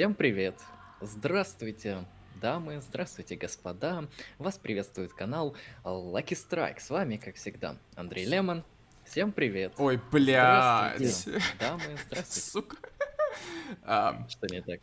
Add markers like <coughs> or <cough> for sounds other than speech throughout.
Всем привет! Здравствуйте, дамы, здравствуйте, господа! Вас приветствует канал Lucky Strike. С вами, как всегда, Андрей Лемон. Всем привет! Ой, блядь! Здравствуйте, дамы, здравствуйте. Сука. А, Что не так?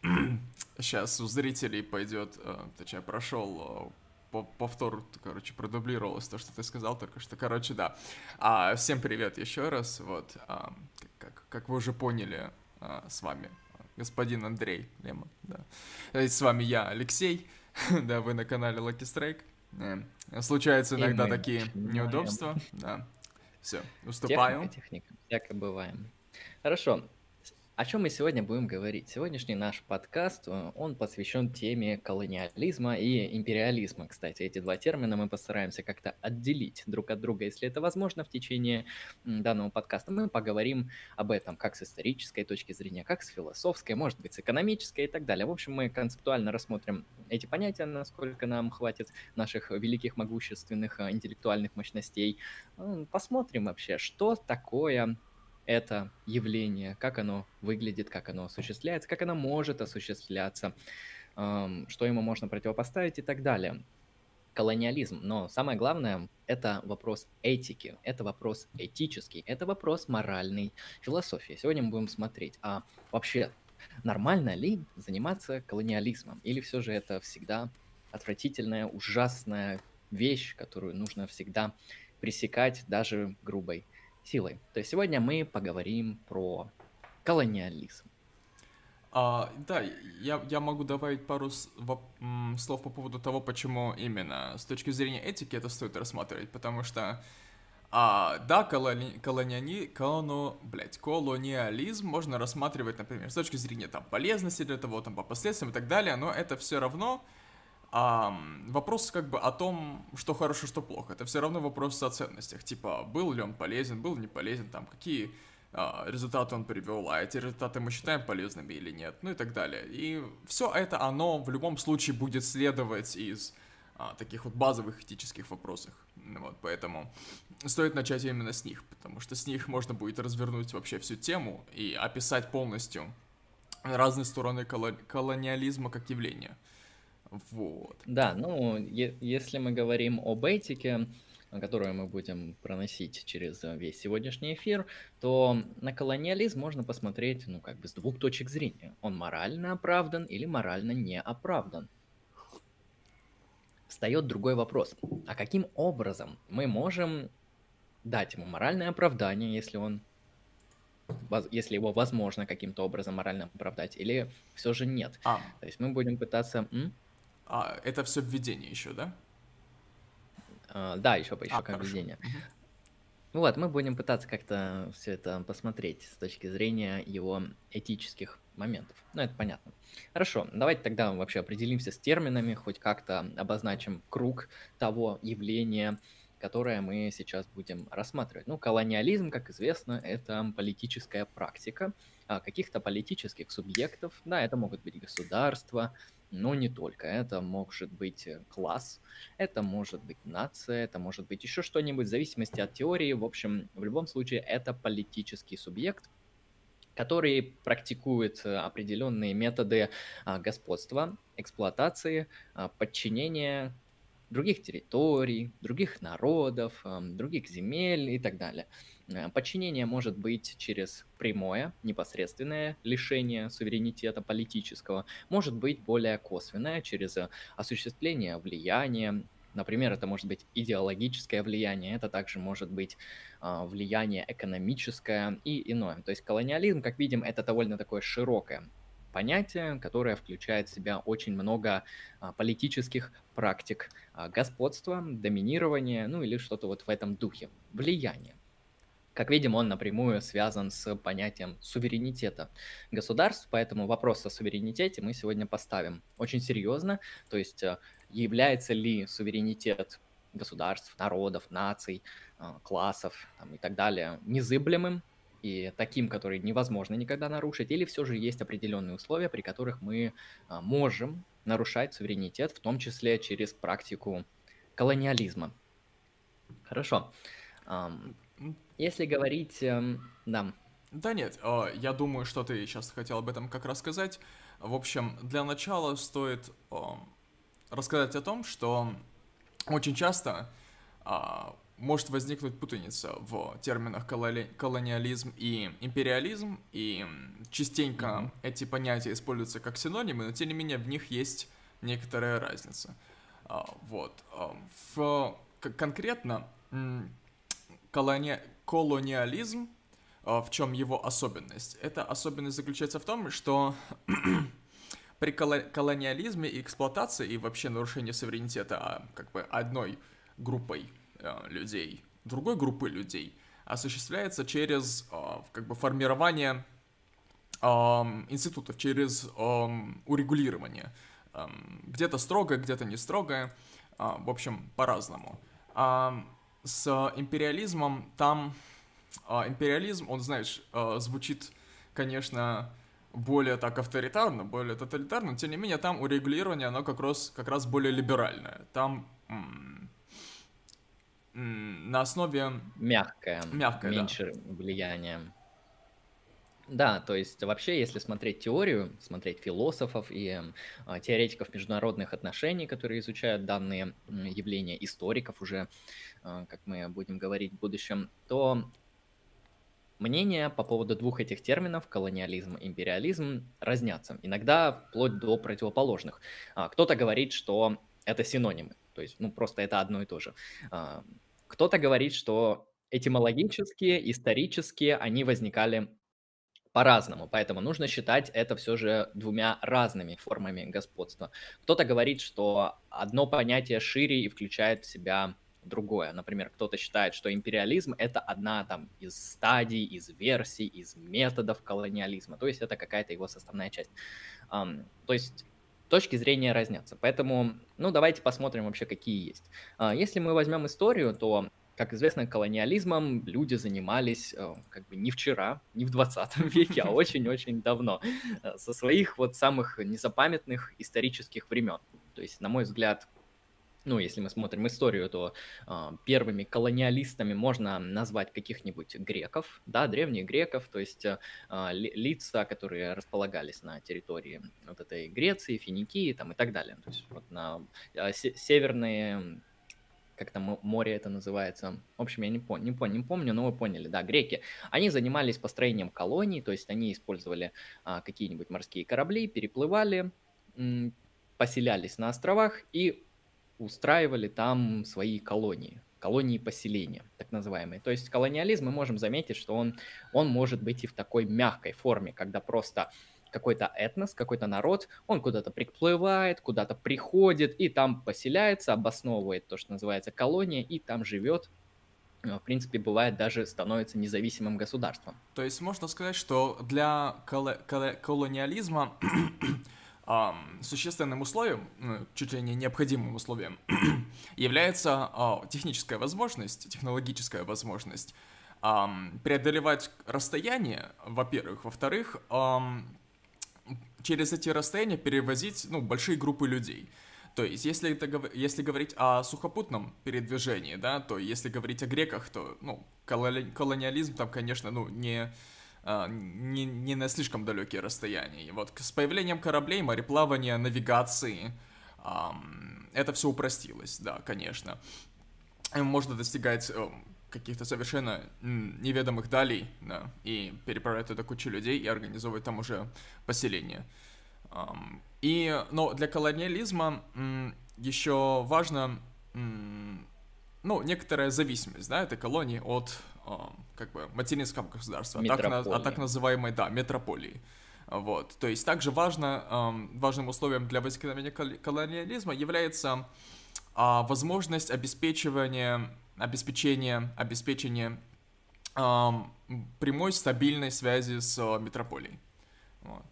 Сейчас у зрителей пойдет, а, точнее, прошел по повтору, короче, продублировалось то, что ты сказал только что. Короче, да. А, всем привет еще раз. Вот, а, как, как вы уже поняли, а, с вами господин Андрей Лемон, да. И с вами я, Алексей. <laughs> да, вы на канале Lucky Strike. Э, Случаются иногда мы такие неудобства. Да. Все, уступаю. Техника, техника. Всяко бываем. Хорошо. О чем мы сегодня будем говорить? Сегодняшний наш подкаст, э, он посвящен теме колониализма и империализма. Кстати, эти два термина мы постараемся как-то отделить друг от друга, если это возможно в течение данного подкаста. Мы поговорим об этом как с исторической точки зрения, как с философской, может быть, с экономической и так далее. В общем, мы концептуально рассмотрим эти понятия, насколько нам хватит наших великих, могущественных э, интеллектуальных мощностей. Посмотрим вообще, что такое это явление, как оно выглядит, как оно осуществляется, как оно может осуществляться, что ему можно противопоставить и так далее. Колониализм. Но самое главное, это вопрос этики, это вопрос этический, это вопрос моральной философии. Сегодня мы будем смотреть, а вообще нормально ли заниматься колониализмом? Или все же это всегда отвратительная, ужасная вещь, которую нужно всегда пресекать даже грубой силой. То есть сегодня мы поговорим про колониализм. А, да, я, я могу добавить пару с- воп- м, слов по поводу того, почему именно с точки зрения этики это стоит рассматривать, потому что, а, да, колони, колониани, колону, блядь, колониализм можно рассматривать, например, с точки зрения там полезности для того, там по последствиям и так далее, но это все равно ам, вопрос как бы о том, что хорошо, что плохо. Это все равно вопрос о ценностях. Типа, был ли он полезен, был не полезен, там, какие а, результаты он привел, а эти результаты мы считаем полезными или нет, ну и так далее. И все это, оно в любом случае будет следовать из а, таких вот базовых этических вопросов. Вот, поэтому стоит начать именно с них, потому что с них можно будет развернуть вообще всю тему и описать полностью разные стороны коло- колониализма как явления. Вот. Да, ну, если мы говорим об этике, которую мы будем проносить через весь сегодняшний эфир, то на колониализм можно посмотреть, ну, как бы с двух точек зрения. Он морально оправдан или морально не оправдан. Встает другой вопрос. А каким образом мы можем дать ему моральное оправдание, если он если его возможно каким-то образом морально оправдать, или все же нет? А, То есть мы будем пытаться... м? А это все введение еще, да? А, да, еще, еще А, как хорошо. введение. Ну вот, мы будем пытаться как-то все это посмотреть с точки зрения его этических моментов. Ну, это понятно. Хорошо, давайте тогда вообще определимся с терминами, хоть как-то обозначим круг того явления, которое мы сейчас будем рассматривать. Ну, колониализм, как известно, это политическая практика а, каких-то политических субъектов. Да, это могут быть государства, но не только. Это может быть э, класс, это может быть нация, это может быть еще что-нибудь, в зависимости от теории. В общем, в любом случае, это политический субъект, который практикует э, определенные методы а, господства, эксплуатации, а, подчинения других территорий, других народов, других земель и так далее. Э, Подчинение может быть через прямое, непосредственное лишение суверенитета политического, может быть более косвенное, через э, осуществление влияния. Например, это может быть идеологическое влияние, это также может быть а, влияние экономическое и иное. То есть колониализм, как видим, это довольно такое широкое понятие, которое включает в себя очень много а, политических практик а, господства, доминирования, ну или что-то вот в этом духе, влияние. Как видим, он напрямую связан с понятием суверенитета государств, поэтому вопрос о суверенитете мы сегодня поставим очень серьезно, то есть э, является ли суверенитет государств, народов, наций, э, классов там, и так далее незыблемым и таким, который невозможно никогда нарушить, или все же есть определенные условия, при которых мы а, можем нарушать суверенитет, в том числе через практику колониализма. Хорошо. Если говорить, эм, да, Да нет, э, я думаю, что ты сейчас хотел об этом как раз сказать. В общем, для начала стоит о, рассказать о том, что очень часто а, может возникнуть путаница в терминах колони- колониализм и империализм, и частенько mm-hmm. эти понятия используются как синонимы, но тем не менее в них есть некоторая разница. Вот. В, конкретно колони- колониализм, а, в чем его особенность? Эта особенность заключается в том, что <clears throat> при колониализме и эксплуатации и вообще нарушении суверенитета как бы одной группой Э, людей, другой группы людей осуществляется через как бы формирование институтов, через урегулирование. Где-то строгое, где-то не строгое, в общем, по-разному. С империализмом там... Империализм, он, знаешь, звучит, конечно, более так авторитарно, более тоталитарно, но тем не менее там урегулирование, оно как раз, как раз более либеральное. Там на основе... Мягкое. Мягкое, Меньше да. влияния. Да, то есть вообще, если смотреть теорию, смотреть философов и э, теоретиков международных отношений, которые изучают данные явления, историков уже, э, как мы будем говорить в будущем, то мнения по поводу двух этих терминов, колониализм и империализм, разнятся. Иногда вплоть до противоположных. А, кто-то говорит, что это синонимы, то есть, ну, просто это одно и то же. А, кто-то говорит, что этимологические, исторические, они возникали по-разному, поэтому нужно считать это все же двумя разными формами господства. Кто-то говорит, что одно понятие шире и включает в себя другое. Например, кто-то считает, что империализм — это одна там из стадий, из версий, из методов колониализма, то есть это какая-то его составная часть. Um, то есть точки зрения разнятся. Поэтому, ну, давайте посмотрим вообще, какие есть. А, если мы возьмем историю, то, как известно, колониализмом люди занимались э, как бы не вчера, не в 20 <laughs> веке, а <laughs> очень-очень давно, э, со своих вот самых незапамятных исторических времен. То есть, на мой взгляд, ну, если мы смотрим историю, то э, первыми колониалистами можно назвать каких-нибудь греков, да, древних греков, то есть э, лица, которые располагались на территории вот этой Греции, Финикии там и так далее. То есть вот на э, северные как там море это называется. В общем, я не помню, не помню, не помню, но вы поняли, да, греки. Они занимались построением колоний, то есть они использовали а, какие-нибудь морские корабли, переплывали, м, поселялись на островах и устраивали там свои колонии, колонии поселения, так называемые. То есть колониализм мы можем заметить, что он, он может быть и в такой мягкой форме, когда просто какой-то этнос, какой-то народ, он куда-то приплывает, куда-то приходит и там поселяется, обосновывает то, что называется колония, и там живет, в принципе, бывает даже становится независимым государством. То есть можно сказать, что для кол- кол- колониализма <clears throat> существенным условием, ну, чуть ли не необходимым условием, <clears throat> является а, техническая возможность, технологическая возможность преодолевать расстояние, во-первых. Во-вторых, через эти расстояния перевозить ну, большие группы людей. То есть, если, это, если говорить о сухопутном передвижении, да, то если говорить о греках, то, ну, колониализм там, конечно, ну, не а, не, не на слишком далекие расстояния. И вот с появлением кораблей, мореплавания, навигации, это все упростилось, да, конечно. Можно достигать э, каких-то совершенно неведомых далей, да, и переправлять туда кучу людей и организовывать там уже поселение. И, но для колониализма еще важно, ну, некоторая зависимость, да, этой колонии от как бы материнского государства, а так, а так называемой, да, метрополии. Вот. То есть также важно, важным условием для возникновения колониализма является а, возможность обеспечивания, обеспечения, обеспечения прямой стабильной связи с метрополией. Вот.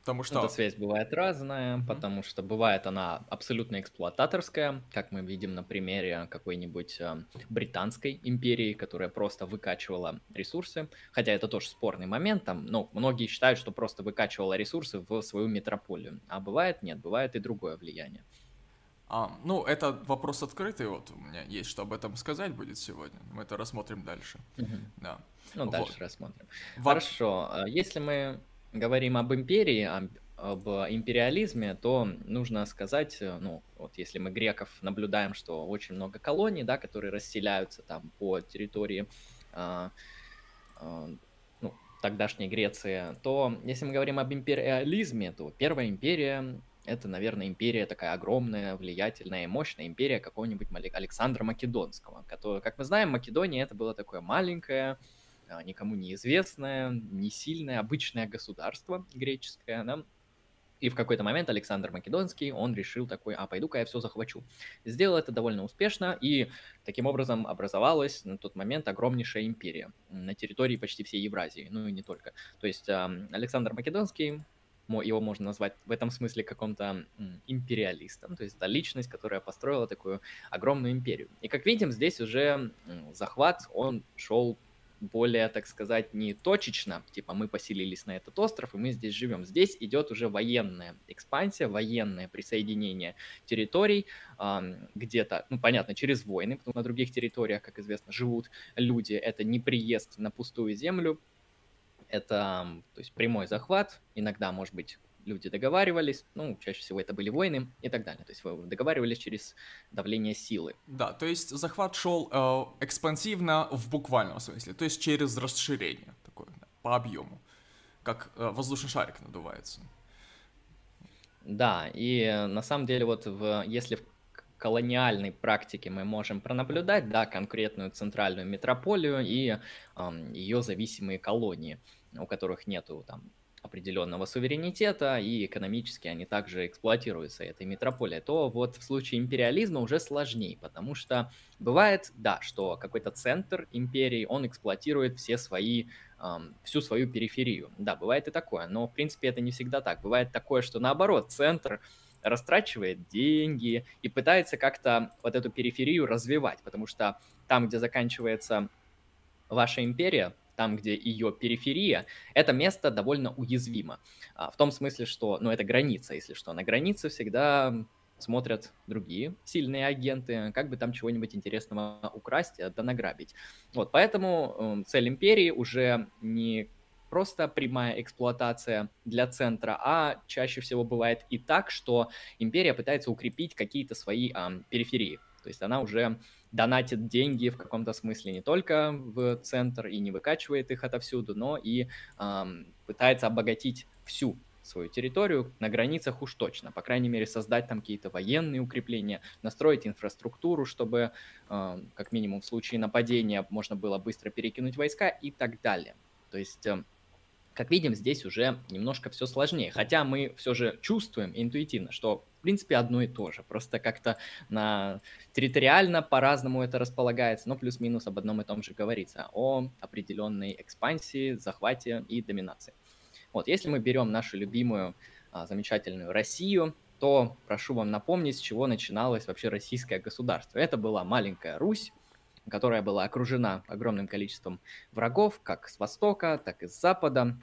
Потому что... Эта связь бывает разная, mm-hmm. потому что бывает она абсолютно эксплуататорская, как мы видим на примере какой-нибудь э, британской империи, которая просто выкачивала ресурсы, хотя это тоже спорный момент, там, ну, многие считают, что просто выкачивала ресурсы в свою метрополию, а бывает нет, бывает и другое влияние. А, ну, это вопрос открытый, вот у меня есть что об этом сказать будет сегодня, мы это рассмотрим дальше. Mm-hmm. Да. Ну, вот. дальше рассмотрим. Во... Хорошо, а если мы говорим об империи, об, об империализме, то нужно сказать, э, ну, вот если мы греков наблюдаем, что очень много колоний, да, которые расселяются там по территории а, а, ну, тогдашней Греции, то если мы говорим об империализме, то Первая империя это, наверное, империя такая огромная, влиятельная и мощная империя какого-нибудь Александра Македонского, который, как мы знаем, Македония это было такое маленькое, а, никому неизвестное, не сильное, обычное государство греческое, да, и в какой-то момент Александр Македонский, он решил такой, а пойду-ка я все захвачу. Сделал это довольно успешно, и таким образом образовалась на тот момент огромнейшая империя на территории почти всей Евразии, ну и не только. То есть Александр Македонский, его можно назвать в этом смысле каком-то империалистом, то есть это личность, которая построила такую огромную империю. И как видим, здесь уже захват, он шел более, так сказать, не точечно, типа мы поселились на этот остров и мы здесь живем. Здесь идет уже военная экспансия, военное присоединение территорий где-то, ну понятно, через войны, потому что на других территориях, как известно, живут люди. Это не приезд на пустую землю, это то есть прямой захват, иногда, может быть, люди договаривались, ну, чаще всего это были войны и так далее. То есть вы договаривались через давление силы. Да, то есть захват шел э, экспансивно в буквальном смысле, то есть через расширение такое, да, по объему, как э, воздушный шарик надувается. Да, и на самом деле вот в, если в колониальной практике мы можем пронаблюдать, да, конкретную центральную метрополию и э, ее зависимые колонии, у которых нету там определенного суверенитета, и экономически они также эксплуатируются этой метрополией, то вот в случае империализма уже сложнее, потому что бывает, да, что какой-то центр империи, он эксплуатирует все свои, всю свою периферию. Да, бывает и такое, но в принципе это не всегда так. Бывает такое, что наоборот, центр растрачивает деньги и пытается как-то вот эту периферию развивать, потому что там, где заканчивается ваша империя, там, где ее периферия, это место довольно уязвимо. А, в том смысле, что, ну, это граница, если что. На границе всегда смотрят другие сильные агенты, как бы там чего-нибудь интересного украсть, да награбить. Вот, поэтому э, цель империи уже не просто прямая эксплуатация для центра, а чаще всего бывает и так, что империя пытается укрепить какие-то свои э, периферии. То есть она уже донатит деньги в каком-то смысле не только в центр и не выкачивает их отовсюду, но и эм, пытается обогатить всю свою территорию на границах уж точно. По крайней мере, создать там какие-то военные укрепления, настроить инфраструктуру, чтобы, э, как минимум, в случае нападения можно было быстро перекинуть войска и так далее. То есть... Э, как видим, здесь уже немножко все сложнее. Хотя мы все же чувствуем интуитивно, что в принципе одно и то же. Просто как-то на территориально по-разному это располагается, но плюс-минус об одном и том же говорится. О определенной экспансии, захвате и доминации. Вот, если мы берем нашу любимую а, замечательную Россию, то прошу вам напомнить, с чего начиналось вообще российское государство. Это была маленькая Русь, которая была окружена огромным количеством врагов, как с востока, так и с запада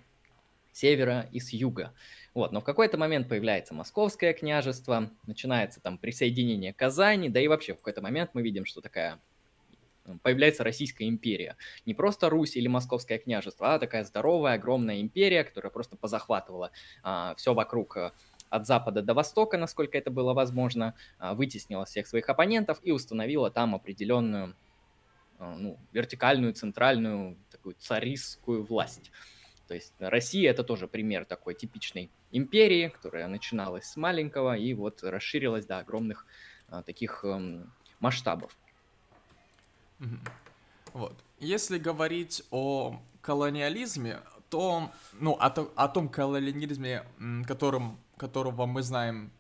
севера и с юга. Вот, но в какой-то момент появляется Московское княжество, начинается там присоединение Казани, да и вообще в какой-то момент мы видим, что такая появляется Российская империя. Не просто Русь или Московское княжество, а такая здоровая, огромная империя, которая просто позахватывала а, все вокруг а, от запада до востока, насколько это было возможно, а, вытеснила всех своих оппонентов и установила там определенную ну, вертикальную, центральную, такую царистскую власть. То есть Россия это тоже пример такой типичной империи, которая начиналась с маленького и вот расширилась до огромных а, таких эм, масштабов. Вот. Если говорить о колониализме, то, ну, о, о том колониализме, которым, которого мы знаем,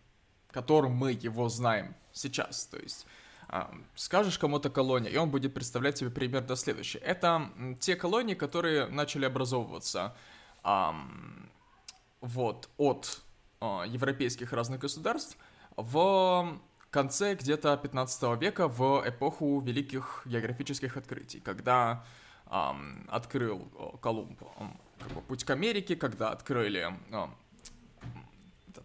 которым мы его знаем сейчас, то есть скажешь кому-то колония, и он будет представлять себе примерно следующее. Это те колонии, которые начали образовываться вот, от а, европейских разных государств в конце где-то 15 века в эпоху великих географических открытий, когда открыл Колумб как бы, путь к Америке, когда открыли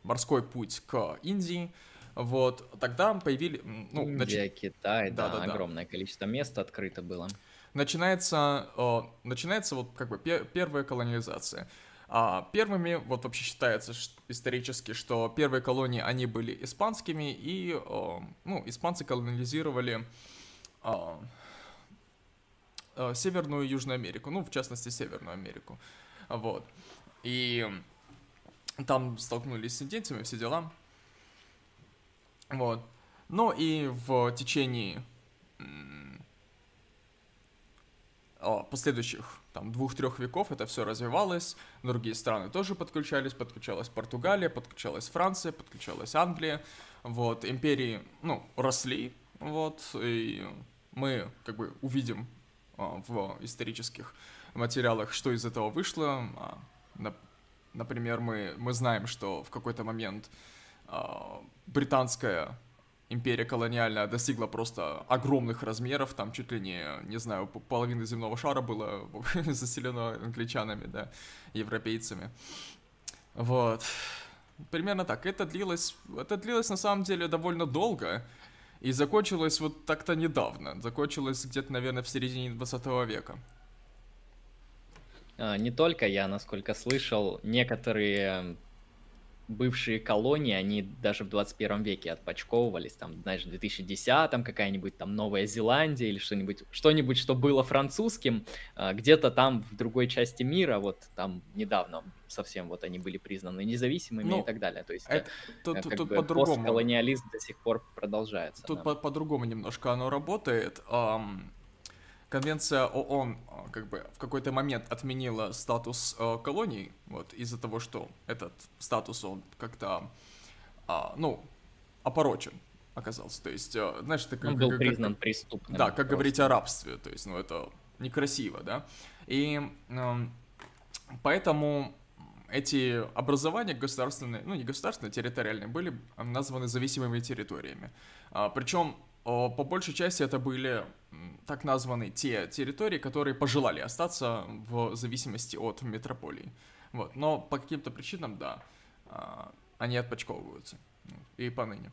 морской путь к Индии, вот, тогда появились... Ну, Индия, нач... Китай, да, да, да, огромное да. количество мест открыто было. Начинается, э, начинается вот как бы пер, первая колонизация. А первыми, вот вообще считается исторически, что первые колонии, они были испанскими, и, ну, испанцы колонизировали Северную и Южную Америку, ну, в частности, Северную Америку, вот. И там столкнулись с индейцами, все дела. Вот. Ну и в течение последующих там двух-трех веков это все развивалось, другие страны тоже подключались, подключалась Португалия, подключалась Франция, подключалась Англия, вот, империи, ну, росли, вот, и мы как бы увидим а, в исторических материалах, что из этого вышло, а, например, мы, мы знаем, что в какой-то момент британская империя колониальная достигла просто огромных размеров, там чуть ли не, не знаю, половина земного шара было <laughs> заселено англичанами, да, европейцами. Вот. Примерно так. Это длилось, это длилось на самом деле довольно долго, и закончилось вот так-то недавно. Закончилось где-то, наверное, в середине 20 века. А, не только я, насколько слышал, некоторые бывшие колонии, они даже в 21 веке отпочковывались, там, знаешь, в 2010-м какая-нибудь там Новая Зеландия или что-нибудь, что-нибудь, что было французским, а, где-то там в другой части мира, вот там недавно совсем вот они были признаны независимыми ну, и так далее. То есть это, э, тут, как тут бы по-другому. постколониализм до сих пор продолжается. Тут да. по- по-другому немножко оно работает. Um Конвенция ООН а, как бы в какой-то момент отменила статус э, колоний, вот, из-за того, что этот статус, он как-то, а, ну, опорочен оказался. То есть, э, знаешь, это как... Он был как, признан как, преступным. Да, как просто. говорить о рабстве, то есть, ну, это некрасиво, да. И э, поэтому эти образования государственные, ну не государственные, а территориальные, были названы зависимыми территориями. А, причем по большей части это были так названы те территории, которые пожелали остаться в зависимости от метрополии. Вот. Но по каким-то причинам, да, а, они отпочковываются. И поныне.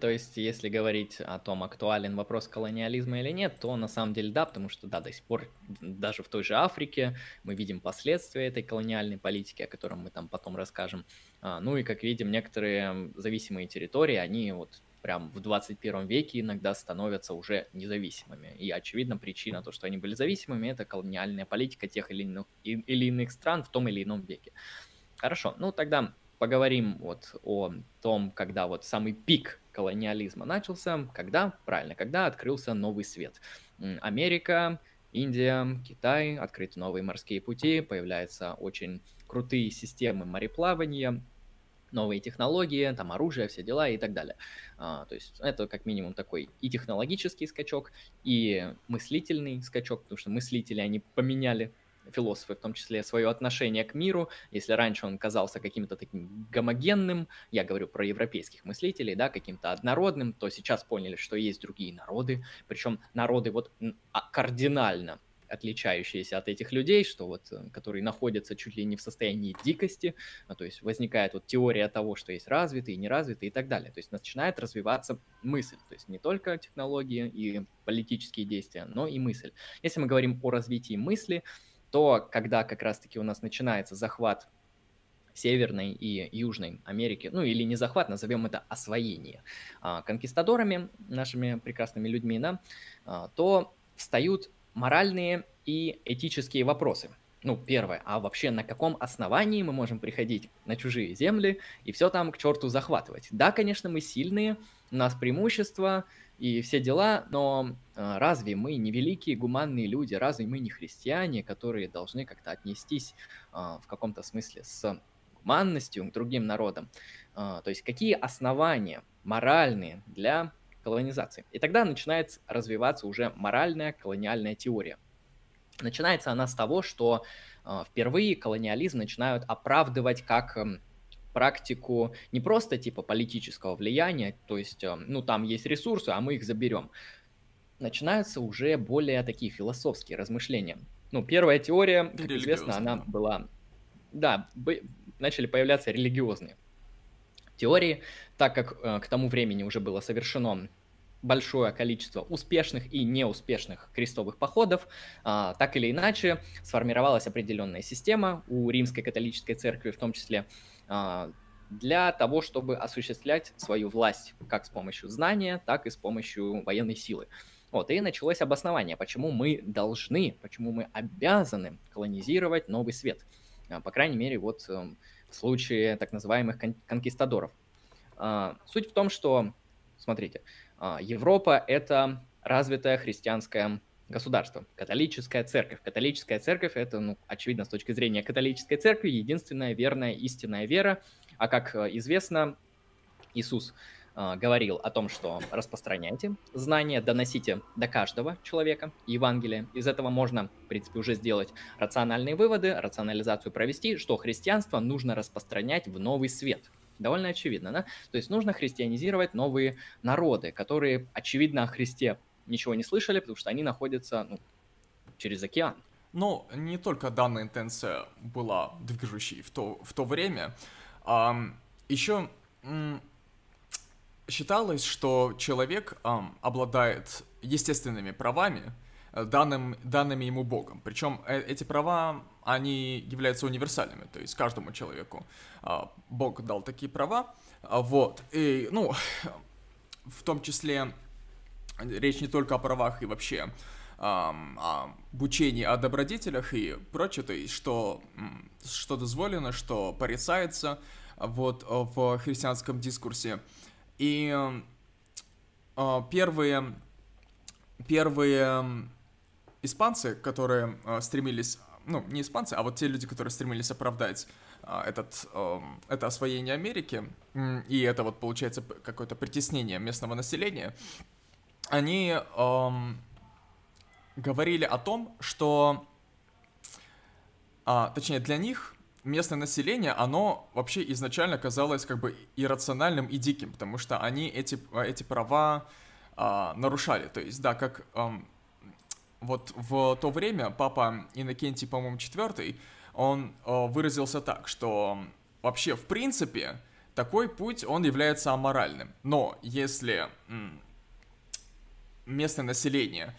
То есть, если говорить о том, актуален вопрос колониализма или нет, то на самом деле да, потому что да, до сих пор даже в той же Африке мы видим последствия этой колониальной политики, о котором мы там потом расскажем. А, ну и как видим, некоторые зависимые территории, они вот прям в 21 веке иногда становятся уже независимыми. И очевидно причина, то, что они были зависимыми, это колониальная политика тех или иных, или иных стран в том или ином веке. Хорошо, ну тогда поговорим вот о том, когда вот самый пик колониализма начался, когда, правильно, когда открылся новый свет. Америка, Индия, Китай, открыты новые морские пути, появляются очень крутые системы мореплавания, новые технологии, там оружие, все дела и так далее. А, то есть это как минимум такой и технологический скачок, и мыслительный скачок, потому что мыслители, они поменяли философы в том числе свое отношение к миру. Если раньше он казался каким-то таким гомогенным, я говорю про европейских мыслителей, да, каким-то однородным, то сейчас поняли, что есть другие народы, причем народы вот а, кардинально отличающиеся от этих людей, что вот, э, которые находятся чуть ли не в состоянии дикости, а, то есть возникает вот теория того, что есть развитые, неразвитые и так далее. То есть начинает развиваться мысль, то есть не только технологии и политические действия, но и мысль. Если мы говорим о развитии мысли, то когда как раз-таки у нас начинается захват Северной и Южной Америки, ну или не захват, назовем это освоение, а, конкистадорами, нашими прекрасными людьми, да, а, то встают моральные и этические вопросы. Ну, первое, а вообще на каком основании мы можем приходить на чужие земли и все там к черту захватывать? Да, конечно, мы сильные, у нас преимущества и все дела, но э, разве мы не великие гуманные люди, разве мы не христиане, которые должны как-то отнестись э, в каком-то смысле с гуманностью к другим народам? Э, то есть какие основания моральные для колонизации. И тогда начинает развиваться уже моральная колониальная теория. Начинается она с того, что впервые колониализм начинают оправдывать как практику не просто типа политического влияния, то есть, э, ну там есть ресурсы, а мы их заберем. Начинаются уже более такие философские размышления. Ну, первая теория, как известно, она была... Да, начали появляться религиозные теории, так как э, к тому времени уже было совершено большое количество успешных и неуспешных крестовых походов, а, так или иначе сформировалась определенная система у римской католической церкви в том числе для того, чтобы осуществлять свою власть как с помощью знания, так и с помощью военной силы. Вот, и началось обоснование, почему мы должны, почему мы обязаны колонизировать новый свет. А, по крайней мере, вот эм, в случае так называемых кон- конкистадоров. Суть в том, что, смотрите, а, Европа — это развитое христианское государство, католическая церковь. Католическая церковь — это, ну, очевидно, с точки зрения католической церкви, единственная верная, истинная вера. А как э, известно, Иисус э, говорил о том, что распространяйте знания, доносите до каждого человека Евангелие. Из этого можно, в принципе, уже сделать рациональные выводы, рационализацию провести, что христианство нужно распространять в новый свет — Довольно очевидно, да? То есть нужно христианизировать новые народы, которые, очевидно, о Христе ничего не слышали, потому что они находятся ну, через океан. Но не только данная интенция была движущей в то, в то время, а, еще считалось, что человек а, обладает естественными правами, Э, данным, данными ему Богом. Причем э, эти права, они являются универсальными, то есть каждому человеку а, Бог дал такие права. А, вот, и, ну, в том числе речь не только о правах и вообще о обучении о добродетелях и прочее, то есть что, что дозволено, что порицается вот в христианском дискурсе. И э, первые, первые испанцы, которые э, стремились, ну, не испанцы, а вот те люди, которые стремились оправдать э, этот, это освоение Америки, и это вот получается какое-то притеснение местного населения, они э, говорили о том, что, э, точнее, для них местное население, оно вообще изначально казалось как бы иррациональным и диким, потому что они эти, эти права э, нарушали. То есть, да, как эм, вот в то время папа Иннокентий, по-моему, четвертый, он э, выразился так, что вообще, в принципе, такой путь, он является аморальным. Но если м, местное население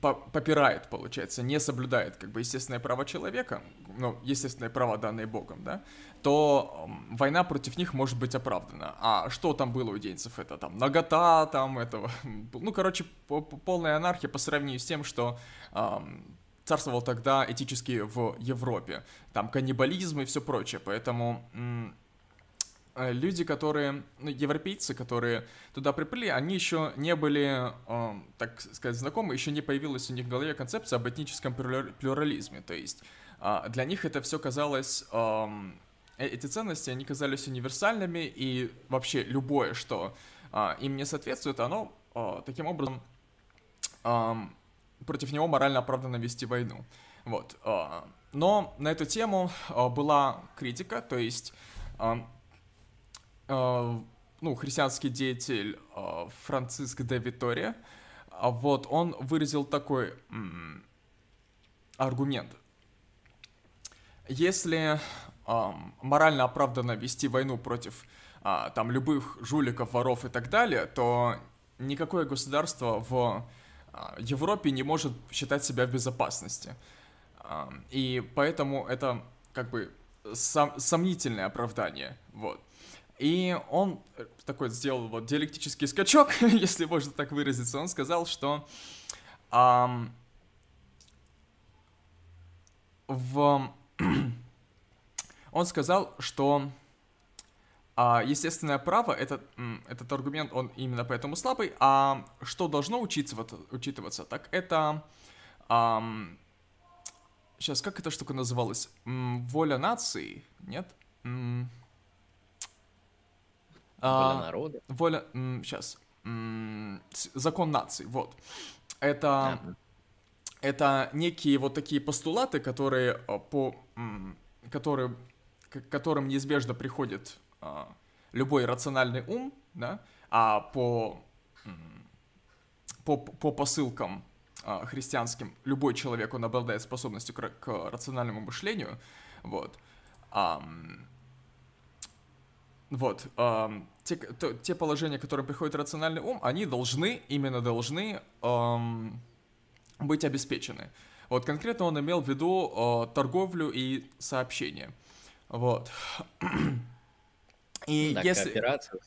попирает, получается, не соблюдает, как бы, естественное право человека, ну, естественные права, данные Богом, да, то война против них может быть оправдана. А что там было у идейцев? Это там нагота, там этого, <laughs> ну, короче, полная анархия по сравнению с тем, что эм, царствовал тогда этически в Европе. Там каннибализм и все прочее, поэтому... люди, которые, ну, европейцы, которые туда приплыли, они еще не были, э, так сказать, знакомы, еще не появилась у них в голове концепция об этническом плюрализме. То есть э, для них это все казалось, э, эти ценности, они казались универсальными, и вообще любое, что э, им не соответствует, оно э, таким образом э, против него морально оправданно вести войну. Вот. Э, но на эту тему э, была критика, то есть э, Э, ну, христианский деятель э, Франциск де Витория, а вот он выразил такой аргумент. Если морально оправданно вести войну против а, там любых жуликов, воров и так далее, то никакое государство в а, Европе не может считать себя в безопасности. И поэтому это как бы сом сомнительное оправдание. Вот. И он э, такой сделал вот диалектический скачок, <laughs> если можно так выразиться. Он сказал, что эм, в... <clears throat> он сказал, что а, естественное право, этот, этот аргумент, он именно поэтому слабый, а что должно учитываться, учитываться так это... Ам, сейчас, как эта штука называлась? М, воля нации? Нет? М, Воля а, народа. Воля... Сейчас. Закон нации, вот. Это... Ага. Это некие вот такие постулаты, которые а, по... Которые, к которым неизбежно приходит а, любой рациональный ум, да, а по, по, по посылкам христианским любой человек, он обладает способностью к, к рациональному мышлению, вот. Вот, э, те, то, те положения, к которым приходит рациональный ум, они должны, именно должны э, быть обеспечены. Вот конкретно он имел в виду э, торговлю и сообщение. Вот. И да, если,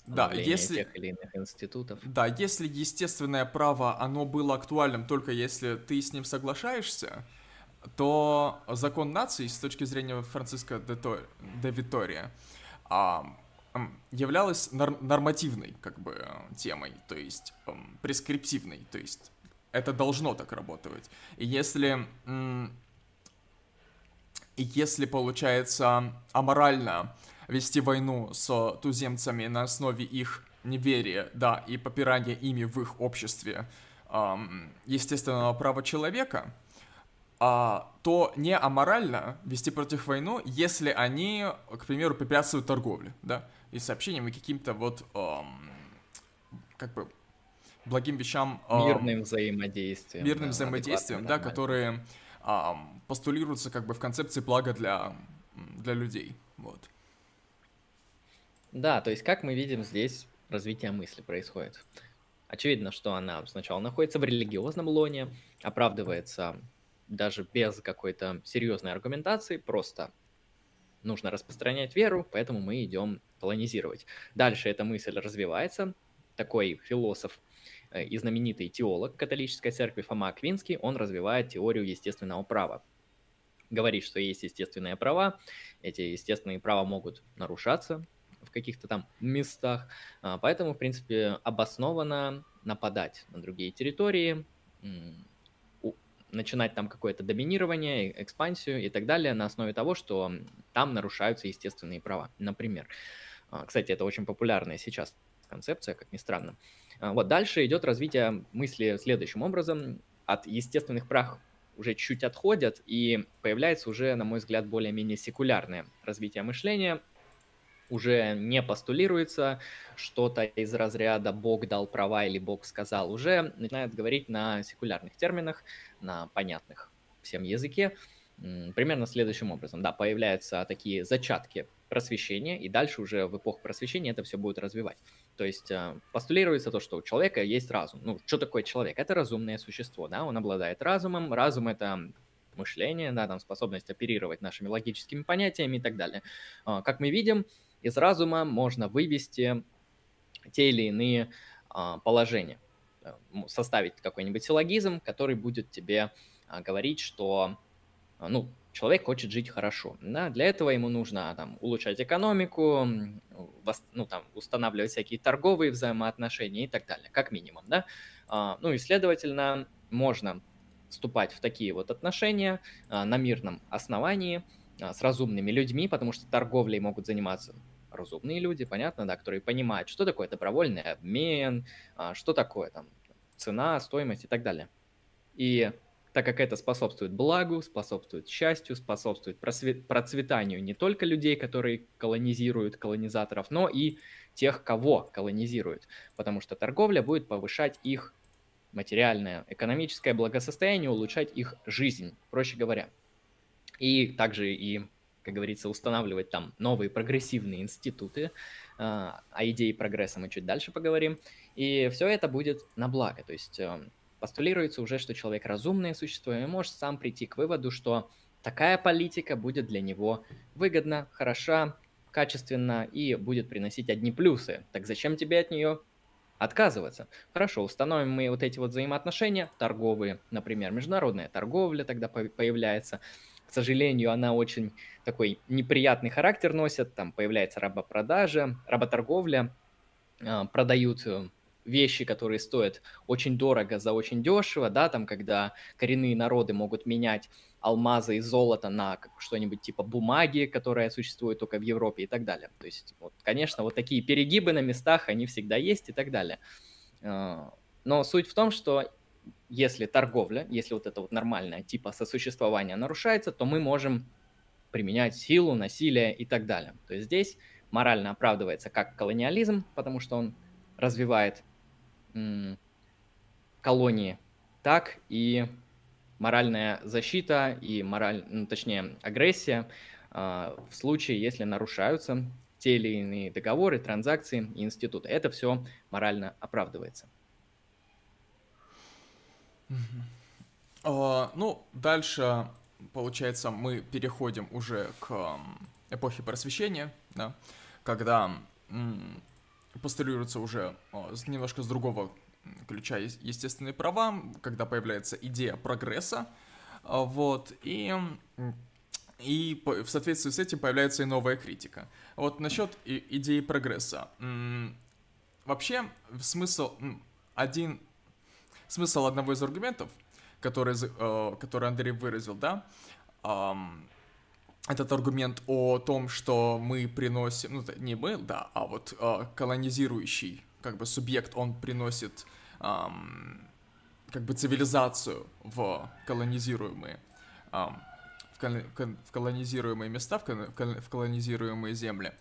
да, если, тех или иных институтов. Да, если естественное право, оно было актуальным только если ты с ним соглашаешься, то закон нации с точки зрения Франциска де Витория являлась нормативной как бы темой, то есть прескриптивной, то есть это должно так работать. И если, если получается аморально вести войну с туземцами на основе их неверия, да, и попирания ими в их обществе эм, естественного права человека, а, то не аморально вести против войну, если они, к примеру, препятствуют торговле, да, и сообщениям, и каким-то вот, эм, как бы, благим вещам... Эм, мирным взаимодействием. Мирным да, взаимодействием, да, которые эм, постулируются как бы в концепции блага для, для людей, вот. Да, то есть, как мы видим, здесь развитие мысли происходит. Очевидно, что она сначала находится в религиозном лоне, оправдывается даже без какой-то серьезной аргументации, просто нужно распространять веру, поэтому мы идем колонизировать. Дальше эта мысль развивается. Такой философ э, и знаменитый теолог католической церкви Фома Аквинский, он развивает теорию естественного права. Говорит, что есть естественные права, эти естественные права могут нарушаться, в каких-то там местах. А, поэтому, в принципе, обоснованно нападать на другие территории, начинать там какое-то доминирование, экспансию и так далее на основе того, что там нарушаются естественные права. Например, а, кстати, это очень популярная сейчас концепция, как ни странно. А, вот дальше идет развитие мысли следующим образом. От естественных прав уже чуть отходят, и появляется уже, на мой взгляд, более-менее секулярное развитие мышления, уже не постулируется что-то из разряда «Бог дал права» или «Бог сказал». Уже начинают говорить на секулярных терминах, на понятных всем языке, примерно следующим образом. Да, появляются такие зачатки просвещения, и дальше уже в эпоху просвещения это все будет развивать. То есть э, постулируется то, что у человека есть разум. Ну, что такое человек? Это разумное существо, да, он обладает разумом. Разум — это мышление, да, там способность оперировать нашими логическими понятиями и так далее. А, как мы видим, из разума можно вывести те или иные а, положения, э, составить какой-нибудь силлогизм, который будет тебе а, говорить, что а, ну, человек хочет жить хорошо. Да? Для этого ему нужно там, улучшать экономику, ну, там, устанавливать всякие торговые взаимоотношения и так далее, как минимум. Да? Ну и, следовательно, можно вступать в такие вот отношения на мирном основании – с разумными людьми, потому что торговлей могут заниматься разумные люди, понятно, да, которые понимают, что такое добровольный обмен, а, что такое там цена, стоимость и так далее. И так как это способствует благу, способствует счастью, способствует процветанию не только людей, которые колонизируют колонизаторов, но и тех, кого колонизируют, потому что торговля будет повышать их материальное, экономическое благосостояние, улучшать их жизнь, проще говоря. И также и, как говорится, устанавливать там новые прогрессивные институты. А, о идее прогресса мы чуть дальше поговорим. И все это будет на благо. То есть э, постулируется уже, что человек разумное существо и может сам прийти к выводу, что такая политика будет для него выгодна, хороша, качественна и будет приносить одни плюсы. Так зачем тебе от нее отказываться? Хорошо, установим мы вот эти вот взаимоотношения, торговые, например, международная торговля тогда появляется, к сожалению, она очень такой неприятный характер носит. Там появляется рабопродажа, работорговля, а, продают э, вещи, которые стоят очень дорого за очень дешево, да, там, когда коренные народы могут менять алмазы и золото на что-нибудь типа бумаги, которая существует только в Европе и так далее. То есть, вот, конечно, вот такие перегибы на местах, они всегда есть и так далее. А, но суть в том, что если торговля, если вот это вот нормальное типа сосуществования нарушается, то мы можем применять силу, насилие и так далее. То есть здесь морально оправдывается как колониализм, потому что он развивает колонии, так и моральная защита и мораль, ну, точнее агрессия э, в случае, если нарушаются те или иные договоры, транзакции институты. Это все морально оправдывается. Uh, ну, дальше, получается, мы переходим уже к эпохе просвещения, да, когда постулируется уже о, немножко с другого ключа естественные права, когда появляется идея прогресса, вот, и и в соответствии с этим появляется и новая критика. Вот насчет идеи прогресса. Вообще, смысл, один, смысл одного из аргументов, который, э, который Андрей выразил, да, этот аргумент о том, что мы приносим, ну, не мы, да, а вот э, колонизирующий, как бы, субъект, он приносит, как бы, цивилизацию в колонизируемые в колонизируемые места, в колонизируемые земли.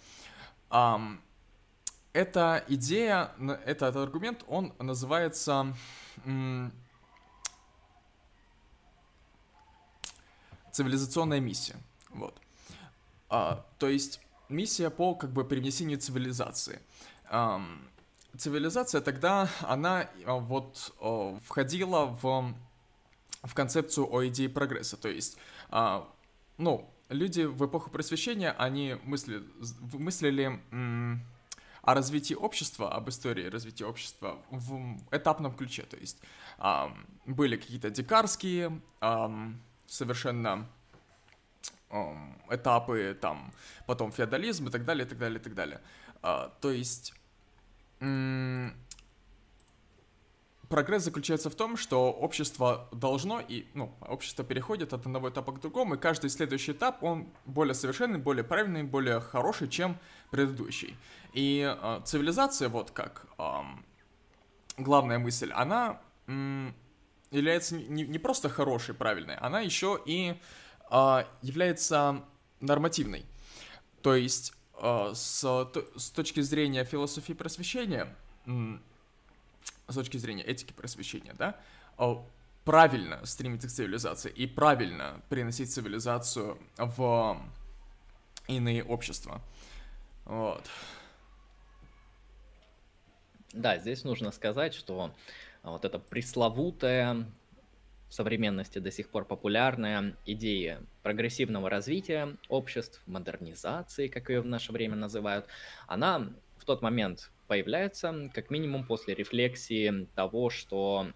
Эта идея, этот аргумент, он называется цивилизационная миссия. Вот. А, то есть миссия по как бы привнесению цивилизации. А, цивилизация тогда, она а, вот входила в, в концепцию о идее прогресса. То есть а, ну, люди в эпоху просвещения, они мысли, мыслили м, о развитии общества, об истории развития общества в этапном ключе. То есть а, были какие-то дикарские, а, совершенно этапы, там, потом феодализм и так далее, и так далее, и так далее. А, то есть прогресс заключается в том, что общество должно и, ну, общество переходит от одного этапа к другому, и каждый следующий этап, он более совершенный, более правильный, более хороший, чем предыдущий. И э, цивилизация, вот как э, главная мысль, она э, является не, не просто хорошей, правильной, она еще и э, является нормативной. То есть э, с, с точки зрения философии просвещения, с точки зрения этики просвещения, да, а, правильно стремиться к цивилизации и правильно приносить цивилизацию в иные общества. Вот. Да, здесь нужно сказать, что вот эта пресловутая в современности до сих пор популярная идея прогрессивного развития обществ, модернизации, как ее в наше время называют, она в тот момент появляется как минимум после рефлексии того, что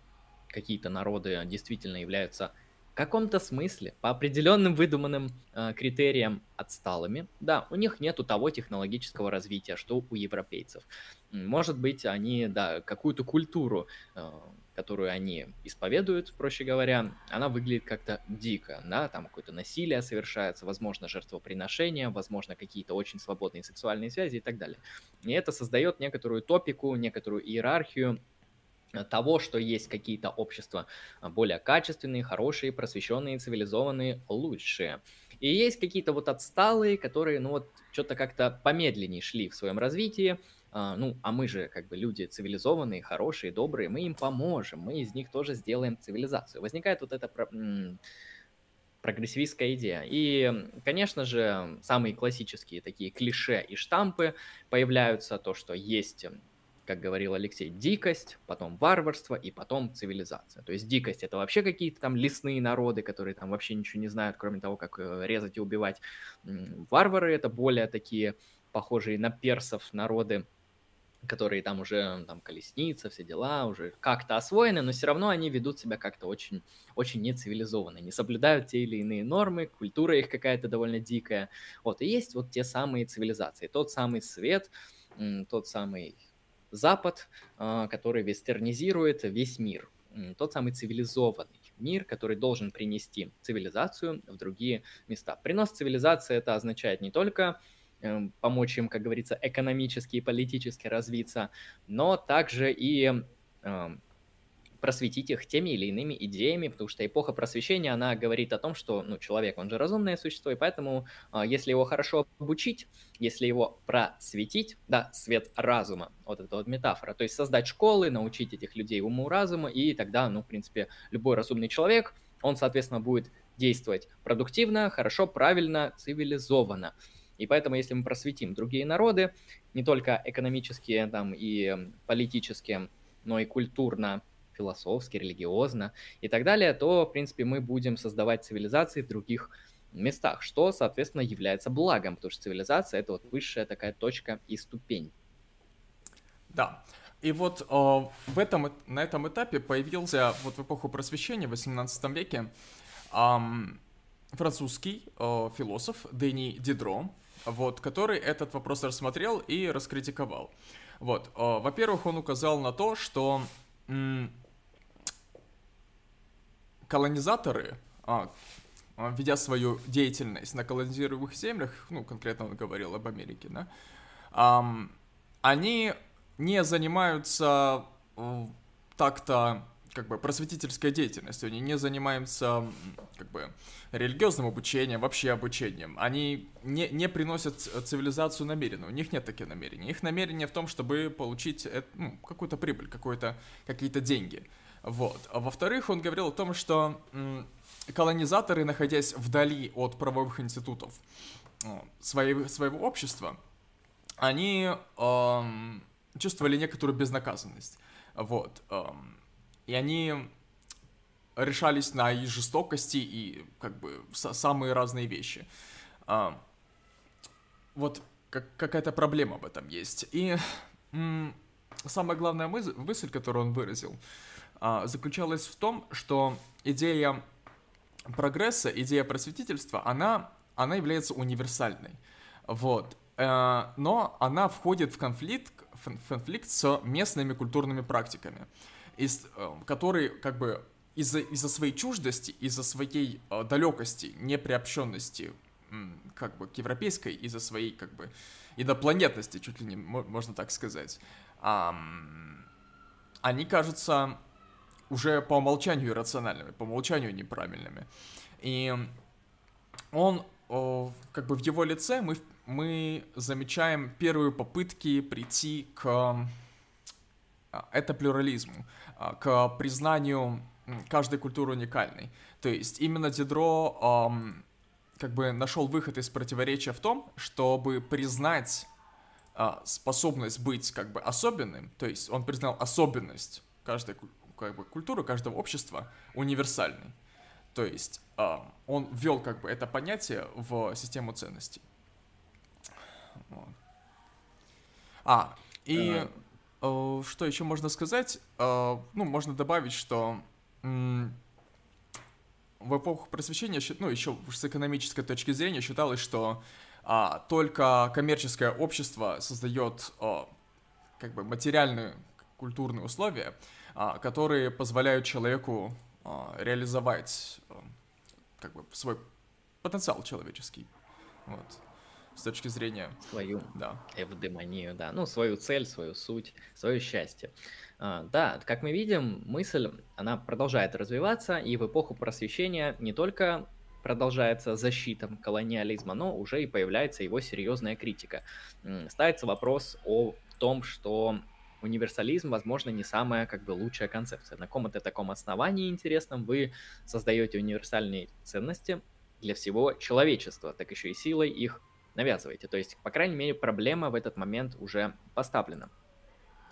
какие-то народы действительно являются в каком-то смысле, по определенным выдуманным э, критериям отсталыми. Да, у них нету того технологического развития, что у европейцев. Может быть, они, да, какую-то культуру э, которую они исповедуют, проще говоря, она выглядит как-то дико, да, там какое-то насилие совершается, возможно, жертвоприношение, возможно, какие-то очень свободные сексуальные связи и так далее. И это создает некоторую топику, некоторую иерархию того, что есть какие-то общества более качественные, хорошие, просвещенные, цивилизованные, лучшие. И есть какие-то вот отсталые, которые, ну вот, что-то как-то помедленнее шли в своем развитии, а, ну, а мы же как бы люди цивилизованные, хорошие, добрые, мы им поможем, мы из них тоже сделаем цивилизацию. Возникает вот эта про прогрессивистская идея. И, конечно же, самые классические такие клише и штампы появляются, то, что есть как говорил Алексей, дикость, потом варварство и потом цивилизация. То есть дикость это вообще какие-то там лесные народы, которые там вообще ничего не знают, кроме того, как э, резать и убивать. Варвары это более такие похожие на персов народы, которые там уже там колесница, все дела, уже как-то освоены, но все равно они ведут себя как-то очень, очень нецивилизованно, не соблюдают те или иные нормы, культура их какая-то довольно дикая. Вот, и есть вот те самые цивилизации, тот самый свет, тот самый Запад, а, который вестернизирует весь мир, тот самый цивилизованный мир, который должен принести цивилизацию в другие места. Принос цивилизации это означает не только помочь им, как говорится, экономически и политически развиться, но также и эм, просветить их теми или иными идеями, потому что эпоха просвещения, она говорит о том, что ну, человек, он же разумное существо, и поэтому, а, если его хорошо обучить, если его просветить, да, свет разума, вот это вот метафора, то есть создать школы, научить этих людей уму разума, и тогда, ну, в принципе, любой разумный человек, он, соответственно, будет действовать продуктивно, хорошо, правильно, цивилизованно. И поэтому, если мы просветим другие народы, не только экономические там, и политические, но и культурно, философски, религиозно и так далее, то, в принципе, мы будем создавать цивилизации в других местах, что, соответственно, является благом, потому что цивилизация — это вот высшая такая точка и ступень. Да. И вот э, в этом, на этом этапе появился вот в эпоху просвещения в 18 веке э, французский э, философ Дени Дидро, вот, который этот вопрос рассмотрел и раскритиковал. Вот, э, во-первых, он указал на то, что колонизаторы, э, ведя свою деятельность на колонизируемых землях, ну, конкретно он говорил об Америке, да, они не занимаются э, так-то как бы просветительской деятельностью, они не занимаются как бы религиозным обучением, вообще обучением. Они не, не приносят цивилизацию намеренно, у них нет таких намерений. Их намерение в том, чтобы получить ну, какую-то прибыль, какую-то, какие-то деньги. Вот. А во-вторых, он говорил о том, что колонизаторы, находясь вдали от правовых институтов э, своего, своего общества, они эм, чувствовали некоторую безнаказанность. Вот. Эм, и они решались на и жестокости, и как бы самые разные вещи. Эм, вот как, какая-то проблема в этом есть. И самая главная мысль, мысль, которую он выразил, э, заключалась в том, что идея прогресса, идея просветительства, она, она является универсальной. Вот. Э, но она входит в конфликт, в конфликт с местными культурными практиками, из, э, которые как бы из-за из своей чуждости, из-за своей э, далекости, неприобщенности как бы к европейской, из-за своей как бы инопланетности, чуть ли не можно так сказать, они кажутся уже по умолчанию иррациональными, по умолчанию неправильными. И он, как бы в его лице мы мы замечаем первые попытки прийти к а, это плюрализму, к признанию каждой культуры уникальной. То есть именно Дидро эм, как бы нашел выход из противоречия в том, чтобы признать э, способность быть как бы особенным, то есть он признал особенность каждой как бы, культуры, каждого общества универсальной. То есть э, он ввел как бы это понятие в систему ценностей. Вот. А, и э, что еще можно сказать? Э, ну, можно добавить, что в эпоху просвещения, ну, еще с экономической точки зрения считалось, что а, только коммерческое общество создает а, как бы материальные культурные условия, а, которые позволяют человеку реализовать как бы свой потенциал человеческий. Вот с точки зрения... Свою да. эвдемонию, да. Ну, свою цель, свою суть, свое счастье. А, да, как мы видим, мысль, она продолжает развиваться, и в эпоху просвещения не только продолжается защита колониализма, но уже и появляется его серьезная критика. Ставится вопрос о том, что универсализм, возможно, не самая как бы лучшая концепция. На каком-то таком основании интересном вы создаете универсальные ценности для всего человечества, так еще и силой их навязываете. То есть, по крайней мере, проблема в этот момент уже поставлена.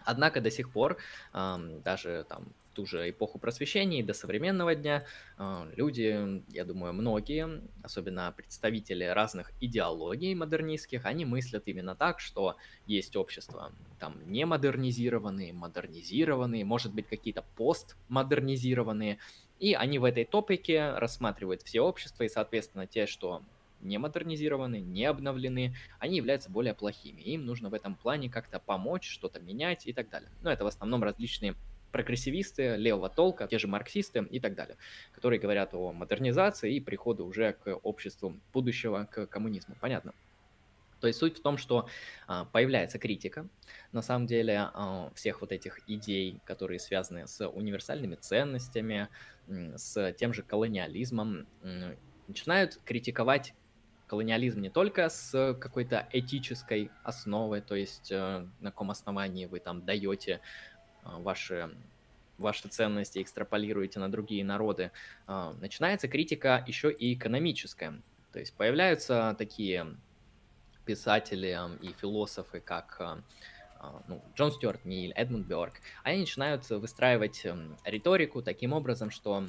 Однако до сих пор, даже там в ту же эпоху просвещения и до современного дня, э, люди, я думаю, многие, особенно представители разных идеологий модернистских, они мыслят именно так, что есть общества там не модернизированные, модернизированные, может быть какие-то постмодернизированные, и они в этой топике рассматривают все общества, и, соответственно, те, что не модернизированы, не обновлены, они являются более плохими. Им нужно в этом плане как-то помочь, что-то менять и так далее. Но это в основном различные прогрессивисты левого толка, те же марксисты и так далее, которые говорят о модернизации и приходу уже к обществу будущего, к коммунизму. Понятно? То есть суть в том, что а, появляется критика, на самом деле, а, всех вот этих идей, которые связаны с универсальными ценностями, с тем же колониализмом, начинают критиковать колониализм не только с какой-то этической основой, то есть э, на каком основании вы там даете э, ваши ваши ценности экстраполируете на другие народы, э, начинается критика еще и экономическая. То есть появляются такие писатели и философы, как ну, Джон Стюарт Миль, Эдмунд Бёрк, они начинают выстраивать риторику таким образом, что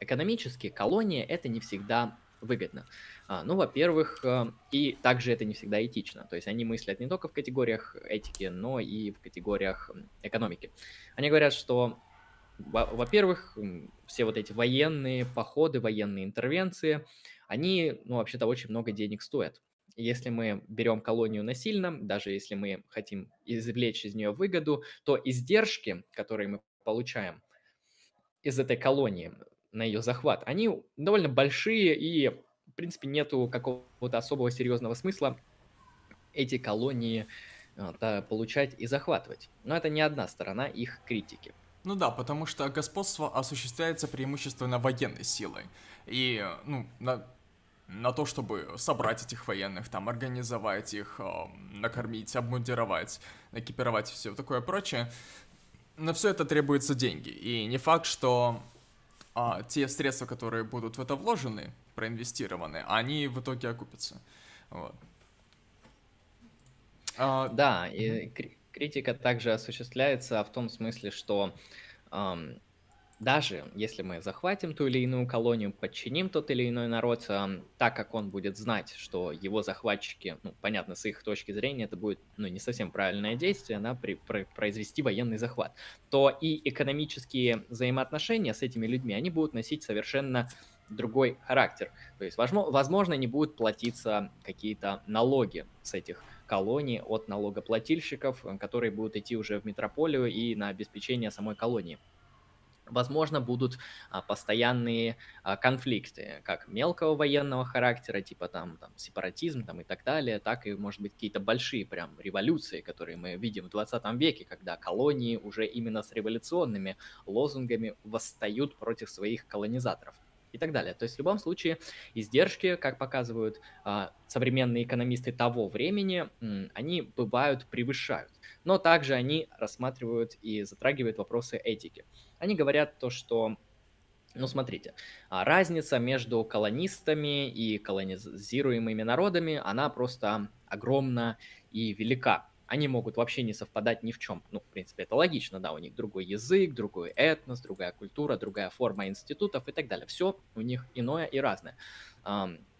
экономически колония это не всегда выгодно. А, ну, во-первых, э, и также это не всегда этично. То есть они мыслят не только в категориях этики, но и в категориях экономики. Они говорят, что, во-первых, все вот эти военные походы, военные интервенции, они, ну, вообще-то очень много денег стоят. Если мы берем колонию насильно, даже если мы хотим извлечь из нее выгоду, то издержки, которые мы получаем из этой колонии на ее захват, они довольно большие и, в принципе, нету какого-то особого серьезного смысла эти колонии да, получать и захватывать. Но это не одна сторона их критики. Ну да, потому что господство осуществляется преимущественно военной силой. И, ну, на, на то, чтобы собрать этих военных, там, организовать их, э, накормить, обмундировать, экипировать и все такое прочее. На все это требуются деньги. И не факт, что а, те средства, которые будут в это вложены, проинвестированы, они в итоге окупятся. Вот. А, да, и критика также осуществляется в том смысле, что даже если мы захватим ту или иную колонию, подчиним тот или иной народ, э, так как он будет знать, что его захватчики, ну, понятно, с их точки зрения это будет, ну, не совсем правильное действие, да, при, при, произвести военный захват, то и экономические взаимоотношения с этими людьми, они будут носить совершенно другой характер. То есть, возможно, не будут платиться какие-то налоги с этих колоний от налогоплательщиков, которые будут идти уже в метрополию и на обеспечение самой колонии. Возможно, будут а, постоянные а, конфликты, как мелкого военного характера, типа там, там сепаратизм там, и так далее, так и, может быть, какие-то большие прям революции, которые мы видим в 20 веке, когда колонии уже именно с революционными лозунгами восстают против своих колонизаторов и так далее. То есть в любом случае издержки, как показывают а, современные экономисты того времени, они бывают превышают. Но также они рассматривают и затрагивают вопросы этики. Они говорят то, что ну, смотрите, а, разница между колонистами и колонизируемыми народами, она просто огромна и велика они могут вообще не совпадать ни в чем. Ну, в принципе, это логично, да, у них другой язык, другой этнос, другая культура, другая форма институтов и так далее. Все у них иное и разное.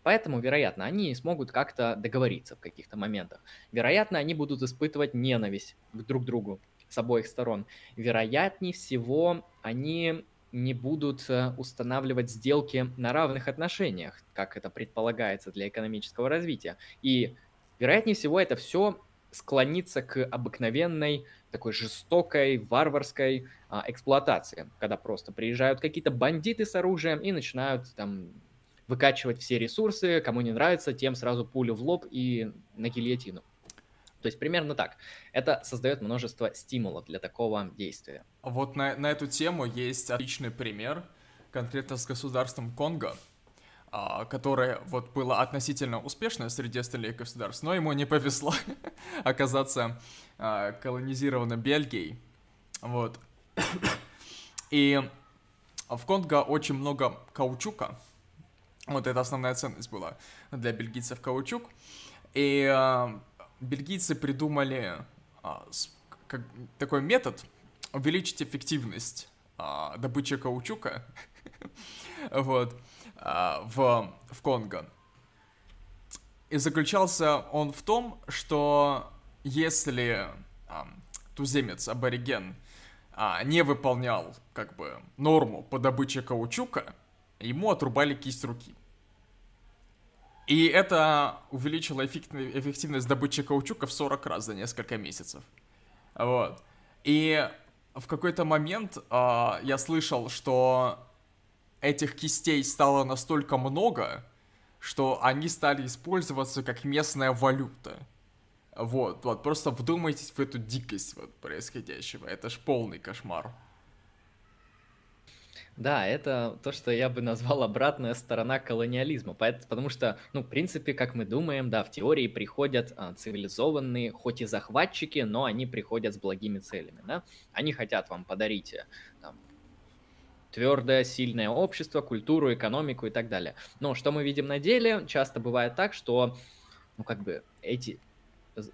Поэтому, вероятно, они смогут как-то договориться в каких-то моментах. Вероятно, они будут испытывать ненависть к друг другу с обоих сторон. Вероятнее всего, они не будут э, устанавливать сделки на равных отношениях, как это предполагается для экономического развития. И, вероятнее всего, это все склониться к обыкновенной такой жестокой, варварской а, эксплуатации, когда просто приезжают какие-то бандиты с оружием и начинают там выкачивать все ресурсы, кому не нравится, тем сразу пулю в лоб и на гильотину. То есть примерно так. Это создает множество стимулов для такого действия. Вот на, на эту тему есть отличный пример, конкретно с государством Конго, которое вот было относительно успешное среди остальных государств, но ему не повезло <laughs> оказаться а, колонизированным Бельгией. Вот. И в Конго очень много каучука. Вот это основная ценность была для бельгийцев каучук. И э, бельгийцы придумали такой метод увеличить эффективность добычи каучука. <laughs> вот а, в, в Конго. И заключался он в том, что если а, туземец, абориген, а, не выполнял как бы норму по добыче каучука, ему отрубали кисть руки. И это увеличило эффективность добычи каучука в 40 раз за несколько месяцев. Вот. И в какой-то момент э, я слышал, что этих кистей стало настолько много, что они стали использоваться как местная валюта. Вот, вот, просто вдумайтесь в эту дикость вот происходящего. Это ж полный кошмар. Да, это то, что я бы назвал обратная сторона колониализма. Потому что, ну, в принципе, как мы думаем, да, в теории приходят а, цивилизованные, хоть и захватчики, но они приходят с благими целями, да. Они хотят вам подарить там, твердое, сильное общество, культуру, экономику и так далее. Но что мы видим на деле, часто бывает так, что ну, как бы эти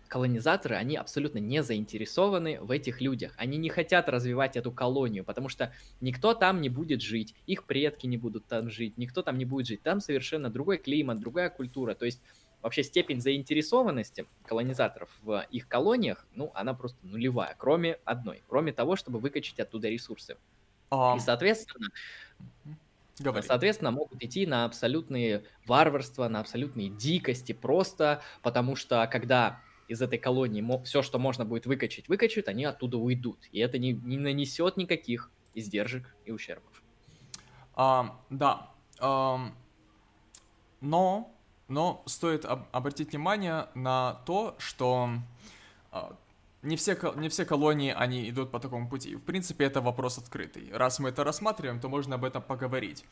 колонизаторы, они абсолютно не заинтересованы в этих людях. Они не хотят развивать эту колонию, потому что никто там не будет жить, их предки не будут там жить, никто там не будет жить. Там совершенно другой климат, другая культура. То есть вообще степень заинтересованности колонизаторов в их колониях, ну, она просто нулевая, кроме одной, кроме того, чтобы выкачать оттуда ресурсы. Um... И, соответственно, Говори. Соответственно, могут идти на абсолютные варварства, на абсолютные дикости, просто потому что когда из этой колонии все, что можно будет выкачать, выкачают, они оттуда уйдут. И это не, не нанесет никаких издержек и ущербов. Um, да. Um, но, но стоит об, обратить внимание на то, что uh, не все, не все колонии, они идут по такому пути. В принципе, это вопрос открытый. Раз мы это рассматриваем, то можно об этом поговорить.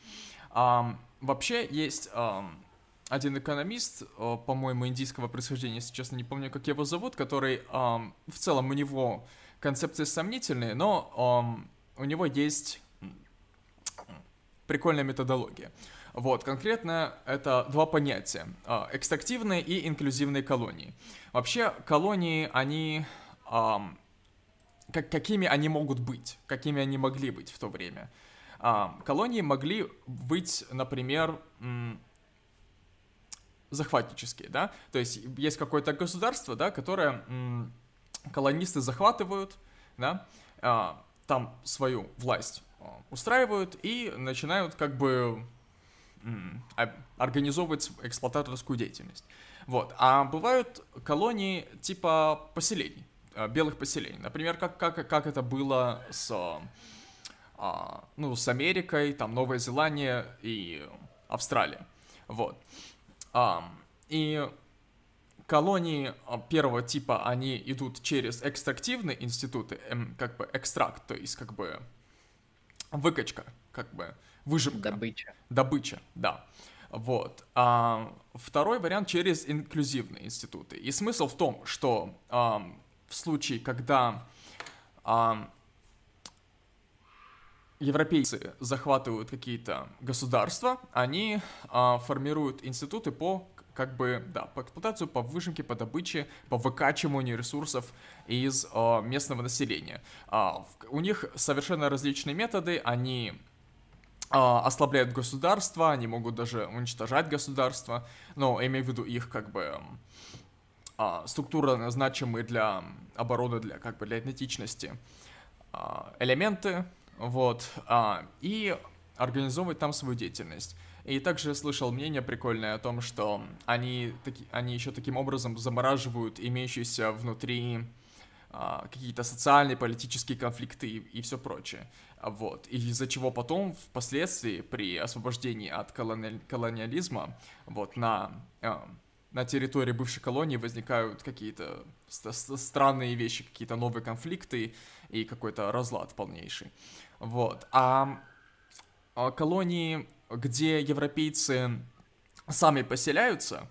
Um, вообще есть um, один экономист, э, по-моему, индийского происхождения, если честно, не помню, как его зовут, который в целом у него концепции сомнительные, но у него есть прикольная методология. Вот, конкретно это два понятия. Э, экстрактивные и инклюзивные колонии. Вообще, колонии, они... Как, какими они могут быть, какими они могли быть в то время. Колонии могли быть, например, захватнические, да, то есть есть какое-то государство, да, которое м, колонисты захватывают, да, а, там свою власть а, устраивают и начинают как бы организовывать эксплуататорскую деятельность. Вот. А бывают колонии типа поселений, белых поселений. Например, как, как, как это было с, а, ну, с Америкой, там Новая Зеландия и Австралия. Вот. Um, и колонии а, первого типа, они идут через экстрактивные институты, эм, как бы экстракт, то есть как бы выкачка, как бы выжимка. Добыча. Добыча, да. Вот. А второй вариант через инклюзивные институты. И смысл в том, что а, в случае, когда а, европейцы захватывают какие-то государства, они а, формируют институты по как бы, да, по эксплуатацию, по выжимке, по добыче, по выкачиванию ресурсов из а, местного населения. А, у них совершенно различные методы, они а, ослабляют государство, они могут даже уничтожать государство, но имею в виду их как бы а, структура значимые для обороны, для как бы для этничности а, элементы, вот, а, и организовывать там свою деятельность. И также слышал мнение прикольное о том, что они, таки, они еще таким образом замораживают имеющиеся внутри а, какие-то социальные, политические конфликты и, и все прочее. Вот. И из-за чего потом, впоследствии, при освобождении от колони... колониализма, вот, на, а, на территории бывшей колонии возникают какие-то странные вещи, какие-то новые конфликты и какой-то разлад полнейший. Вот. А, а колонии, где европейцы сами поселяются,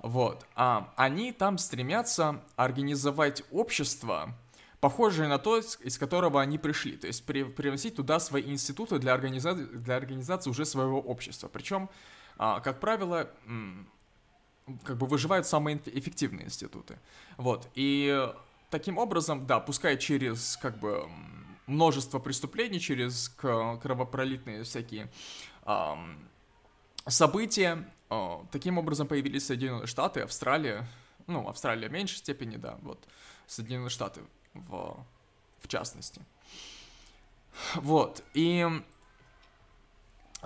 вот, а они там стремятся организовать общество, похожее на то, из которого они пришли. То есть при, привносить туда свои институты для, организа... для организации уже своего общества. Причем, а, как правило, как бы выживают самые эффективные институты. Вот. И таким образом, да, пускай через как бы множество преступлений, через кровопролитные всякие эм, события. Э, таким образом появились Соединенные Штаты, Австралия, ну, Австралия в меньшей степени, да, вот, Соединенные Штаты в, в частности. Вот, и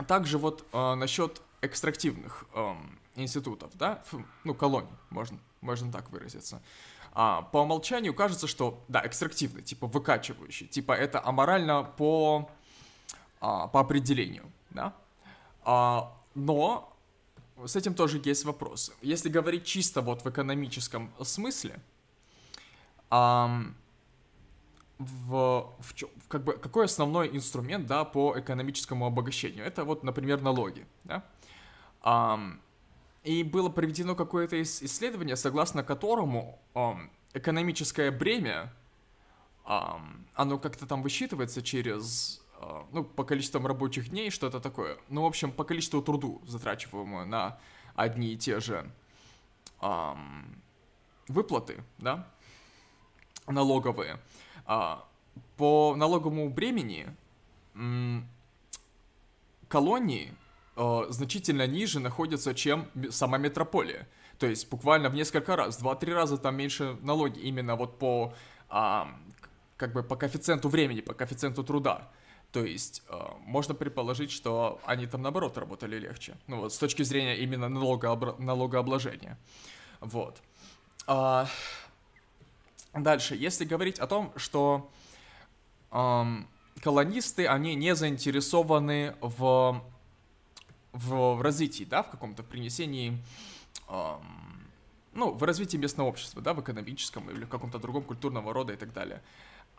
также вот э, насчет экстрактивных э, институтов, да, ну, колоний, можно, можно так выразиться а, по умолчанию кажется, что, да, экстрактивный, типа выкачивающий, типа это аморально по, а, по определению, да. А, но с этим тоже есть вопросы. Если говорить чисто вот в экономическом смысле, а, в, в, в как бы какой основной инструмент, да, по экономическому обогащению? Это вот, например, налоги, да. А, и было проведено какое-то исследование, согласно которому um, экономическое бремя, um, оно как-то там высчитывается через, uh, ну, по количествам рабочих дней, что-то такое. Ну, в общем, по количеству труду, затрачиваемого на одни и те же, um, выплаты, да, налоговые, а, по налоговому бремени колонии а, значительно ниже находятся, чем сама метрополия. То есть буквально в несколько раз, два-три раза там меньше налоги именно вот по а, как бы по коэффициенту времени, по коэффициенту труда. То есть э, можно предположить, что они там наоборот работали легче. Ну вот с точки зрения именно налогообра- налогообложения. Вот. А, дальше, если говорить о том, что эм, колонисты, они не заинтересованы в, в, в развитии, да, в каком-то принесении, эм, ну, в развитии местного общества, да, в экономическом или в каком-то другом культурного рода и так далее.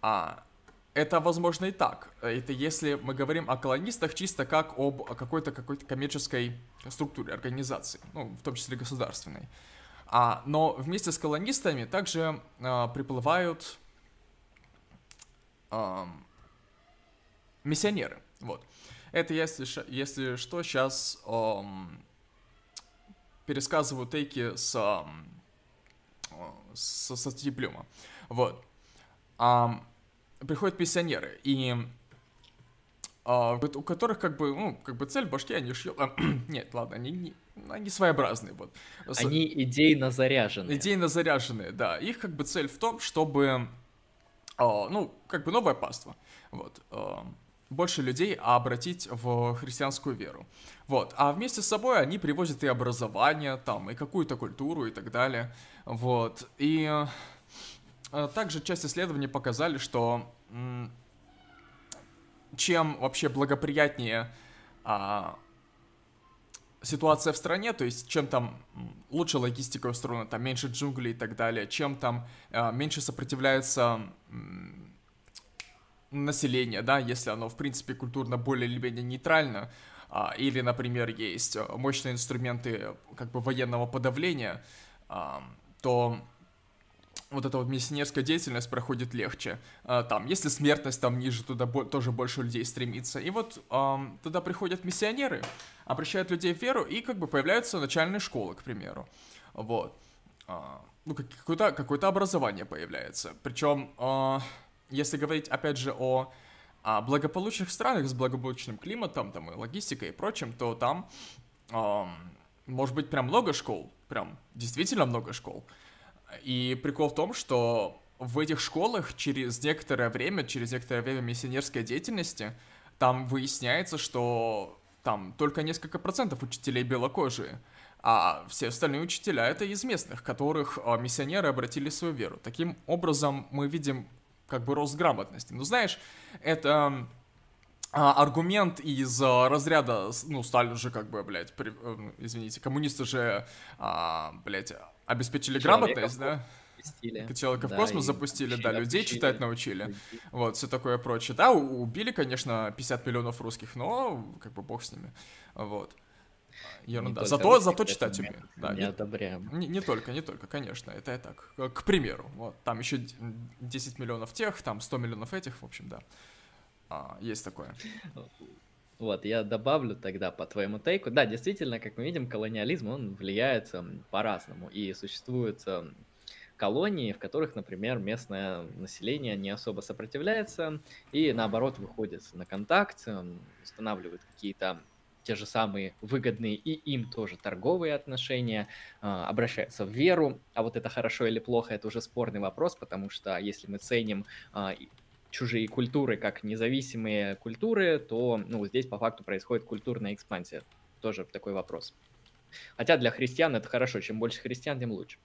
А, это возможно и так. Это если мы говорим о колонистах чисто как об какой-то какой-то коммерческой структуре, организации, ну, в том числе государственной. А, но вместе с колонистами также а, приплывают а, миссионеры. Вот. Это, если, если что, сейчас а, пересказываю тейки с, а, с, со статьи Блюма. Вот. А, приходят пенсионеры, и а, у которых как бы, ну, как бы цель башки, они шьют... А, <clears throat> нет, ладно, они, не, они своеобразные, вот. Они идейно заряженные. Идейно заряженные, да. Их как бы цель в том, чтобы, а, ну, как бы новое паство, вот, а, больше людей обратить в христианскую веру. Вот. А вместе с собой они привозят и образование, там, и какую-то культуру и так далее. Вот. И Э, также часть исследований показали, что чем вообще благоприятнее а, ситуация в стране, то есть чем там лучше логистика устроена, там меньше джунглей и так далее, чем там а, меньше сопротивляется м, население, да, если оно, в принципе, культурно более или менее нейтрально, а, или, например, есть мощные инструменты как бы военного подавления, а, то вот эта вот миссионерская деятельность проходит легче. А, там, если смертность там ниже, туда тоже больше людей стремится. И вот туда приходят миссионеры, обращают людей в веру, и как бы появляются начальные школы, к примеру. Вот. Ну, какое-то, какое-то образование появляется. Причем, э, если говорить, опять же, о, о благополучных странах с благополучным климатом, там, и логистикой и прочим, то там э, может быть прям много школ, прям действительно много школ. И прикол в том, что в этих школах через некоторое время, через некоторое время миссионерской деятельности, там выясняется, что там только несколько процентов учителей белокожие, а все остальные учителя это из местных, которых а, миссионеры обратили свою веру. Таким образом мы видим как бы рост грамотности. Ну знаешь, это а, аргумент из а, разряда, ну, Сталин же как бы, блядь, при, э, извините, коммунисты же, а, блядь, обеспечили грамотность, да? Запустили. Человека да, в космос запустили, да, людей обучили. читать научили. Вот, все такое прочее. Да, убили, конечно, 50 миллионов русских, но как бы бог с ними. Вот. Ерунда. Зато, зато читать умеют. Да, не, не одобряем. Не, не только, не только, конечно, это я так. К примеру, вот, там еще 10 миллионов тех, там 100 миллионов этих, в общем, да. А, есть такое. Вот, я добавлю тогда по твоему тейку. Да, действительно, как мы видим, колониализм, он влияет по-разному. И существуют колонии, в которых, например, местное население не особо сопротивляется и, наоборот, выходит на контакт, устанавливает какие-то те же самые выгодные и им тоже торговые отношения, а, обращаются в веру. А вот это хорошо или плохо, это уже спорный вопрос, потому что если мы ценим а, чужие культуры как независимые культуры, то ну, здесь по факту происходит культурная экспансия. Тоже такой вопрос. Хотя для христиан это хорошо, чем больше христиан, тем лучше.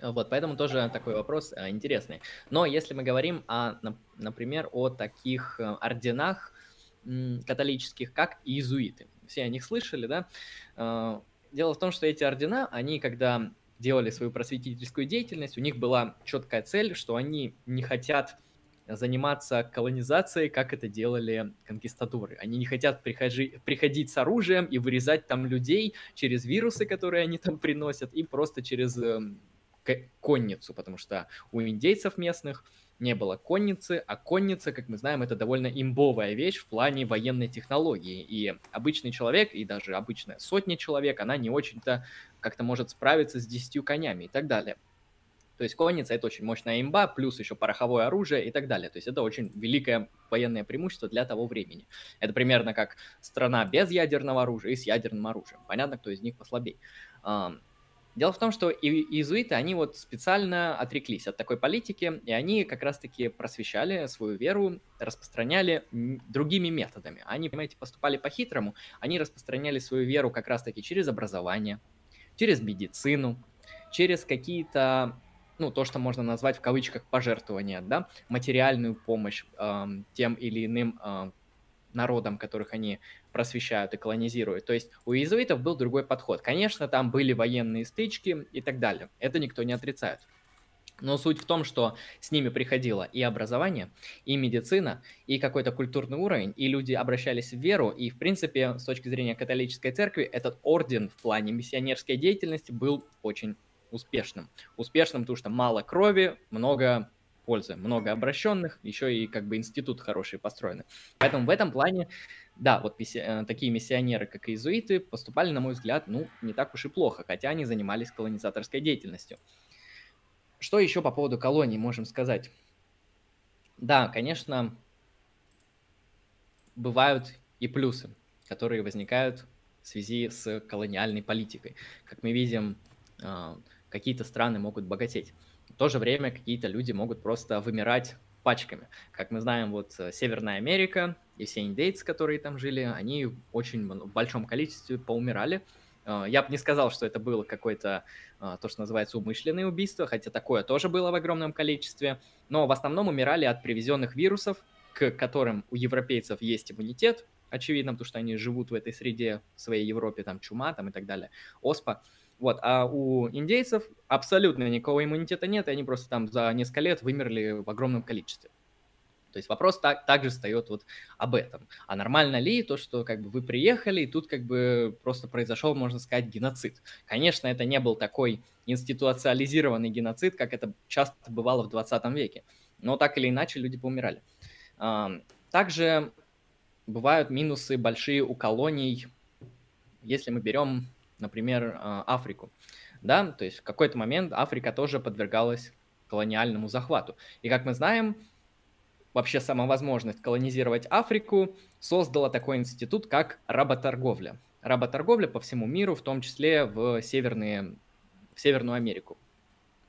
Вот, поэтому тоже такой вопрос а, интересный. Но если мы говорим, о, например, о таких э, орденах католических, как иезуиты, все о них слышали, да? Э, дело в том, что эти ордена, они когда делали свою просветительскую деятельность, у них была четкая цель, что они не хотят заниматься колонизацией, как это делали конкистадоры. Они не хотят прихожи, приходить с оружием и вырезать там людей через вирусы, которые они там приносят, и просто через э, конницу, потому что у индейцев местных не было конницы, а конница, как мы знаем, это довольно имбовая вещь в плане военной технологии. И обычный человек, и даже обычная сотня человек, она не очень-то как-то может справиться с десятью конями и так далее. То есть конница это очень мощная имба, плюс еще пороховое оружие и так далее. То есть это очень великое военное преимущество для того времени. Это примерно как страна без ядерного оружия и с ядерным оружием. Понятно, кто из них послабее. Дело в том, что и иезуиты, они вот специально отреклись от такой политики, и они как раз-таки просвещали свою веру, распространяли другими методами. Они, понимаете, поступали по-хитрому, они распространяли свою веру как раз-таки через образование, через медицину, через какие-то ну, то, что можно назвать в кавычках пожертвования, да, материальную помощь э, тем или иным э, народам, которых они просвещают и колонизируют. То есть у иезуитов был другой подход. Конечно, там были военные стычки и так далее. Это никто не отрицает. Но суть в том, что с ними приходило и образование, и медицина, и какой-то культурный уровень, и люди обращались в веру, и, в принципе, с точки зрения католической церкви, этот орден в плане миссионерской деятельности был очень успешным. Успешным, потому что мало крови, много пользы, много обращенных, еще и как бы институт хороший построен. Поэтому в этом плане, да, вот мисси... Э, такие миссионеры, как иезуиты, поступали, на мой взгляд, ну, не так уж и плохо, хотя они занимались колонизаторской деятельностью. Что еще по поводу колоний можем сказать? Да, конечно, бывают и плюсы, которые возникают в связи с колониальной политикой. Как мы видим, а, какие-то страны могут богатеть. В то же время какие-то люди могут просто вымирать пачками. Как мы знаем, вот э, Северная Америка и все индейцы, которые там жили, они очень в большом количестве поумирали. А, я бы не сказал, что это было какое-то а, то, что называется умышленное убийство, хотя такое тоже было в огромном количестве. Но в основном умирали от привезенных вирусов, к которым у европейцев есть иммунитет, очевидно, потому что они живут в этой среде, в своей Европе, там чума там и так далее, оспа. Вот, а у индейцев абсолютно никакого иммунитета нет, и они просто там за несколько лет вымерли в огромном количестве. То есть вопрос так, также встает вот об этом. А нормально ли то, что как бы вы приехали, и тут как бы просто произошел, можно сказать, геноцид? Конечно, это не был такой институциализированный геноцид, как это часто бывало в 20 веке. Но так или иначе люди поумирали. Также бывают минусы большие у колоний, если мы берем например, а, Африку. Да, то есть в какой-то момент Африка тоже подвергалась колониальному захвату. И как мы знаем, вообще сама возможность колонизировать Африку создала такой институт, как работорговля. Работорговля по всему миру, в том числе в, северные, в Северную Америку,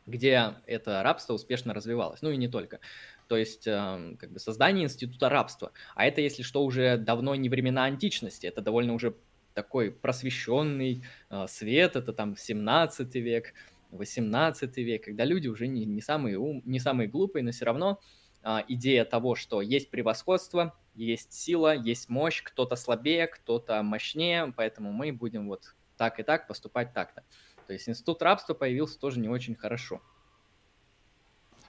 где это рабство успешно развивалось. Ну и не только. То есть э, как бы создание института рабства. А это, если что, уже давно не времена античности, это довольно уже такой просвещенный э, свет, это там 17 век, 18 век, когда люди уже не, не, самые, ум, не самые глупые, но все равно идея того, что есть превосходство, есть сила, есть мощь, кто-то слабее, кто-то мощнее, поэтому мы будем вот так и так поступать так-то. То есть институт рабства появился тоже не очень хорошо.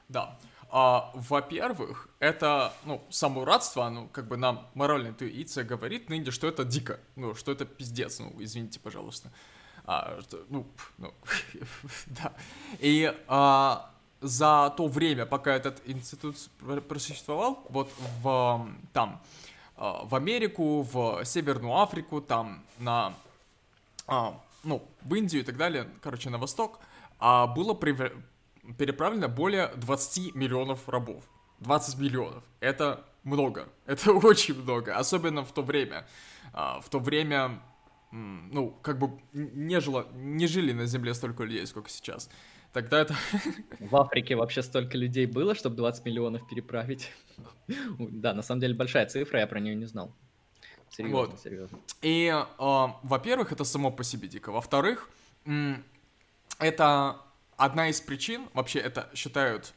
Да. А, во-первых, это, ну, само радство, оно как бы нам моральная интуиция говорит ныне, что это дико, ну, что это пиздец, ну, извините, пожалуйста. А, что, ну, <laughs> ну <laughs> да. И а, за то время, пока этот институт просуществовал, вот в, там, а, в Америку, в Северную Африку, там, на, а, ну, в Индию и так далее, короче, на восток, а, было переправлено более 20 миллионов рабов. 20 миллионов. Это много. <laughs> Это очень много. Особенно в то время. А, в то время, ну, как бы не, жило, не жили на Земле столько людей, сколько сейчас. Тогда это... В Африке вообще столько людей было, чтобы 20 миллионов переправить. <laughs> Да, на самом деле большая цифра, я про нее не знал. Серьезно, вот. серьезно. И, э, во-первых, это само по себе дико. Во-вторых, это одна из причин, вообще это считают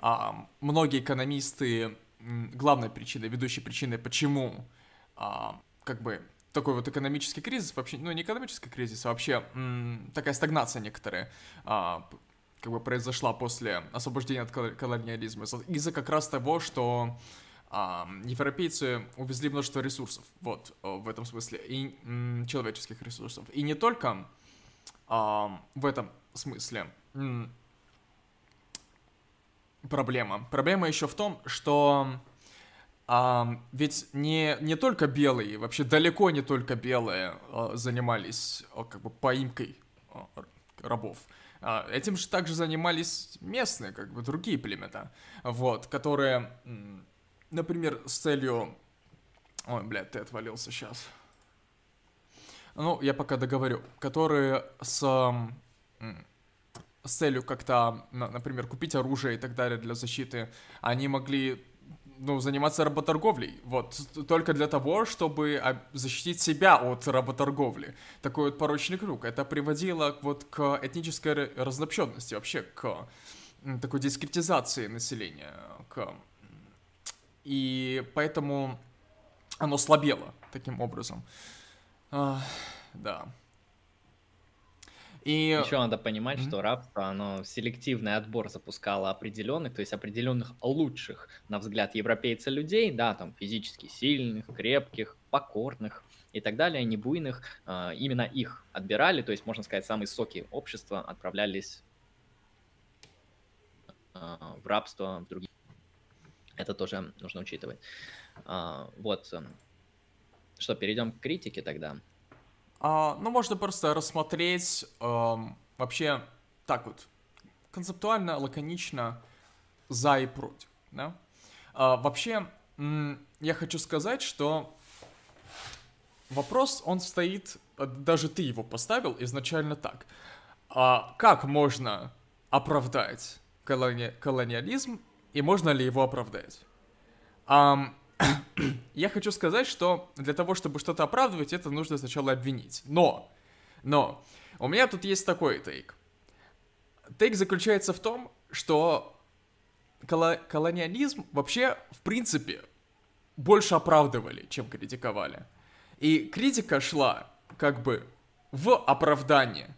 а, многие экономисты главной причиной, ведущей причиной, почему а, как бы такой вот экономический кризис, вообще, ну не экономический кризис, а вообще м, такая стагнация некоторая а, как бы произошла после освобождения от колониализма из-за как раз того, что а, европейцы увезли множество ресурсов, вот, в этом смысле, и м, человеческих ресурсов. И не только а, в этом смысле, проблема. Проблема еще в том, что а, ведь не, не только белые, вообще далеко не только белые а, занимались а, как бы поимкой а, рабов. А, этим же также занимались местные, как бы другие племена, вот, которые, например, с целью... Ой, блядь, ты отвалился сейчас. Ну, я пока договорю. Которые с, с целью как-то, например, купить оружие и так далее для защиты, они могли ну, заниматься работорговлей. Вот, только для того, чтобы защитить себя от работорговли. Такой вот порочный круг. Это приводило вот к этнической разобщенности, вообще к такой дискретизации населения. К... И поэтому оно слабело таким образом. А, да. И... Еще надо понимать, mm-hmm. что рабство, оно селективный отбор запускало определенных, то есть определенных лучших, на взгляд европейца, людей, да, там физически сильных, крепких, покорных и так далее, не буйных, э, именно их отбирали, то есть, можно сказать, самые соки общества отправлялись э, в рабство в другие. Это тоже нужно учитывать. Э, вот. Что, перейдем к критике тогда. А, ну, можно просто рассмотреть эм, вообще так вот, концептуально, лаконично, за и против, да? А, вообще, я хочу сказать, что вопрос, он стоит, э, даже ты его поставил изначально так. А как можно оправдать колони... колониализм и можно ли его оправдать? <coughs> я хочу сказать, что для того, чтобы что-то оправдывать, это нужно сначала обвинить. Но, но, у меня тут есть такой тейк. Тейк заключается в том, что коло- колониализм вообще, в принципе, больше оправдывали, чем критиковали. И критика шла как бы в оправдание.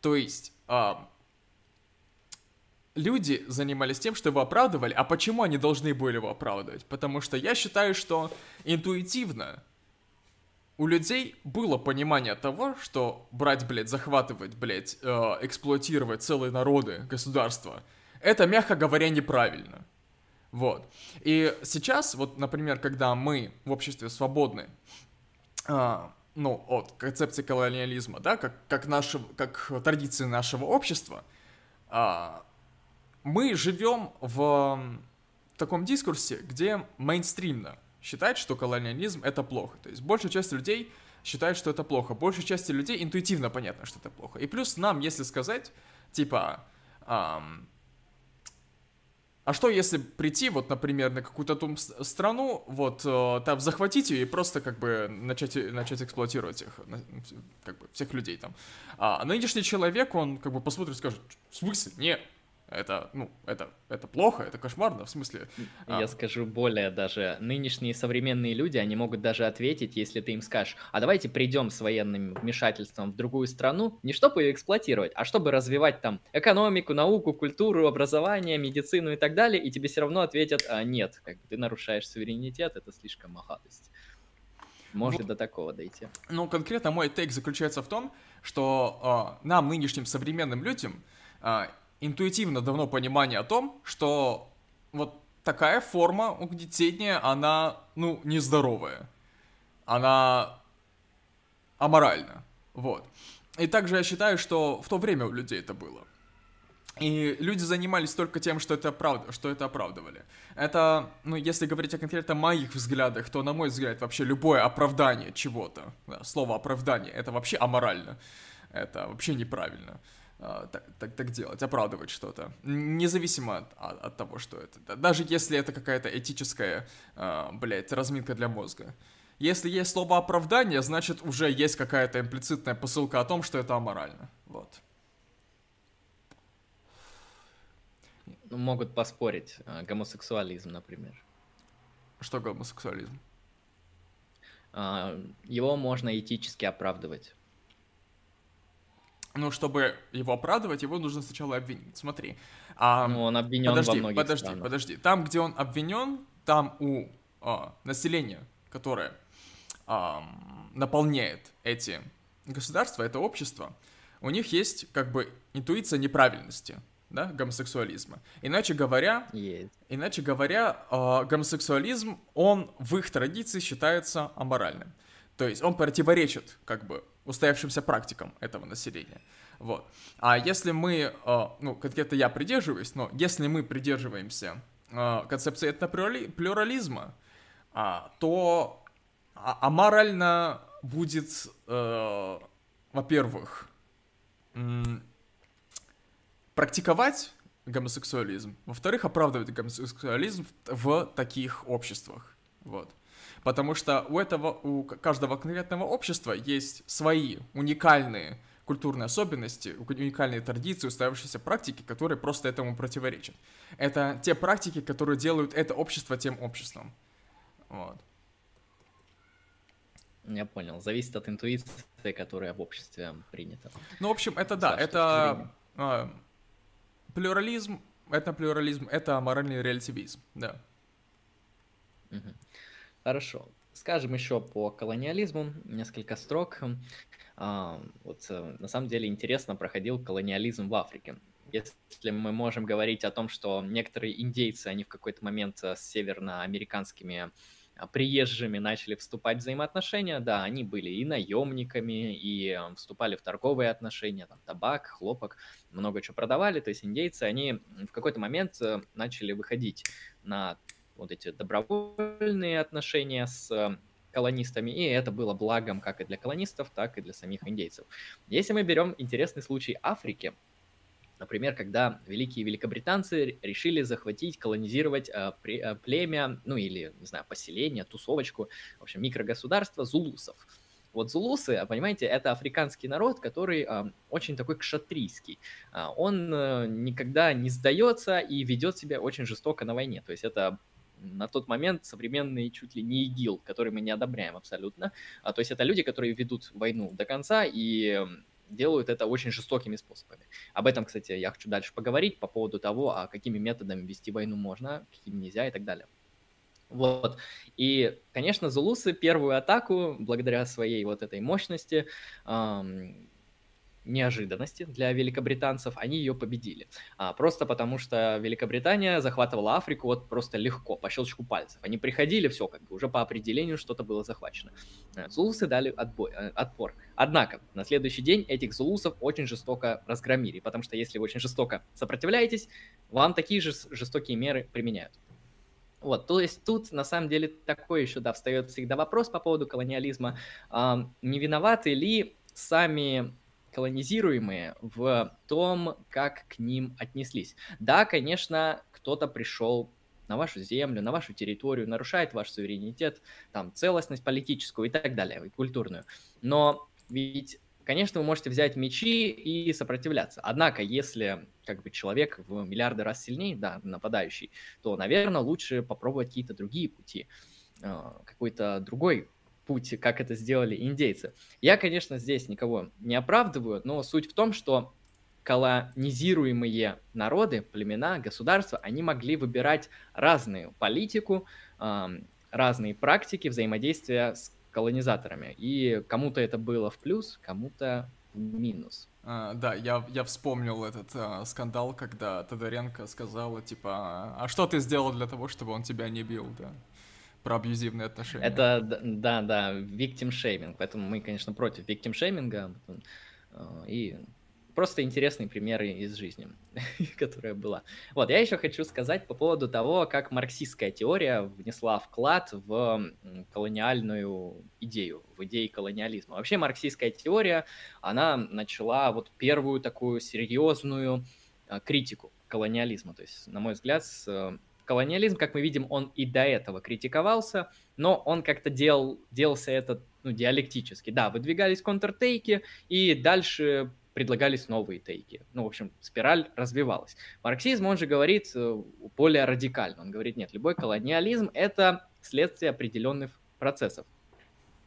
То есть, люди занимались тем, что его оправдывали. А почему они должны были его оправдывать? Потому что я считаю, что интуитивно у людей было понимание того, что брать, блядь, захватывать, блядь, э, эксплуатировать целые народы, государства, это, мягко говоря, неправильно. Вот. И сейчас, вот, например, когда мы в обществе свободны, э, ну, от концепции колониализма, да, как, как, нашего, как традиции нашего общества, э, мы живем в таком дискурсе, где мейнстримно считает, что колониализм это плохо. То есть большая часть людей считает, что это плохо. Большая часть людей интуитивно понятно, что это плохо. И плюс нам, если сказать, типа, эм, а что если прийти, вот, например, на какую-то ту страну, вот, э, там, захватить ее и просто, как бы, начать, начать эксплуатировать их, как бы, всех людей там. А нынешний человек, он, как бы, посмотрит и скажет, в смысле? Нет, это, ну, это, это плохо, это кошмарно, в смысле... Я а... скажу более даже, нынешние современные люди, они могут даже ответить, если ты им скажешь, а давайте придем с военным вмешательством в другую страну, не чтобы ее эксплуатировать, а чтобы развивать там экономику, науку, культуру, образование, медицину и так далее, и тебе все равно ответят, а, нет, как бы ты нарушаешь суверенитет, это слишком махатость. Может вот. до такого дойти. Ну, конкретно мой тейк заключается в том, что э, нам, нынешним современным людям, э, интуитивно давно понимание о том, что вот такая форма угнетения, она, ну, нездоровая. Она аморальна. Вот. И также я считаю, что в то время у людей это было. И люди занимались только тем, что это, правда, что это оправдывали. Это, ну, если говорить о конкретно моих взглядах, то, на мой взгляд, вообще любое оправдание чего-то, да, слово оправдание, это вообще аморально. Это вообще неправильно. А, так, так, так делать, оправдывать что-то, независимо от, от, от того, что это. Даже если это какая-то этическая, э, блядь, разминка для мозга. Если есть слово оправдание, значит уже есть какая-то имплицитная посылка о том, что это аморально. Вот. Ну, могут поспорить. А, гомосексуализм, например. Что гомосексуализм? Его можно этически оправдывать. Ну, чтобы его оправдывать, его нужно сначала обвинить. Смотри. А, ну, он обвинен подожди, во многих Подожди, странах. подожди. Там, где он обвинен, там у а, населения, которое а, наполняет эти государства, это общество, у них есть как бы интуиция неправильности, да, гомосексуализма. Иначе говоря, есть. иначе говоря, э, гомосексуализм, он в их традиции считается аморальным. То есть он противоречит как бы устоявшимся практикам этого населения. Вот. А если мы, э, ну, конкретно я придерживаюсь, но если мы придерживаемся э, концепции этноплюрализма, а, то а, аморально будет, э, во-первых, практиковать гомосексуализм, во-вторых, оправдывать гомосексуализм в таких обществах, вот. Потому что у этого, у каждого конкретного общества есть свои уникальные культурные особенности, уникальные традиции, устоявшиеся практики, которые просто этому противоречат. Это те практики, которые делают это общество тем обществом. Вот. Я понял. Зависит от интуиции, которая в обществе принята. Ну, в общем, это да, это э, плюрализм, это плюрализм, это моральный релятивизм, да. Угу. Хорошо. Скажем еще по колониализму несколько строк. А, вот э, на самом деле интересно проходил колониализм в Африке. Если мы можем говорить о том, что некоторые индейцы, они в какой-то момент э, с северноамериканскими а, приезжими начали вступать в взаимоотношения, да, они были и наемниками, и э, вступали в торговые отношения, там, табак, хлопок, много чего продавали, то есть индейцы, они в какой-то момент начали выходить на вот эти добровольные отношения с колонистами, и это было благом как и для колонистов, так и для самих индейцев. Если мы берем интересный случай Африки, Например, когда великие великобританцы решили захватить, колонизировать э, э, племя, ну или, не знаю, поселение, тусовочку, в общем, микрогосударство зулусов. Вот зулусы, понимаете, это африканский народ, который э, очень такой кшатрийский. Э, он э, никогда не сдается и ведет себя очень жестоко на войне. То есть это на тот момент современный чуть ли не ИГИЛ, который мы не одобряем абсолютно. А, то есть это люди, которые ведут войну до конца и делают это очень жестокими способами. Об этом, кстати, я хочу дальше поговорить по поводу того, а какими методами вести войну можно, какими нельзя и так далее. Вот. И, конечно, зулусы первую атаку, благодаря своей вот этой мощности, эм, неожиданности для великобританцев, они ее победили. А, просто потому что Великобритания захватывала Африку вот просто легко, по щелчку пальцев. Они приходили, все как бы уже по определению что-то было захвачено. Э, зулусы дали отбой, э, отпор. Однако, на следующий день этих зулусов очень жестоко разгромили, потому что если вы очень жестоко сопротивляетесь, вам такие же жестокие меры применяют. Вот, то есть тут на самом деле такой еще, да, встает всегда вопрос по поводу колониализма. Не виноваты ли сами колонизируемые в том, как к ним отнеслись. Да, конечно, кто-то пришел на вашу землю, на вашу территорию, нарушает ваш суверенитет, там, целостность политическую и так далее, и культурную. Но ведь, конечно, вы можете взять мечи и сопротивляться. Однако, если как бы человек в миллиарды раз сильнее, да, нападающий, то, наверное, лучше попробовать какие-то другие пути, а, какой-то другой путь, как это сделали индейцы. Я, конечно, здесь никого не оправдываю, но суть в том, что колонизируемые народы, племена, государства, они могли выбирать разную политику, разные практики взаимодействия с колонизаторами. И кому-то это было в плюс, кому-то в минус. А, да, я, я вспомнил этот а, скандал, когда Тодоренко сказала, типа, а что ты сделал для того, чтобы он тебя не бил, да? Про абьюзивные отношения. Это, да, да, victim shaming, поэтому мы, конечно, против victim шейминга, э, и просто интересные примеры из жизни, <laughs> которая была. Вот, я еще хочу сказать по поводу того, как марксистская теория внесла вклад в колониальную идею, в идеи колониализма. Вообще марксистская теория, она начала вот первую такую серьезную э, критику колониализма. То есть, на мой взгляд, с э, колониализм, как мы видим, он и до этого критиковался, но он как-то делал, делался это ну, диалектически. Да, выдвигались контртейки, и дальше предлагались новые тейки. Ну, в общем, спираль развивалась. Марксизм, он же говорит э, более радикально. Он говорит, нет, любой колониализм – это следствие определенных процессов.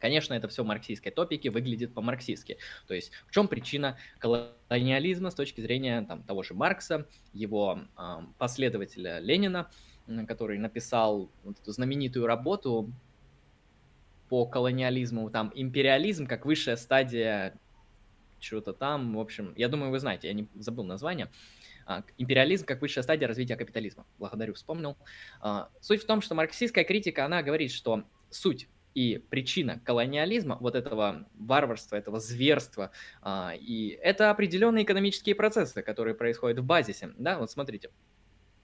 Конечно, это все марксистской топике выглядит по-марксистски. То есть в чем причина колониализма с точки зрения там, того же Маркса, его э, последователя Ленина – который написал вот эту знаменитую работу по колониализму, там империализм как высшая стадия чего-то там, в общем, я думаю, вы знаете, я не забыл название. А, империализм как высшая стадия развития капитализма. Благодарю, вспомнил. А, суть в том, что марксистская критика, она говорит, что суть И причина колониализма, вот этого варварства, этого зверства, а, и это определенные экономические процессы, которые происходят в базисе. Да, вот смотрите,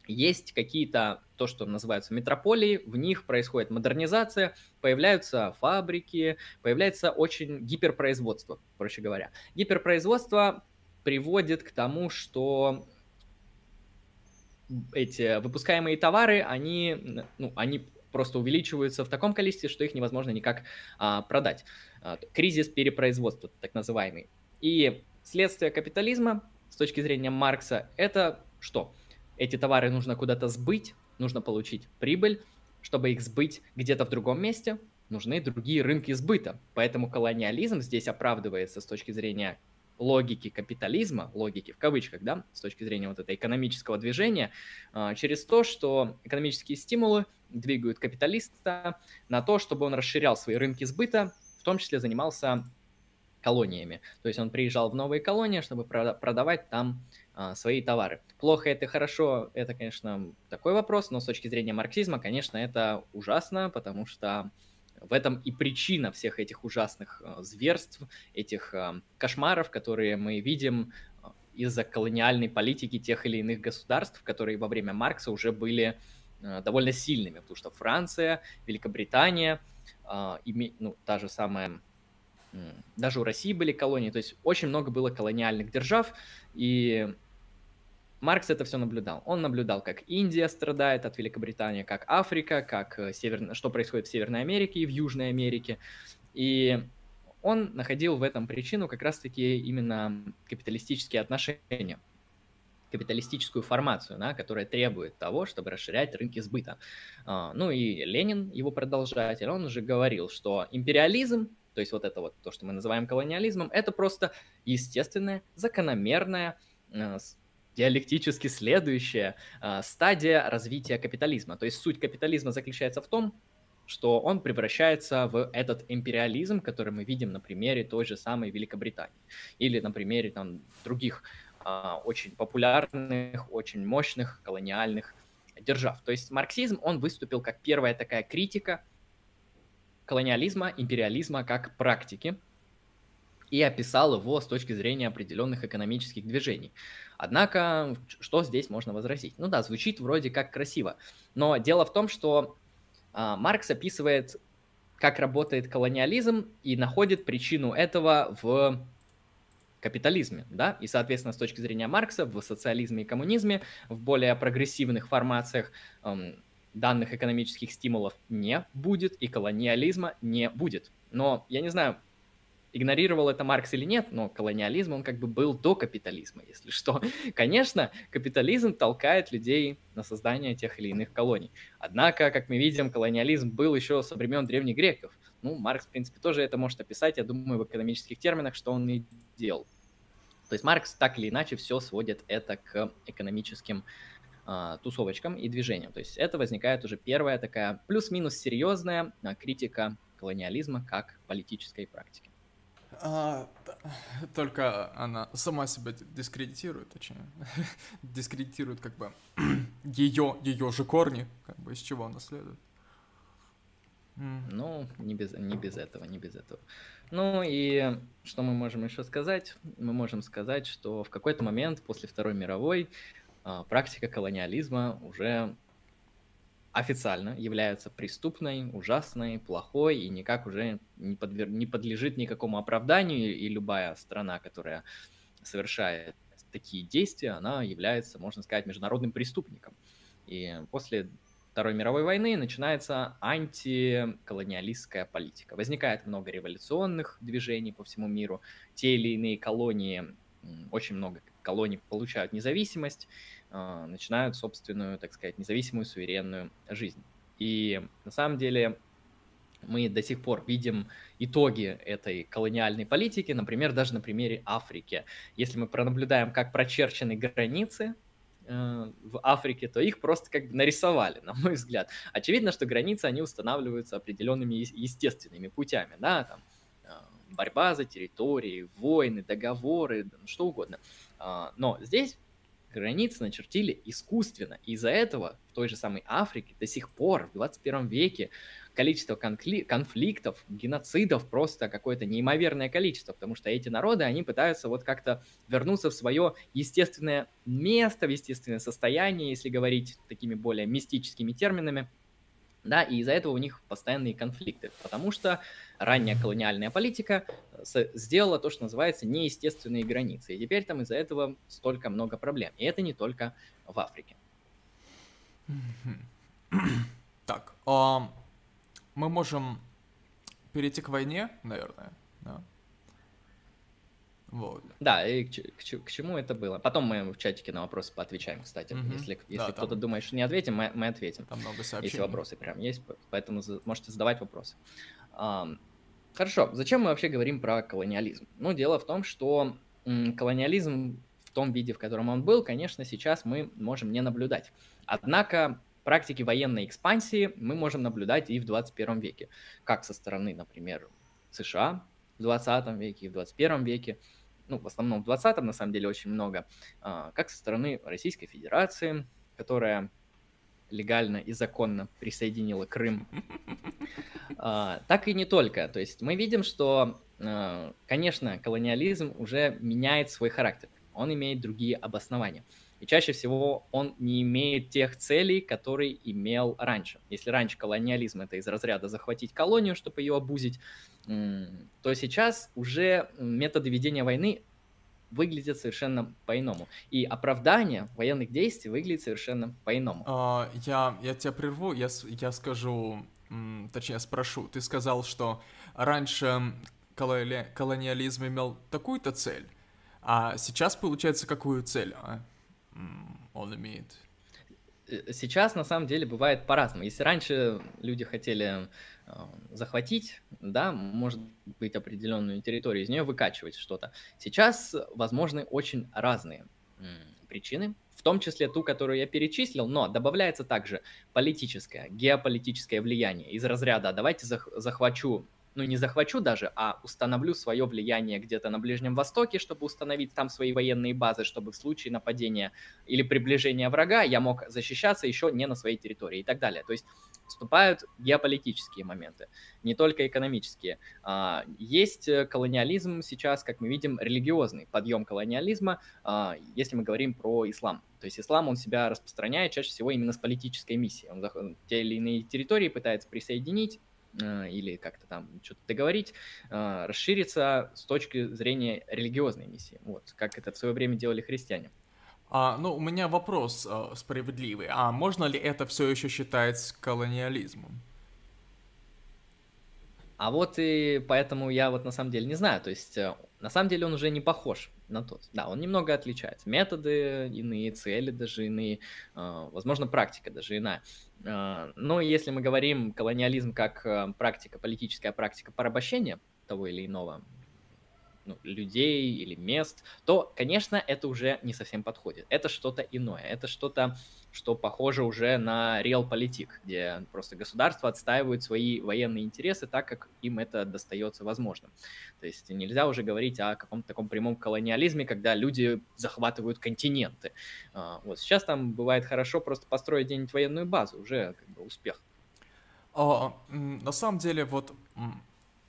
есть какие-то, то, что называются метрополии, в них происходит модернизация, появляются фабрики, появляется очень гиперпроизводство, проще говоря. Гиперпроизводство приводит к тому, что эти выпускаемые товары, они, ну, они просто увеличиваются в таком количестве, что их невозможно никак а, продать. А, кризис перепроизводства, так называемый. И следствие капитализма с точки зрения Маркса это что? Эти товары нужно куда-то сбыть, нужно получить прибыль, чтобы их сбыть где-то в другом месте, нужны другие рынки сбыта. Поэтому колониализм здесь оправдывается с точки зрения логики капитализма, логики в кавычках, да, с точки зрения вот этого экономического движения, а, через то, что экономические стимулы двигают капиталиста на то, чтобы он расширял свои рынки сбыта, в том числе занимался колониями. То есть он приезжал в новые колонии, чтобы продавать там а, свои товары. Плохо это хорошо, это, конечно, такой вопрос, но с точки зрения марксизма, конечно, это ужасно, потому что в этом и причина всех этих ужасных э, зверств, этих э, кошмаров, которые мы видим из-за колониальной политики тех или иных государств, которые во время Маркса уже были довольно сильными, потому что Франция, Великобритания, ну, та же самая, даже у России были колонии, то есть очень много было колониальных держав, и Маркс это все наблюдал. Он наблюдал, как Индия страдает от Великобритании, как Африка, как э, север... что происходит в Северной Америке и в Южной Америке. И он находил в этом причину как раз-таки именно капиталистические отношения, капиталистическую формацию, да, которая требует того, чтобы расширять рынки сбыта. А, ну и Ленин, его продолжатель, он уже говорил, что империализм, то есть вот это вот то, что мы называем колониализмом, это просто естественная, закономерная э, диалектически следующая э, стадия развития капитализма. То есть суть капитализма заключается в том, что он превращается в этот империализм, который мы видим на примере той же самой Великобритании или на примере там, других э, очень популярных, очень мощных колониальных держав. То есть марксизм, он выступил как первая такая критика колониализма, империализма как практики, и описал его с точки зрения определенных экономических движений. Однако, что здесь можно возразить? Ну да, звучит вроде как красиво, но дело в том, что а, Маркс описывает, как работает колониализм и находит причину этого в капитализме, да, и, соответственно, с точки зрения Маркса, в социализме и коммунизме, в более прогрессивных формациях эм, данных экономических стимулов не будет, и колониализма не будет. Но я не знаю, игнорировал это Маркс или нет, но колониализм, он как бы был до капитализма, если что. <laughs> Конечно, капитализм толкает людей на создание тех или иных колоний. Однако, как мы видим, колониализм был еще со времен древних греков. Ну, Маркс, в принципе, тоже это может описать, я думаю, в экономических терминах, что он и делал. То есть Маркс так или иначе все сводит это к экономическим а, тусовочкам и движениям. То есть это возникает уже первая такая плюс-минус серьезная а, критика колониализма как политической практики. А, только она сама себя дискредитирует, точнее. <laughs> дискредитирует как бы <clears throat> ее, ее же корни, как бы из чего она следует. Ну, не без, не без этого, не без этого. Ну и что мы можем еще сказать? Мы можем сказать, что в какой-то момент после Второй мировой а, практика колониализма уже официально является преступной, ужасной, плохой и никак уже не, подвер... не подлежит никакому оправданию, и любая страна, которая совершает такие действия, она является, можно сказать, международным преступником. И после Второй мировой войны начинается антиколониалистская политика. Возникает много революционных движений по всему миру. Те или иные колонии, очень много колоний получают независимость, начинают собственную, так сказать, независимую, суверенную жизнь. И на самом деле мы до сих пор видим итоги этой колониальной политики, например, даже на примере Африки. Если мы пронаблюдаем, как прочерчены границы э, в Африке, то их просто как бы нарисовали, <laughs> на мой взгляд. Очевидно, что границы, они устанавливаются определенными естественными путями, да, там, э, борьба за территории, войны, договоры, что угодно. А, но здесь границы начертили искусственно. Из-за этого в той же самой Африке до сих пор в 21 веке количество конфли- конфликтов, геноцидов просто какое-то неимоверное количество, потому что эти народы, они пытаются вот как-то вернуться в свое естественное место, в естественное состояние, если говорить такими более мистическими терминами, да, и из-за этого у них постоянные конфликты, потому что ранняя колониальная политика сделала то, что называется неестественные границы, и теперь там из-за этого столько много проблем, и это не только в Африке. <clears throat> Так, um, мы можем перейти к войне, наверное? Вот. Да, и к, к, к чему это было? Потом мы в чатике на вопросы поотвечаем, кстати. Угу. Если, если да, кто-то там... думает, что не ответим, мы, мы ответим. Там много сообщений. Если вопросы прям есть, поэтому за, можете задавать вопросы. А, хорошо, зачем мы вообще говорим про колониализм? Ну, дело в том, что колониализм в том виде, в котором он был, конечно, сейчас мы можем не наблюдать. Однако Практики военной экспансии мы можем наблюдать и в 21 веке, как со стороны, например, США в 20 веке и в 21 веке, ну, в основном в 20 на самом деле очень много, а, как со стороны Российской Федерации, которая легально и законно присоединила Крым, <laughs> а, так и не только. То есть мы видим, что, а, конечно, колониализм уже меняет свой характер, он имеет другие обоснования. И чаще всего он не имеет тех целей, которые имел раньше. Если раньше колониализм это из разряда захватить колонию, чтобы ее обузить, то сейчас уже методы ведения войны выглядят совершенно по-иному. И оправдание военных действий выглядит совершенно по-иному. А, я, я тебя прерву, я, я скажу, точнее спрошу. Ты сказал, что раньше колони, колониализм имел такую-то цель, а сейчас получается какую цель? А? Он имеет? Э, сейчас на самом деле бывает по-разному. Если раньше люди хотели э, захватить, да, может быть определенную территорию, из нее выкачивать что-то. Сейчас возможны очень разные причины, в том числе ту, которую я перечислил, но добавляется также политическое, геополитическое влияние из разряда «давайте захвачу ну не захвачу даже, а установлю свое влияние где-то на Ближнем Востоке, чтобы установить там свои военные базы, чтобы в случае нападения или приближения врага я мог защищаться еще не на своей территории и так далее. То есть вступают геополитические моменты, не только экономические. А, есть колониализм сейчас, как мы видим, религиозный подъем колониализма, а, если мы говорим про ислам. То есть ислам, он себя распространяет чаще всего именно с политической миссией. Он те или иные территории пытается присоединить, Э, или как-то там что-то договорить, э, расшириться с точки зрения религиозной миссии. Вот, как это в свое время делали христиане. А, ну, у меня вопрос э, справедливый. А можно ли это все еще считать колониализмом? А вот и поэтому я вот на самом деле не знаю. То есть, э, на самом деле он уже не похож на тот. Да, он немного отличается. Методы иные, цели даже иные, э, возможно, практика даже иная. Э, но если мы говорим колониализм как практика, политическая практика порабощения того или иного ну, людей или мест, то, конечно, это уже не совсем подходит. Это что-то иное. Это что-то, что похоже уже на реал-политик, где просто государство отстаивает свои военные интересы так, как им это достается возможным. То есть нельзя уже говорить о каком-то таком прямом колониализме, когда люди захватывают континенты. А, вот сейчас там бывает хорошо просто построить где-нибудь военную базу, уже как бы успех. А, на самом деле, вот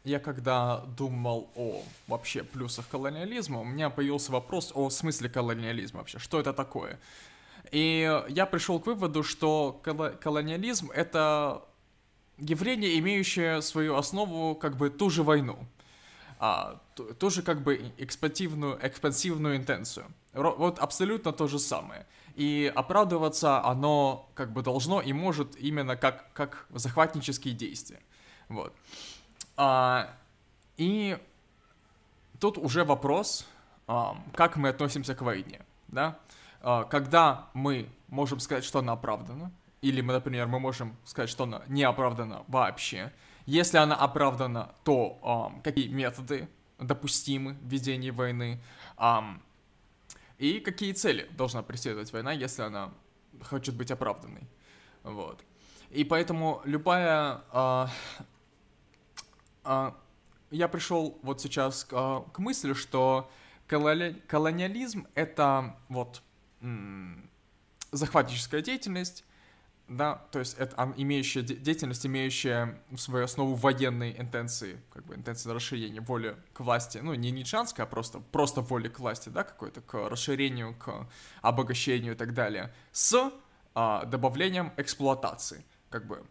я когда думал о вообще плюсах колониализма, у меня появился вопрос о смысле колониализма вообще, что это такое. И я пришел к выводу, что колониализм это явление, имеющее свою основу как бы ту же войну, а, ту, ту же как бы экспансивную, экспансивную интенцию. Вот абсолютно то же самое. И оправдываться оно как бы должно и может именно как, как захватнические действия. Вот. А, и тут уже вопрос, а, как мы относимся к войне, да? А, когда мы можем сказать, что она оправдана, или, мы, например, мы можем сказать, что она не оправдана вообще. Если она оправдана, то а, какие методы допустимы в ведении войны, а, и какие цели должна преследовать война, если она хочет быть оправданной. Вот. И поэтому любая а, а, я пришел вот сейчас к, а, к мысли, что колониализм это вот захватническая деятельность, да, то есть это имеющая деятельность, имеющая свою основу военной интенции, как бы интенции расширения воли к власти, ну, не ничанская, а просто, просто воли к власти, да, какой-то, к расширению, к обогащению и так далее, с а, добавлением эксплуатации, как бы,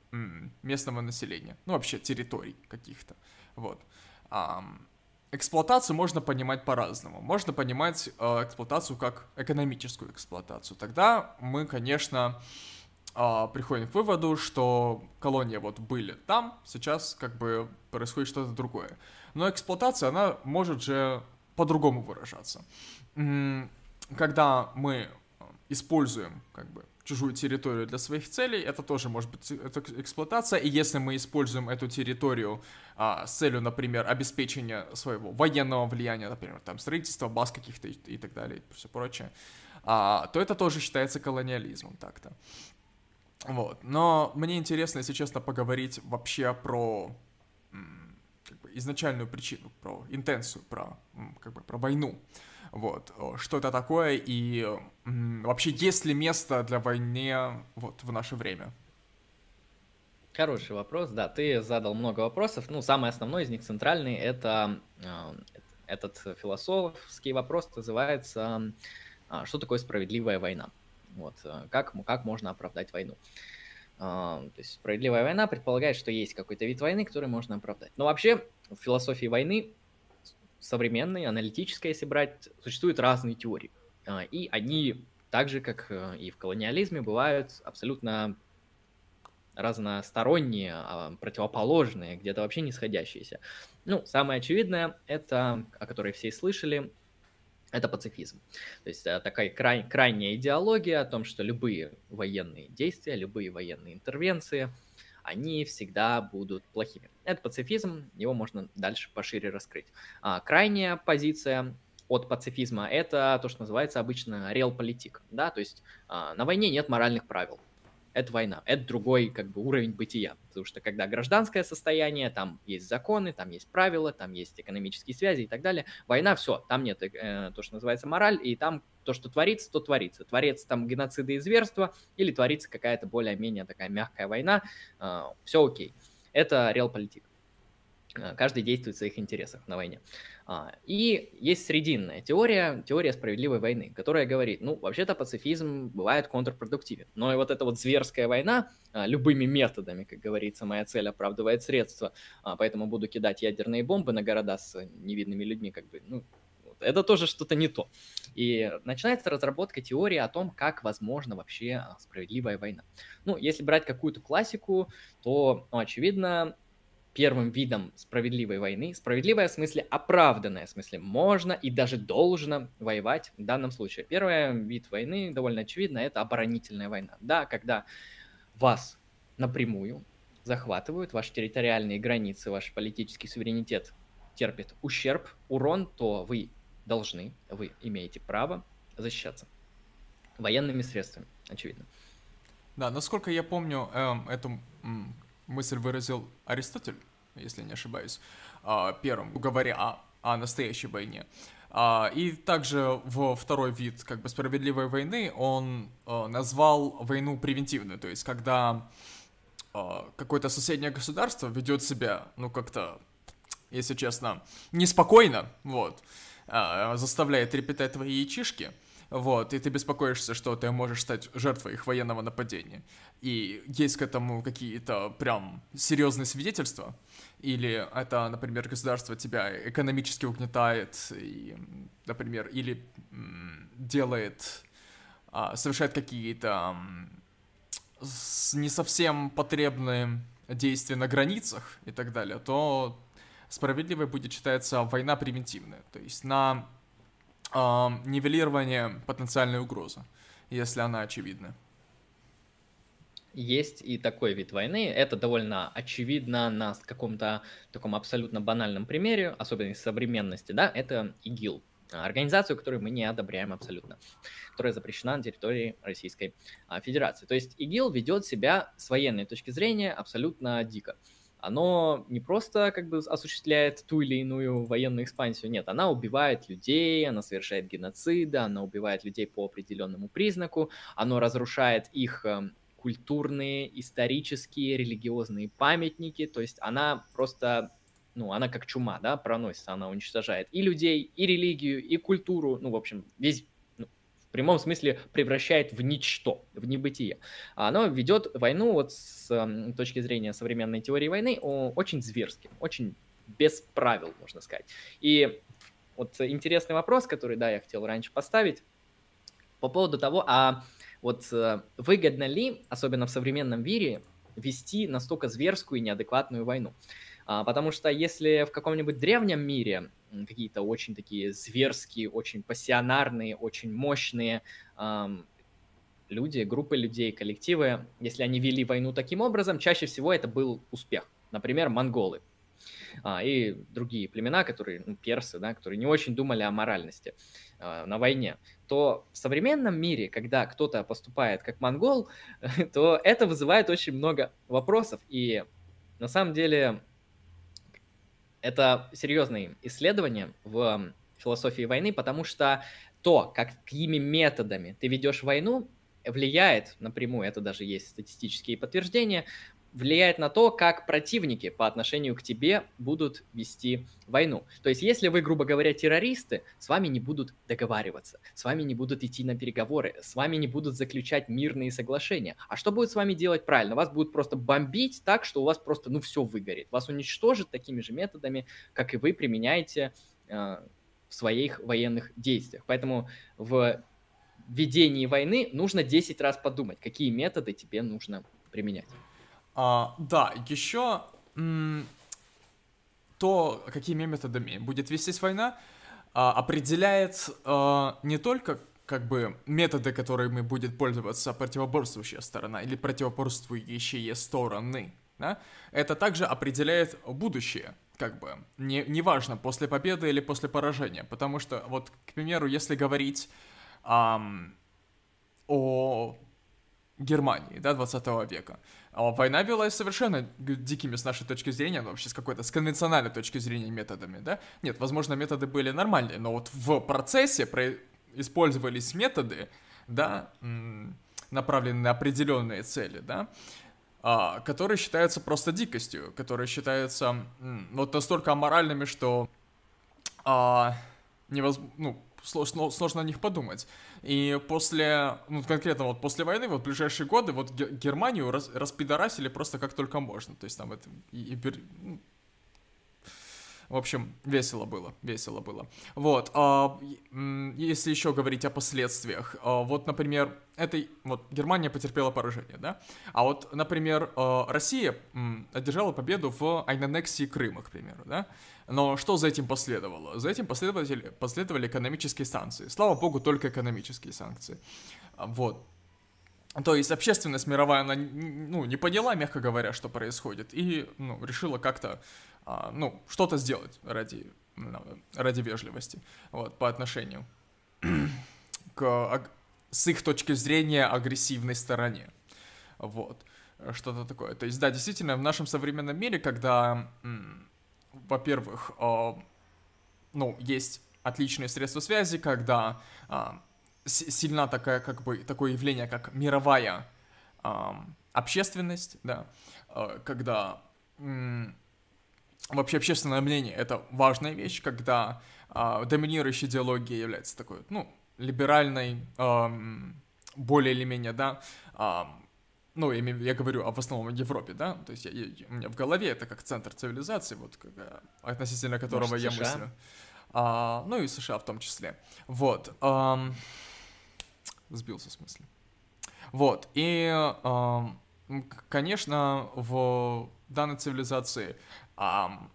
местного населения, ну, вообще территорий каких-то, вот. А, эксплуатацию можно понимать по-разному. Можно понимать э, эксплуатацию как экономическую эксплуатацию. Тогда мы, конечно, а, приходим к выводу, что колонии вот были там, сейчас как бы происходит что-то другое. Но эксплуатация, она может же по-другому выражаться. Когда мы используем как бы чужую территорию для своих целей, это тоже может быть эксплуатация, и если мы используем эту территорию а, с целью, например, обеспечения своего военного влияния, например, там строительства баз каких-то и, и так далее, и все прочее, а, то это тоже считается колониализмом так-то. Вот. Но мне интересно, если честно, поговорить вообще про как бы, изначальную причину, про интенцию, про, как бы, про войну. Вот. Что это такое и вообще есть ли место для войны вот, в наше время? Хороший вопрос, да, ты задал много вопросов. Ну, самый основной из них, центральный, это э, этот философский вопрос называется э, «Что такое справедливая война?» Вот, э, как, как можно оправдать войну? То есть справедливая война предполагает, что есть какой-то вид войны, который можно оправдать. Но вообще в философии войны современной, аналитической, если брать, существуют разные теории. А, и они, так же как э, и в колониализме, бывают абсолютно разносторонние, а, противоположные, где-то вообще не сходящиеся. Ну, самое очевидное, это, о которой все слышали, это пацифизм. То есть э, такая край, крайняя идеология о том, что любые военные действия, любые военные интервенции, они всегда будут плохими. Это пацифизм, его можно дальше пошире раскрыть. А, крайняя позиция от пацифизма – это то, что называется обычно реал-политик. Да? То есть а, на войне нет моральных правил это война, это другой как бы уровень бытия, потому что когда гражданское состояние, там есть законы, там есть правила, там есть экономические связи и так далее, война, все, там нет э, то, что называется мораль, и там то, что творится, то творится. Творится там геноциды и зверства, или творится какая-то более-менее такая мягкая война, э, все окей. Это реал-политик. Э, каждый действует в своих интересах на войне. А, и есть срединная теория, теория справедливой войны, которая говорит, ну, вообще-то пацифизм бывает контрпродуктивен, но и вот эта вот зверская война а, любыми методами, как говорится, моя цель оправдывает средства, а, поэтому буду кидать ядерные бомбы на города с невидными людьми, как бы, ну, это тоже что-то не то. И начинается разработка теории о том, как возможно вообще справедливая война. Ну, если брать какую-то классику, то, ну, очевидно, первым видом справедливой войны. Справедливая в смысле оправданная, в смысле можно и даже должно воевать в данном случае. Первый вид войны, довольно очевидно, это оборонительная война. Да, когда вас напрямую захватывают, ваши территориальные границы, ваш политический суверенитет терпит ущерб, урон, то вы должны, вы имеете право защищаться военными средствами, очевидно. Да, насколько я помню, эм, эту мысль выразил Аристотель, если не ошибаюсь, а, первым, говоря о, о настоящей войне. А, и также в второй вид как бы справедливой войны он а, назвал войну превентивной, то есть когда какое-то соседнее государство ведет себя, ну как-то, если честно, неспокойно, вот, заставляет трепетать твои яичишки, вот, и ты беспокоишься, что ты можешь стать жертвой их военного нападения. И есть к этому какие-то прям серьезные свидетельства, или это, например, государство тебя экономически угнетает, и, например, или делает, а, совершает какие-то не совсем потребные действия на границах и так далее, то справедливой будет считаться война превентивная, то есть на э, нивелирование потенциальной угрозы, если она очевидна. Есть и такой вид войны. Это довольно очевидно на каком-то таком абсолютно банальном примере, особенно из современности, да, это ИГИЛ. Организацию, которую мы не одобряем абсолютно, которая запрещена на территории Российской а, Федерации. То есть ИГИЛ ведет себя с военной точки зрения абсолютно дико. Оно не просто как бы осуществляет ту или иную военную экспансию, нет, она убивает людей, она совершает геноциды, она убивает людей по определенному признаку, оно разрушает их эм, культурные, исторические, религиозные памятники, то есть она просто, ну, она как чума, да, проносится, она уничтожает и людей, и религию, и культуру, ну, в общем, весь в прямом смысле превращает в ничто, в небытие. Оно ведет войну вот с э, точки зрения современной теории войны очень зверски, очень без правил, можно сказать. И вот интересный вопрос, который, да, я хотел раньше поставить, по поводу того, а вот э, выгодно ли, особенно в современном мире, вести настолько зверскую и неадекватную войну? А, потому что если в каком-нибудь древнем мире какие-то очень такие зверские, очень пассионарные, очень мощные эм, люди, группы людей, коллективы, если они вели войну таким образом, чаще всего это был успех. Например, монголы а, и другие племена, которые, ну, персы, да, которые не очень думали о моральности а, на войне, то в современном мире, когда кто-то поступает как монгол, <laughs> то это вызывает очень много вопросов. И на самом деле это серьезные исследования в философии войны, потому что то, какими методами ты ведешь войну, влияет напрямую, это даже есть статистические подтверждения, влияет на то, как противники по отношению к тебе будут вести войну. То есть, если вы, грубо говоря, террористы, с вами не будут договариваться, с вами не будут идти на переговоры, с вами не будут заключать мирные соглашения. А что будет с вами делать правильно? Вас будут просто бомбить так, что у вас просто, ну, все выгорит. Вас уничтожат такими же методами, как и вы применяете э, в своих военных действиях. Поэтому в ведении войны нужно 10 раз подумать, какие методы тебе нужно применять. А, да, еще то, какими методами будет вестись война, а, определяет а, не только как бы методы, которыми будет пользоваться противоборствующая сторона или противоборствующие стороны, да? это также определяет будущее, как бы, не, неважно, после победы или после поражения, потому что, вот, к примеру, если говорить эм, о Германии, да, 20 века. А война велась совершенно дикими с нашей точки зрения, вообще с какой-то, с конвенциональной точки зрения методами, да. Нет, возможно, методы были нормальные, но вот в процессе про... использовались методы, да, направленные на определенные цели, да, а, которые считаются просто дикостью, которые считаются вот настолько аморальными, что а, невозможно, ну, сложно, сложно о них подумать. И после, ну, конкретно вот после войны, вот ближайшие годы, вот Германию рас, распидорасили просто как только можно. То есть там это и, и, ну, в общем, весело было, весело было. Вот, а, если еще говорить о последствиях, а, вот, например, этой, вот, Германия потерпела поражение, да? А вот, например, а, Россия одержала победу в аннексии Крыма, к примеру, да? Но что за этим последовало? За этим последовали, последовали экономические санкции. Слава богу, только экономические санкции. Вот. То есть общественность мировая, она ну, не поняла, мягко говоря, что происходит, и ну, решила как-то ну, что-то сделать ради, ну, ради вежливости вот, по отношению <clears throat> к, с их точки зрения, агрессивной стороне. Вот, что-то такое. То есть, да, действительно, в нашем современном мире, когда, во-первых, а, ну, есть отличные средства связи, когда а, сильна такая, как бы, такое явление, как мировая общественность, да, когда вообще общественное мнение это важная вещь, когда э, доминирующей идеологией является такой, ну, либеральной, э, более или менее, да, э, ну, я, я говорю о, в основном Европе, да, то есть я, я, у меня в голове это как центр цивилизации, вот, как, относительно которого Может, я США? мыслю. А, ну и США в том числе. Вот. Эм, сбился в смысле. Вот. И, эм, конечно, в данной цивилизации а,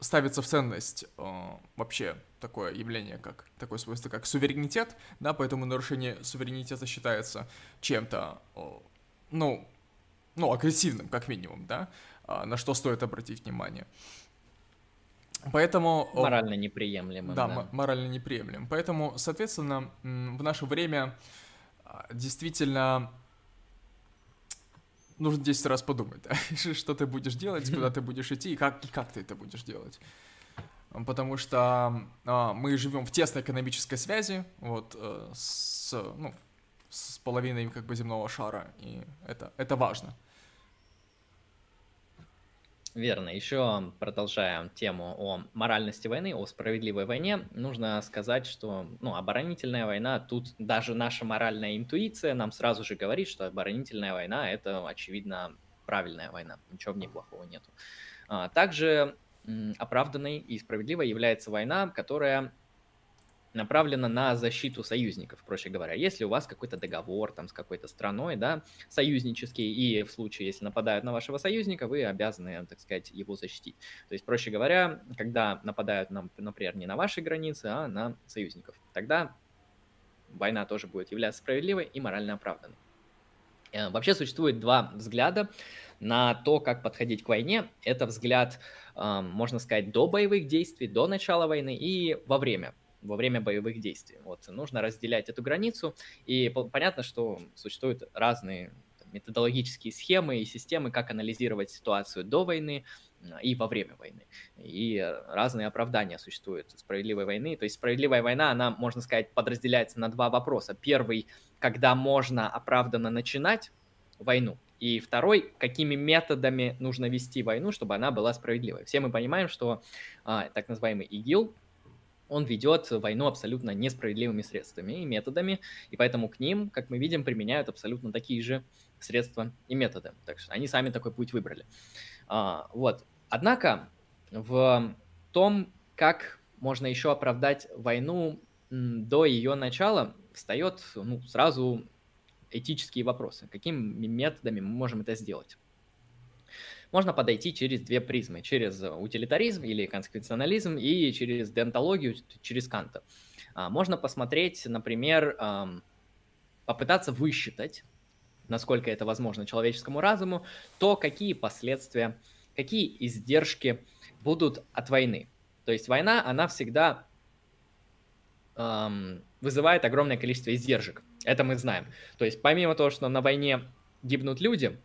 ставится в ценность а, вообще такое явление, как такое свойство, как суверенитет, да, поэтому нарушение суверенитета считается чем-то, а, ну, ну, агрессивным, как минимум, да, а, на что стоит обратить внимание. Поэтому... Морально неприемлемым. Да, да. морально неприемлемым. Поэтому, соответственно, в наше время действительно нужно 10 раз подумать, да, <laughs> что ты будешь делать, куда ты будешь идти и как, и как ты это будешь делать. Потому что а, мы живем в тесной экономической связи, вот, э, с, ну, с половиной как бы земного шара, и это, это важно. Верно. Еще продолжая тему о моральности войны, о справедливой войне, нужно сказать, что ну, оборонительная война, тут даже наша моральная интуиция нам сразу же говорит, что оборонительная война – это, очевидно, правильная война, ничего в ней плохого нету. А, также оправданной и справедливой является война, которая направлена на защиту союзников, проще говоря. Если у вас какой-то договор там с какой-то страной, да, союзнический, и в случае, если нападают на вашего союзника, вы обязаны, так сказать, его защитить. То есть, проще говоря, когда нападают, например, не на ваши границы, а на союзников, тогда война тоже будет являться справедливой и морально оправданной. Э, вообще существует два взгляда на то, как подходить к войне. Это взгляд, можно сказать, до боевых действий, до начала войны и во время во время боевых действий. Вот нужно разделять эту границу, и понятно, что существуют разные методологические схемы и системы, как анализировать ситуацию до войны и во время войны. И разные оправдания существуют справедливой войны. То есть справедливая война, она, можно сказать, подразделяется на два вопроса. Первый, когда можно оправданно начинать войну, и второй, какими методами нужно вести войну, чтобы она была справедливой. Все мы понимаем, что а, так называемый ИГИЛ, он ведет войну абсолютно несправедливыми средствами и методами, и поэтому к ним, как мы видим, применяют абсолютно такие же средства и методы. Так что они сами такой путь выбрали. А, вот. Однако в том, как можно еще оправдать войну до ее начала, встает ну, сразу этические вопросы. Какими методами мы можем это сделать? Можно подойти через две призмы. Через утилитаризм или консеквенционализм и через деонтологию, через Канта. А, можно посмотреть, например, попытаться высчитать, насколько это возможно человеческому разуму, то какие последствия, какие издержки будут от войны. То есть война, она всегда эм, вызывает огромное количество издержек. Это мы знаем. То есть помимо того, что на войне гибнут люди,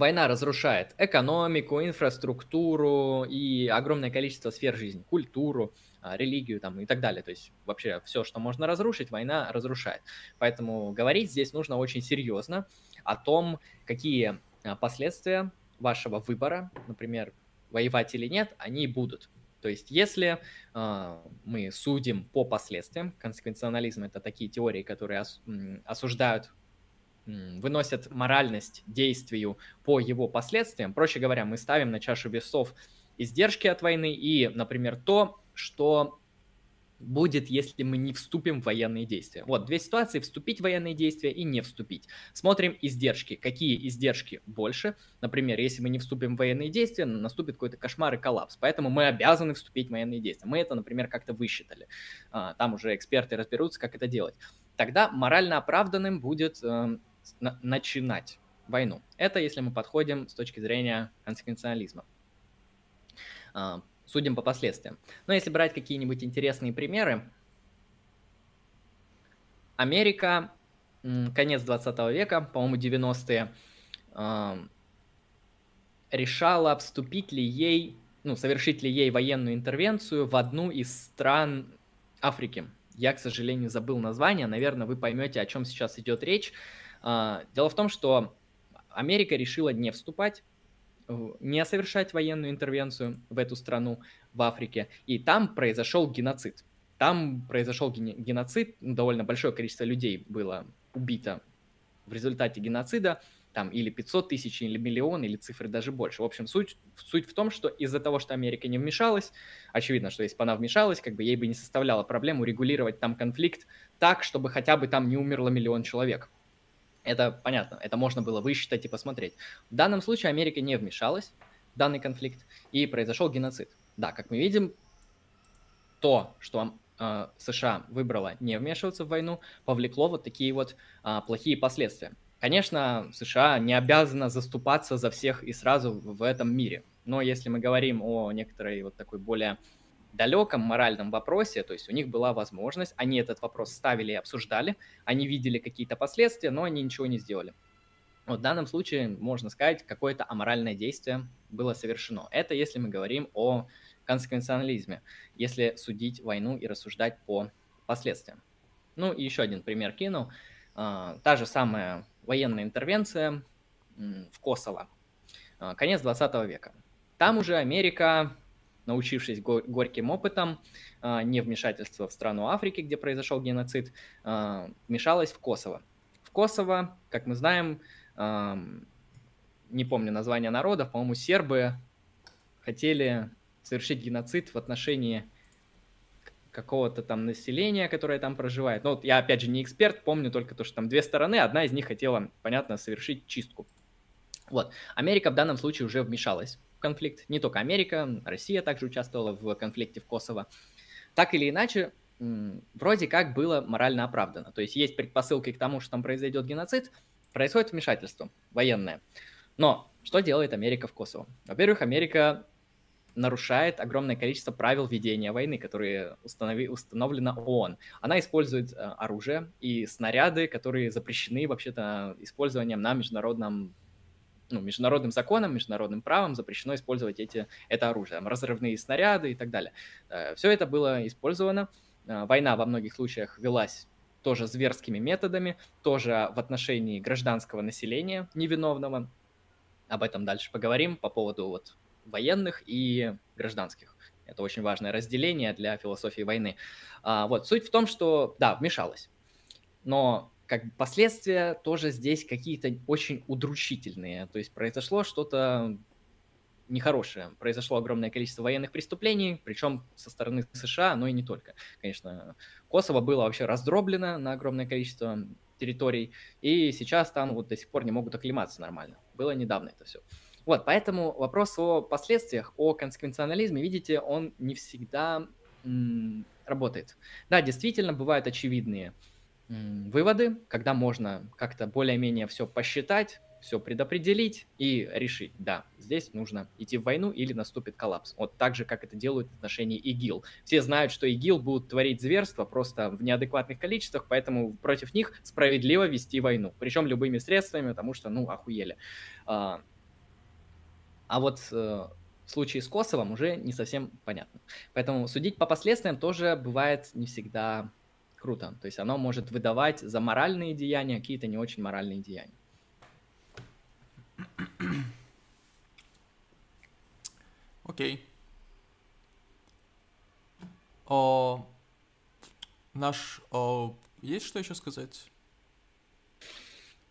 Война разрушает экономику, инфраструктуру и огромное количество сфер жизни, культуру, а, религию там и так далее. То есть вообще все, что можно разрушить, война разрушает. Поэтому говорить здесь нужно очень серьезно о том, какие а, последствия вашего выбора, например, воевать или нет, они будут. То есть, если э, мы судим по последствиям, консеквенционализм это такие теории, которые ос, осуждают выносят моральность действию по его последствиям. Проще говоря, мы ставим на чашу весов издержки от войны и, например, то, что будет, если мы не вступим в военные действия. Вот, две ситуации, вступить в военные действия и не вступить. Смотрим издержки. Какие издержки больше? Например, если мы не вступим в военные действия, наступит какой-то кошмар и коллапс. Поэтому мы обязаны вступить в военные действия. Мы это, например, как-то высчитали. А, там уже эксперты разберутся, как это делать. Тогда морально оправданным будет эм, на начинать войну. Это если мы подходим с точки зрения консеквенциализма. А, судим по последствиям. Но если брать какие-нибудь интересные примеры, Америка, конец 20 века, по-моему, 90-е, а, решала, вступить ли ей, ну, совершить ли ей военную интервенцию в одну из стран Африки. Я, к сожалению, забыл название, наверное, вы поймете, о чем сейчас идет речь. А, дело в том, что Америка решила не вступать, не совершать военную интервенцию в эту страну, в Африке, и там произошел геноцид. Там произошел геноцид, довольно большое количество людей было убито в результате геноцида, там или 500 тысяч, или миллион, или цифры даже больше. В общем, суть, суть в том, что из-за того, что Америка не вмешалась, очевидно, что если бы она вмешалась, как бы ей бы не составляло проблему регулировать там конфликт так, чтобы хотя бы там не умерло миллион человек. Это понятно, это можно было высчитать и посмотреть. В данном случае Америка не вмешалась в данный конфликт, и произошел геноцид. Да, как мы видим, то, что э, США выбрала не вмешиваться в войну, повлекло вот такие вот э, плохие последствия. Конечно, США не обязана заступаться за всех и сразу в этом мире. Но если мы говорим о некоторой вот такой более далеком моральном вопросе, то есть у них была возможность, они этот вопрос ставили и обсуждали, они видели какие-то последствия, но они ничего не сделали. Вот в данном случае, можно сказать, какое-то аморальное действие было совершено. Это если мы говорим о консеквенциализме, если судить войну и рассуждать по последствиям. Ну и еще один пример кину. А, та же самая военная интервенция в Косово. А, конец 20 века. Там уже Америка, научившись горьким опытом, а, не вмешательства в страну Африки, где произошел геноцид, вмешалась в Косово. В Косово, как мы знаем, не помню название народов, по-моему, сербы хотели совершить геноцид в отношении какого-то там населения, которое там проживает. Ну, вот я, опять же, не эксперт, помню только то, что там две стороны, одна из них хотела, понятно, совершить чистку. Вот. Америка в данном случае уже вмешалась конфликт. Не только Америка, Россия также участвовала в конфликте в Косово. Так или иначе, вроде как было морально оправдано. То есть есть предпосылки к тому, что там произойдет геноцид, происходит вмешательство военное. Но что делает Америка в Косово? Во-первых, Америка нарушает огромное количество правил ведения войны, которые установи, установлено ООН. Она использует э, оружие и снаряды, которые запрещены вообще-то использованием на международном ну, международным законом, международным правом запрещено использовать эти, это оружие, разрывные снаряды и так далее. Э, Все это было использовано. Э, война во многих случаях велась тоже зверскими методами, тоже в отношении гражданского населения невиновного. Об этом дальше поговорим по поводу вот военных и гражданских. Это очень важное разделение для философии войны. А, вот, суть в том, что, да, вмешалась. Но как последствия тоже здесь какие-то очень удручительные. То есть произошло что-то нехорошее. Произошло огромное количество военных преступлений, причем со стороны США, но и не только. Конечно, Косово было вообще раздроблено на огромное количество территорий, и сейчас там вот до сих пор не могут оклематься нормально. Было недавно это все. Вот, поэтому вопрос о последствиях, о консеквенционализме, видите, он не всегда м, работает. Да, действительно, бывают очевидные выводы, когда можно как-то более-менее все посчитать, все предопределить и решить, да, здесь нужно идти в войну или наступит коллапс. Вот так же, как это делают в отношении ИГИЛ. Все знают, что ИГИЛ будут творить зверства просто в неадекватных количествах, поэтому против них справедливо вести войну. Причем любыми средствами, потому что, ну, охуели. А, а вот э, в случае с Косовом уже не совсем понятно. Поэтому судить по последствиям тоже бывает не всегда круто. То есть оно может выдавать за моральные деяния какие-то не очень моральные деяния. Окей. О, наш... О, есть что еще сказать?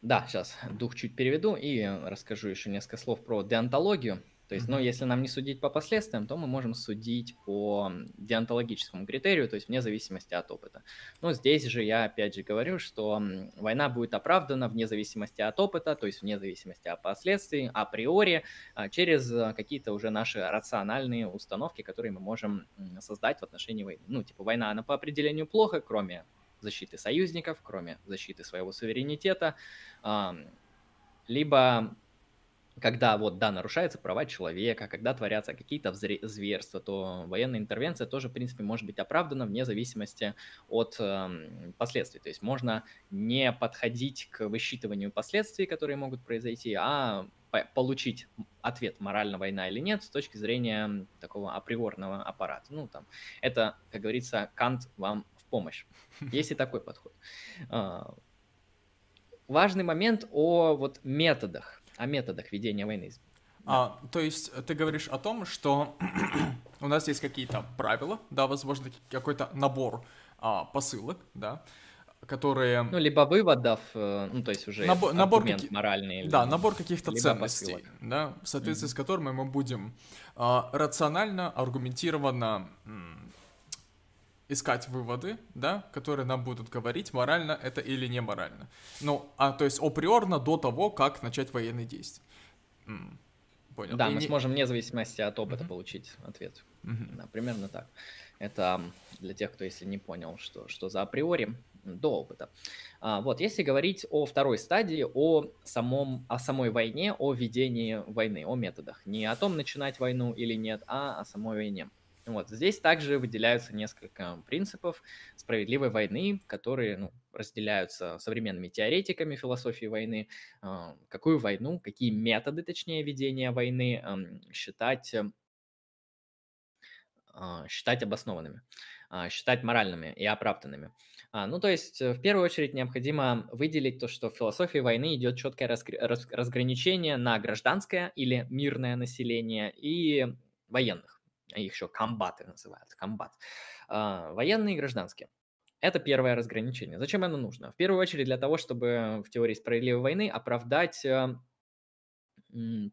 Да, сейчас дух чуть переведу и расскажу еще несколько слов про деонтологию. То есть, ну, если нам не судить по последствиям, то мы можем судить по деонтологическому критерию, то есть вне зависимости от опыта. Но здесь же я опять же говорю, что война будет оправдана вне зависимости от опыта, то есть вне зависимости от последствий, априори, а, через какие-то уже наши рациональные установки, которые мы можем создать в отношении войны. Ну, типа, война, она по определению плохо, кроме защиты союзников, кроме защиты своего суверенитета, либо когда вот, да, нарушаются права человека, когда творятся какие-то зверства, то военная интервенция тоже, в принципе, может быть оправдана вне зависимости от э, последствий. То есть можно не подходить к высчитыванию последствий, которые могут произойти, а получить ответ, морально война или нет, с точки зрения такого априорного аппарата. Ну, там, это, как говорится, Кант вам помощь. <laughs> Есть и такой подход. А, важный момент о вот методах, о методах ведения войны. А, то есть ты говоришь о том, что <clears throat> у нас есть какие-то правила, да, возможно, какой-то набор а, посылок, да, которые... Ну, либо выводов, э, ну, то есть уже набор, набор каки... моральный. Да, набор каких-то ценностей, посылок. да, в соответствии mm-hmm. с которыми мы будем а, рационально, аргументированно искать выводы, да, которые нам будут говорить, морально это или не морально. Ну, а то есть априорно до того, как начать военные действия. Понял. Да, И мы не... сможем вне зависимости от опыта mm-hmm. получить ответ. Mm-hmm. Да, примерно так. Это для тех, кто если не понял, что, что за априори, до опыта. А, вот, если говорить о второй стадии, о, самом, о самой войне, о ведении войны, о методах. Не о том, начинать войну или нет, а о самой войне. Вот. Здесь также выделяются несколько принципов справедливой войны, которые ну, разделяются современными теоретиками философии войны, а, какую войну, какие методы, точнее, ведения войны считать, а, считать обоснованными, считать моральными и оправданными. Ну, то есть, э, в первую очередь, необходимо выделить то, что в философии войны идет четкое разграничение на гражданское или мирное население и военных их еще комбаты называют, комбат, а, военные и гражданские. Это первое разграничение. Зачем оно нужно? В первую очередь для того, чтобы в теории справедливой войны оправдать э,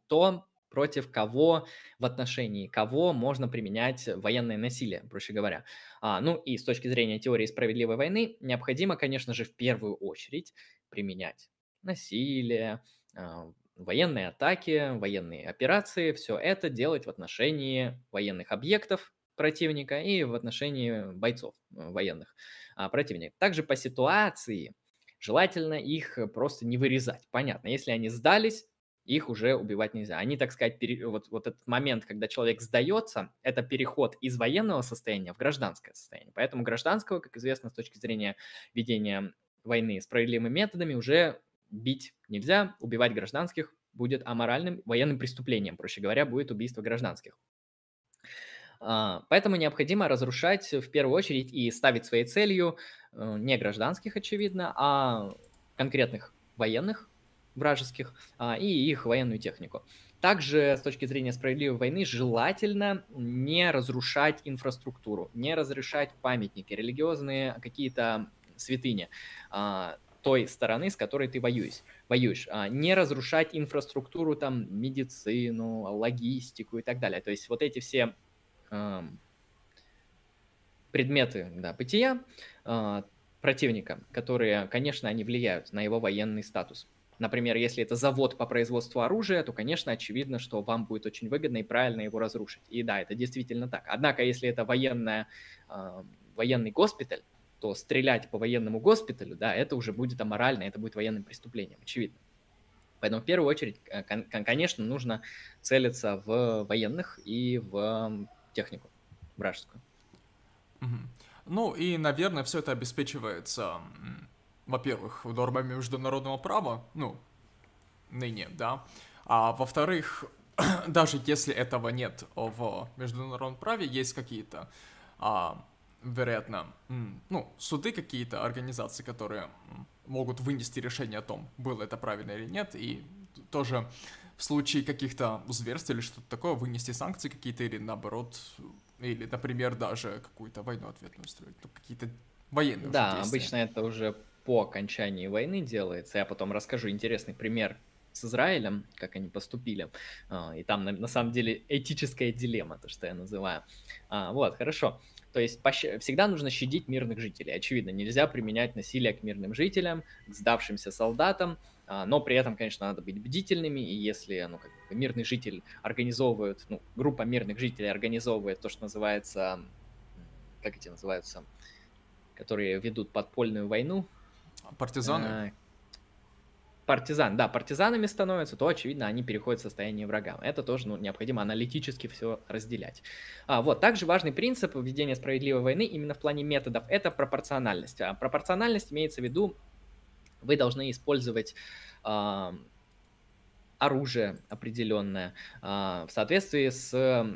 то, против кого, в отношении кого можно применять военное насилие, проще говоря. А, ну и с точки зрения теории справедливой войны необходимо, конечно же, в первую очередь применять насилие, а, военные атаки, военные операции, все это делать в отношении военных объектов противника и в отношении бойцов э, военных а, противника. Также по ситуации желательно их просто не вырезать. Понятно, если они сдались, их уже убивать нельзя. Они, так сказать, пере... вот, вот этот момент, когда человек сдается, это переход из военного состояния в гражданское состояние. Поэтому гражданского, как известно, с точки зрения ведения войны справедливыми методами, уже бить нельзя, убивать гражданских будет аморальным военным преступлением, проще говоря, будет убийство гражданских. А, поэтому необходимо разрушать в первую очередь и ставить своей целью э, не гражданских, очевидно, а конкретных военных вражеских а, и их военную технику. Также с точки зрения справедливой войны желательно не разрушать инфраструктуру, не разрушать памятники, религиозные какие-то святыни. Той стороны, с которой ты воюешь. воюешь. А, не разрушать инфраструктуру, там, медицину, логистику и так далее. То есть вот эти все э, предметы да, бытия э, противника, которые, конечно, они влияют на его военный статус. Например, если это завод по производству оружия, то, конечно, очевидно, что вам будет очень выгодно и правильно его разрушить. И да, это действительно так. Однако, если это военная, э, военный госпиталь, то стрелять по военному госпиталю, да, это уже будет аморально, это будет военным преступлением, очевидно. Поэтому в первую очередь, э, конечно, нужно целиться в военных и в технику вражескую. Ну и, наверное, все это обеспечивается, во-первых, нормами международного права, ну, ныне, да, а во-вторых, <clears throat> даже если этого нет в международном праве, есть какие-то а, вероятно, ну, суды какие-то, организации, которые могут вынести решение о том, было это правильно или нет, и тоже в случае каких-то зверств или что-то такое вынести санкции какие-то или наоборот, или, например, даже какую-то войну ответную устроить, ну, какие-то военные Да, обычно это уже по окончании войны делается. Я потом расскажу интересный пример с Израилем, как они поступили. А, и там на, на самом деле этическая дилемма, то, что я называю. А, вот, хорошо. То есть всегда нужно щадить мирных жителей. Очевидно, нельзя применять насилие к мирным жителям, к сдавшимся солдатам, а, но при этом, конечно, надо быть бдительными, и если ну, как бы мирный житель организовывает, ну, группа мирных жителей организовывает то, что называется, как эти называются, которые ведут подпольную войну. Партизаны? Партизан, да, партизанами становятся, то, очевидно, они переходят в состояние врага. Это тоже ну, необходимо аналитически все разделять. А, вот, также важный принцип введения справедливой войны именно в плане методов – это пропорциональность. А пропорциональность имеется в виду, вы должны использовать а, оружие определенное а, в соответствии с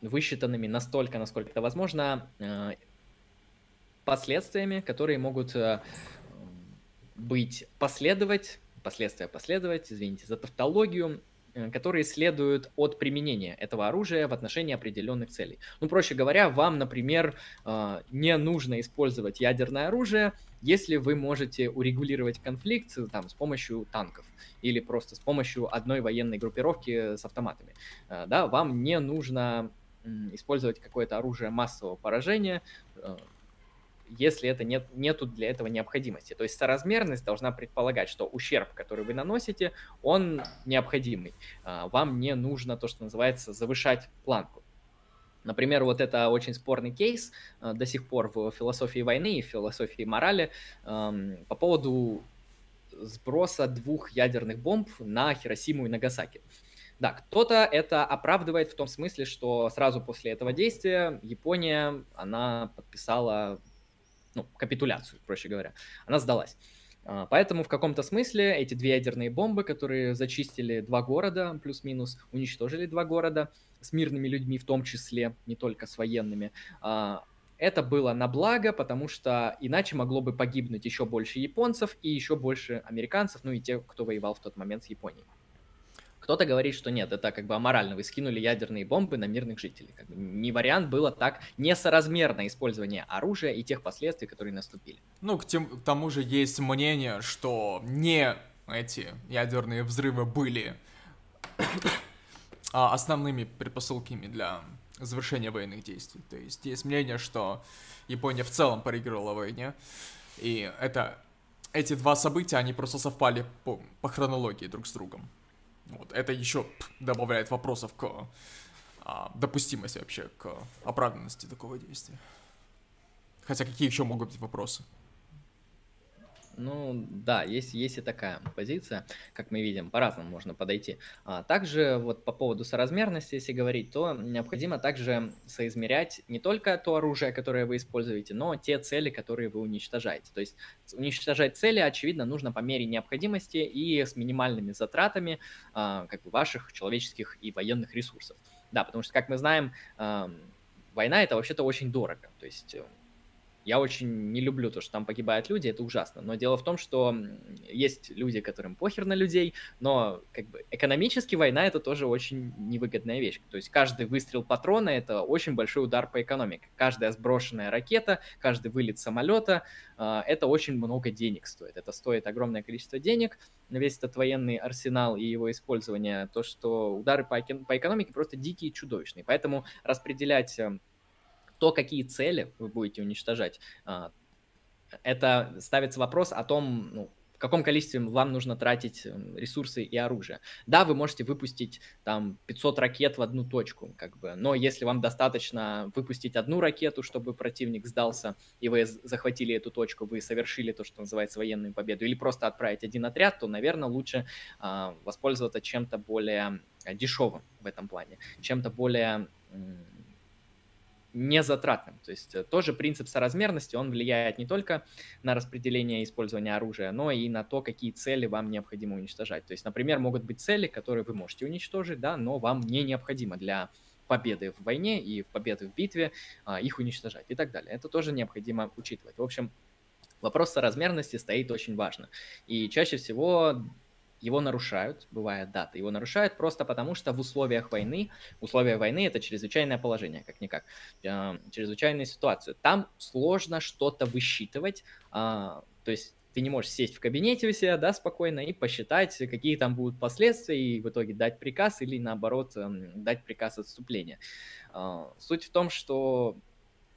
высчитанными настолько, насколько это возможно, а, последствиями, которые могут а, быть последовать последствия последовать, извините за тавтологию, э, которые следуют от применения этого оружия в отношении определенных целей. Ну, проще говоря, вам, например, э, не нужно использовать ядерное оружие, если вы можете урегулировать конфликт э, там, с помощью танков или просто с помощью одной военной группировки с автоматами. Да, вам не нужно использовать какое-то оружие массового поражения, если это нет, нету для этого необходимости. То есть соразмерность должна предполагать, что ущерб, который вы наносите, он необходимый. А, вам не нужно то, что называется, завышать планку. Например, вот это очень спорный кейс а, до сих пор в философии войны и философии морали по поводу сброса двух ядерных бомб на Хиросиму и Нагасаки. Да, кто-то это оправдывает в том смысле, что сразу после этого действия Япония, она подписала ну, капитуляцию, проще говоря. Она сдалась. А, поэтому в каком-то смысле эти две ядерные бомбы, которые зачистили два города, плюс-минус, уничтожили два города с мирными людьми в том числе, не только с военными, а, это было на благо, потому что иначе могло бы погибнуть еще больше японцев и еще больше американцев, ну и тех, кто воевал в тот момент с Японией. Кто-то говорит, что нет, это как бы аморально, вы скинули ядерные бомбы на мирных жителей. Как бы не вариант было так несоразмерное использование оружия и тех последствий, которые наступили. Ну, к, тем, к тому же есть мнение, что не эти ядерные взрывы были <coughs> а, основными предпосылками для завершения военных действий. То есть есть мнение, что Япония в целом проиграла в войне, и это эти два события, они просто совпали по, по хронологии друг с другом. Вот, это еще добавляет вопросов к а, допустимости вообще, к оправданности такого действия. Хотя какие еще могут быть вопросы? Ну, да, есть, есть и такая позиция, как мы видим, по-разному можно подойти. А также вот по поводу соразмерности, если говорить, то необходимо также соизмерять не только то оружие, которое вы используете, но те цели, которые вы уничтожаете. То есть уничтожать цели, очевидно, нужно по мере необходимости и с минимальными затратами а, как бы ваших человеческих и военных ресурсов. Да, потому что, как мы знаем, а, война это вообще-то очень дорого. То есть я очень не люблю то, что там погибают люди, это ужасно. Но дело в том, что есть люди, которым похер на людей, но как бы экономически война это тоже очень невыгодная вещь. То есть каждый выстрел патрона это очень большой удар по экономике. Каждая сброшенная ракета, каждый вылет самолета, э, это очень много денег стоит. Это стоит огромное количество денег, весь этот военный арсенал и его использование, то, что удары по, по экономике просто дикие и чудовищные. Поэтому распределять эм, то, какие цели вы будете уничтожать, а, это ставится вопрос о том, ну, в каком количестве вам нужно тратить ресурсы и оружие. Да, вы можете выпустить там 500 ракет в одну точку, как бы, но если вам достаточно выпустить одну ракету, чтобы противник сдался, и вы захватили эту точку, вы совершили то, что называется военную победу, или просто отправить один отряд, то, наверное, лучше э, воспользоваться чем-то более дешевым в этом плане, чем-то более незатратным. То есть э, тоже принцип соразмерности, он влияет не только на распределение использования оружия, но и на то, какие цели вам необходимо уничтожать. То есть, например, могут быть цели, которые вы можете уничтожить, да, но вам не необходимо для победы в войне и в победы в битве а, их уничтожать и так далее. Это тоже необходимо учитывать. В общем, вопрос соразмерности стоит очень важно. И чаще всего его нарушают, бывает дата, его нарушают просто потому, что в условиях войны, условия войны это чрезвычайное положение, как-никак, э, чрезвычайная ситуация. Там сложно что-то высчитывать, э, то есть ты не можешь сесть в кабинете у себя, да, спокойно и посчитать, какие там будут последствия, и в итоге дать приказ или наоборот э, дать приказ отступления. Э, суть в том, что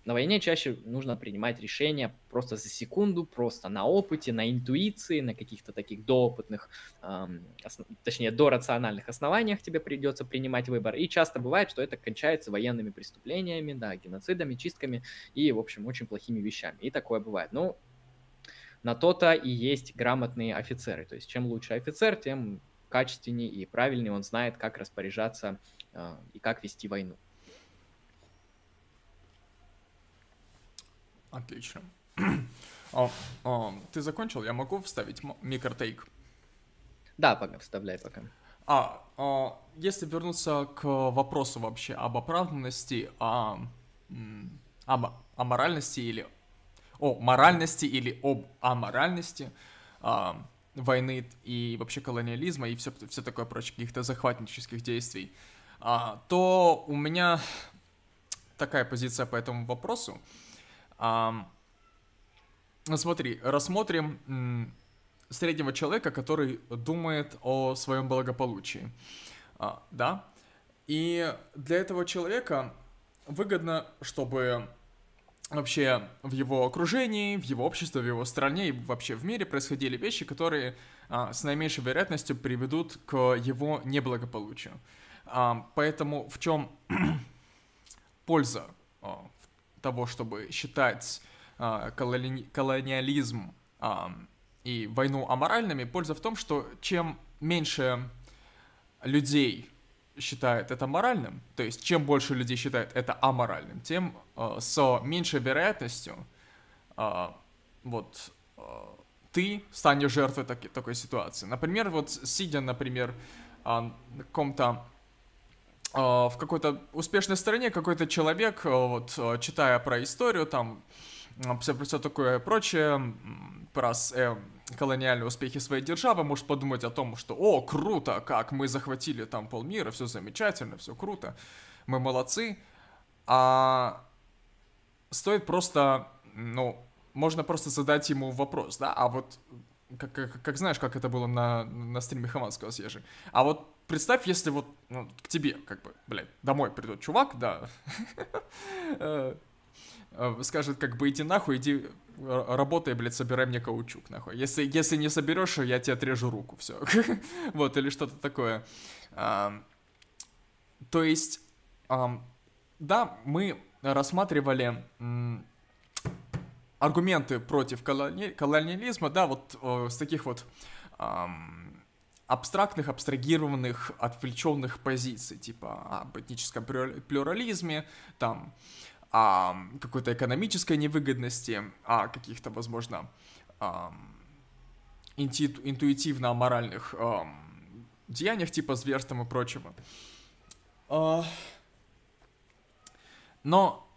на войне чаще нужно принимать решения просто за секунду, просто на опыте, на интуиции, на каких-то таких доопытных, эм, основ... точнее, до рациональных основаниях тебе придется принимать выбор. И часто бывает, что это кончается военными преступлениями, да, геноцидами, чистками и, в общем, очень плохими вещами. И такое бывает. Ну, на то-то и есть грамотные офицеры. То есть, чем лучше офицер, тем качественнее и правильнее он знает, как распоряжаться э, и как вести войну. Отлично. О, <clears throat> о, ты закончил? Я могу вставить микротейк? Да, пока, вставляй пока. А, а, если вернуться к вопросу вообще об оправданности, о, об аморальности или о моральности или об аморальности а, войны и вообще колониализма и все, все такое прочее, каких-то захватнических действий, а, то у меня такая позиция по этому вопросу. А, смотри, рассмотрим среднего человека, который думает о своем благополучии. А, да? И для этого человека выгодно, чтобы вообще в его окружении, в его обществе, в его стране и вообще в мире происходили вещи, которые а, с наименьшей вероятностью приведут к его неблагополучию. А, поэтому в чем <clears throat> польза а, того, чтобы считать а, колони колониализм а, и войну аморальными, польза в том, что чем меньше людей считает это моральным, то есть чем больше людей считает это аморальным, тем э, с меньшей вероятностью э, вот э, ты станешь жертвой таки, такой ситуации. Например, вот сидя, например, э, на каком-то в какой-то успешной стране какой-то человек, э, вот э, читая про историю, там все, все такое прочее, про э, колониальные успехи своей державы, может подумать о том, что «О, круто, как мы захватили там полмира, все замечательно, все круто, мы молодцы». А стоит просто, ну, можно просто задать ему вопрос, да, а вот как, как, как знаешь, как это было на, на стриме Хаманского съезжи. А вот представь, если вот ну, к тебе, как бы, блядь, домой придет чувак, да, <laughs> э, э, скажет, как бы, иди нахуй, иди работай, блядь, собирай мне каучук, нахуй. Если, если не соберешь, я тебе отрежу руку, все. <laughs> вот, или что-то такое. То есть, да, мы рассматривали аргументы против колони колониализма, да, вот о, с таких вот а, абстрактных, абстрагированных, отвлеченных позиций, типа об этническом плюрализме, там, о какой-то экономической невыгодности, о каких-то, возможно, инту интуитивно-моральных деяниях типа зверством и прочего. А, но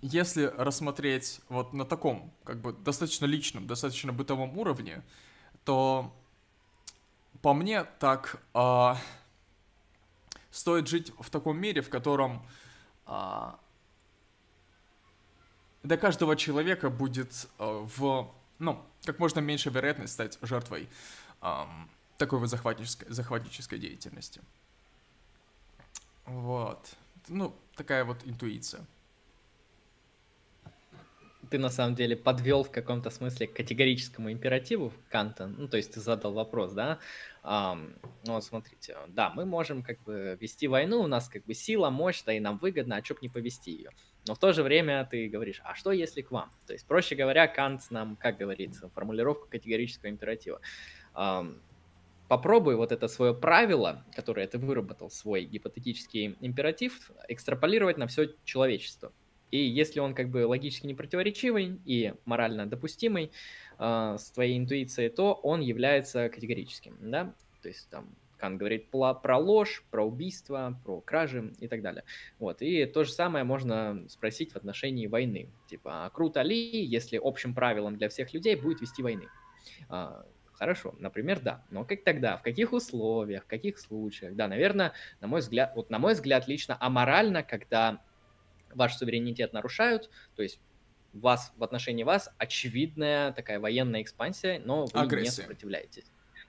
если рассмотреть вот на таком, как бы, достаточно личном, достаточно бытовом уровне, то по мне так э, стоит жить в таком мире, в котором э, для каждого человека будет э, в, ну, как можно меньше вероятность стать жертвой э, такой вот захватнической, захватнической деятельности. Вот. Ну, такая вот интуиция. Ты на самом деле подвел в каком-то смысле к категорическому императиву Канта. Ну, то есть ты задал вопрос, да? Um, ну, смотрите, да, мы можем как бы вести войну, у нас как бы сила, мощь, да и нам выгодно, а чё б не повести ее. Но в то же время ты говоришь, а что если к вам? То есть, проще говоря, Кант нам, как говорится, формулировку категорического императива. Um, попробуй вот это свое правило, которое ты выработал, свой гипотетический императив, экстраполировать на все человечество. И если он как бы логически не противоречивый и морально допустимый э, с твоей интуицией, то он является категорическим, да? То есть там Кант говорит про ложь, про убийство, про кражи и так далее. Вот. И то же самое можно спросить в отношении войны. Типа, а круто ли, если общим правилом для всех людей будет вести войны? А, хорошо, например, да. Но как тогда? В каких условиях, в каких случаях? Да, наверное, на мой взгляд, вот на мой взгляд лично аморально, когда ваш суверенитет нарушают, то есть вас в отношении вас очевидная такая военная экспансия, но вы Агрессия. не сопротивляетесь.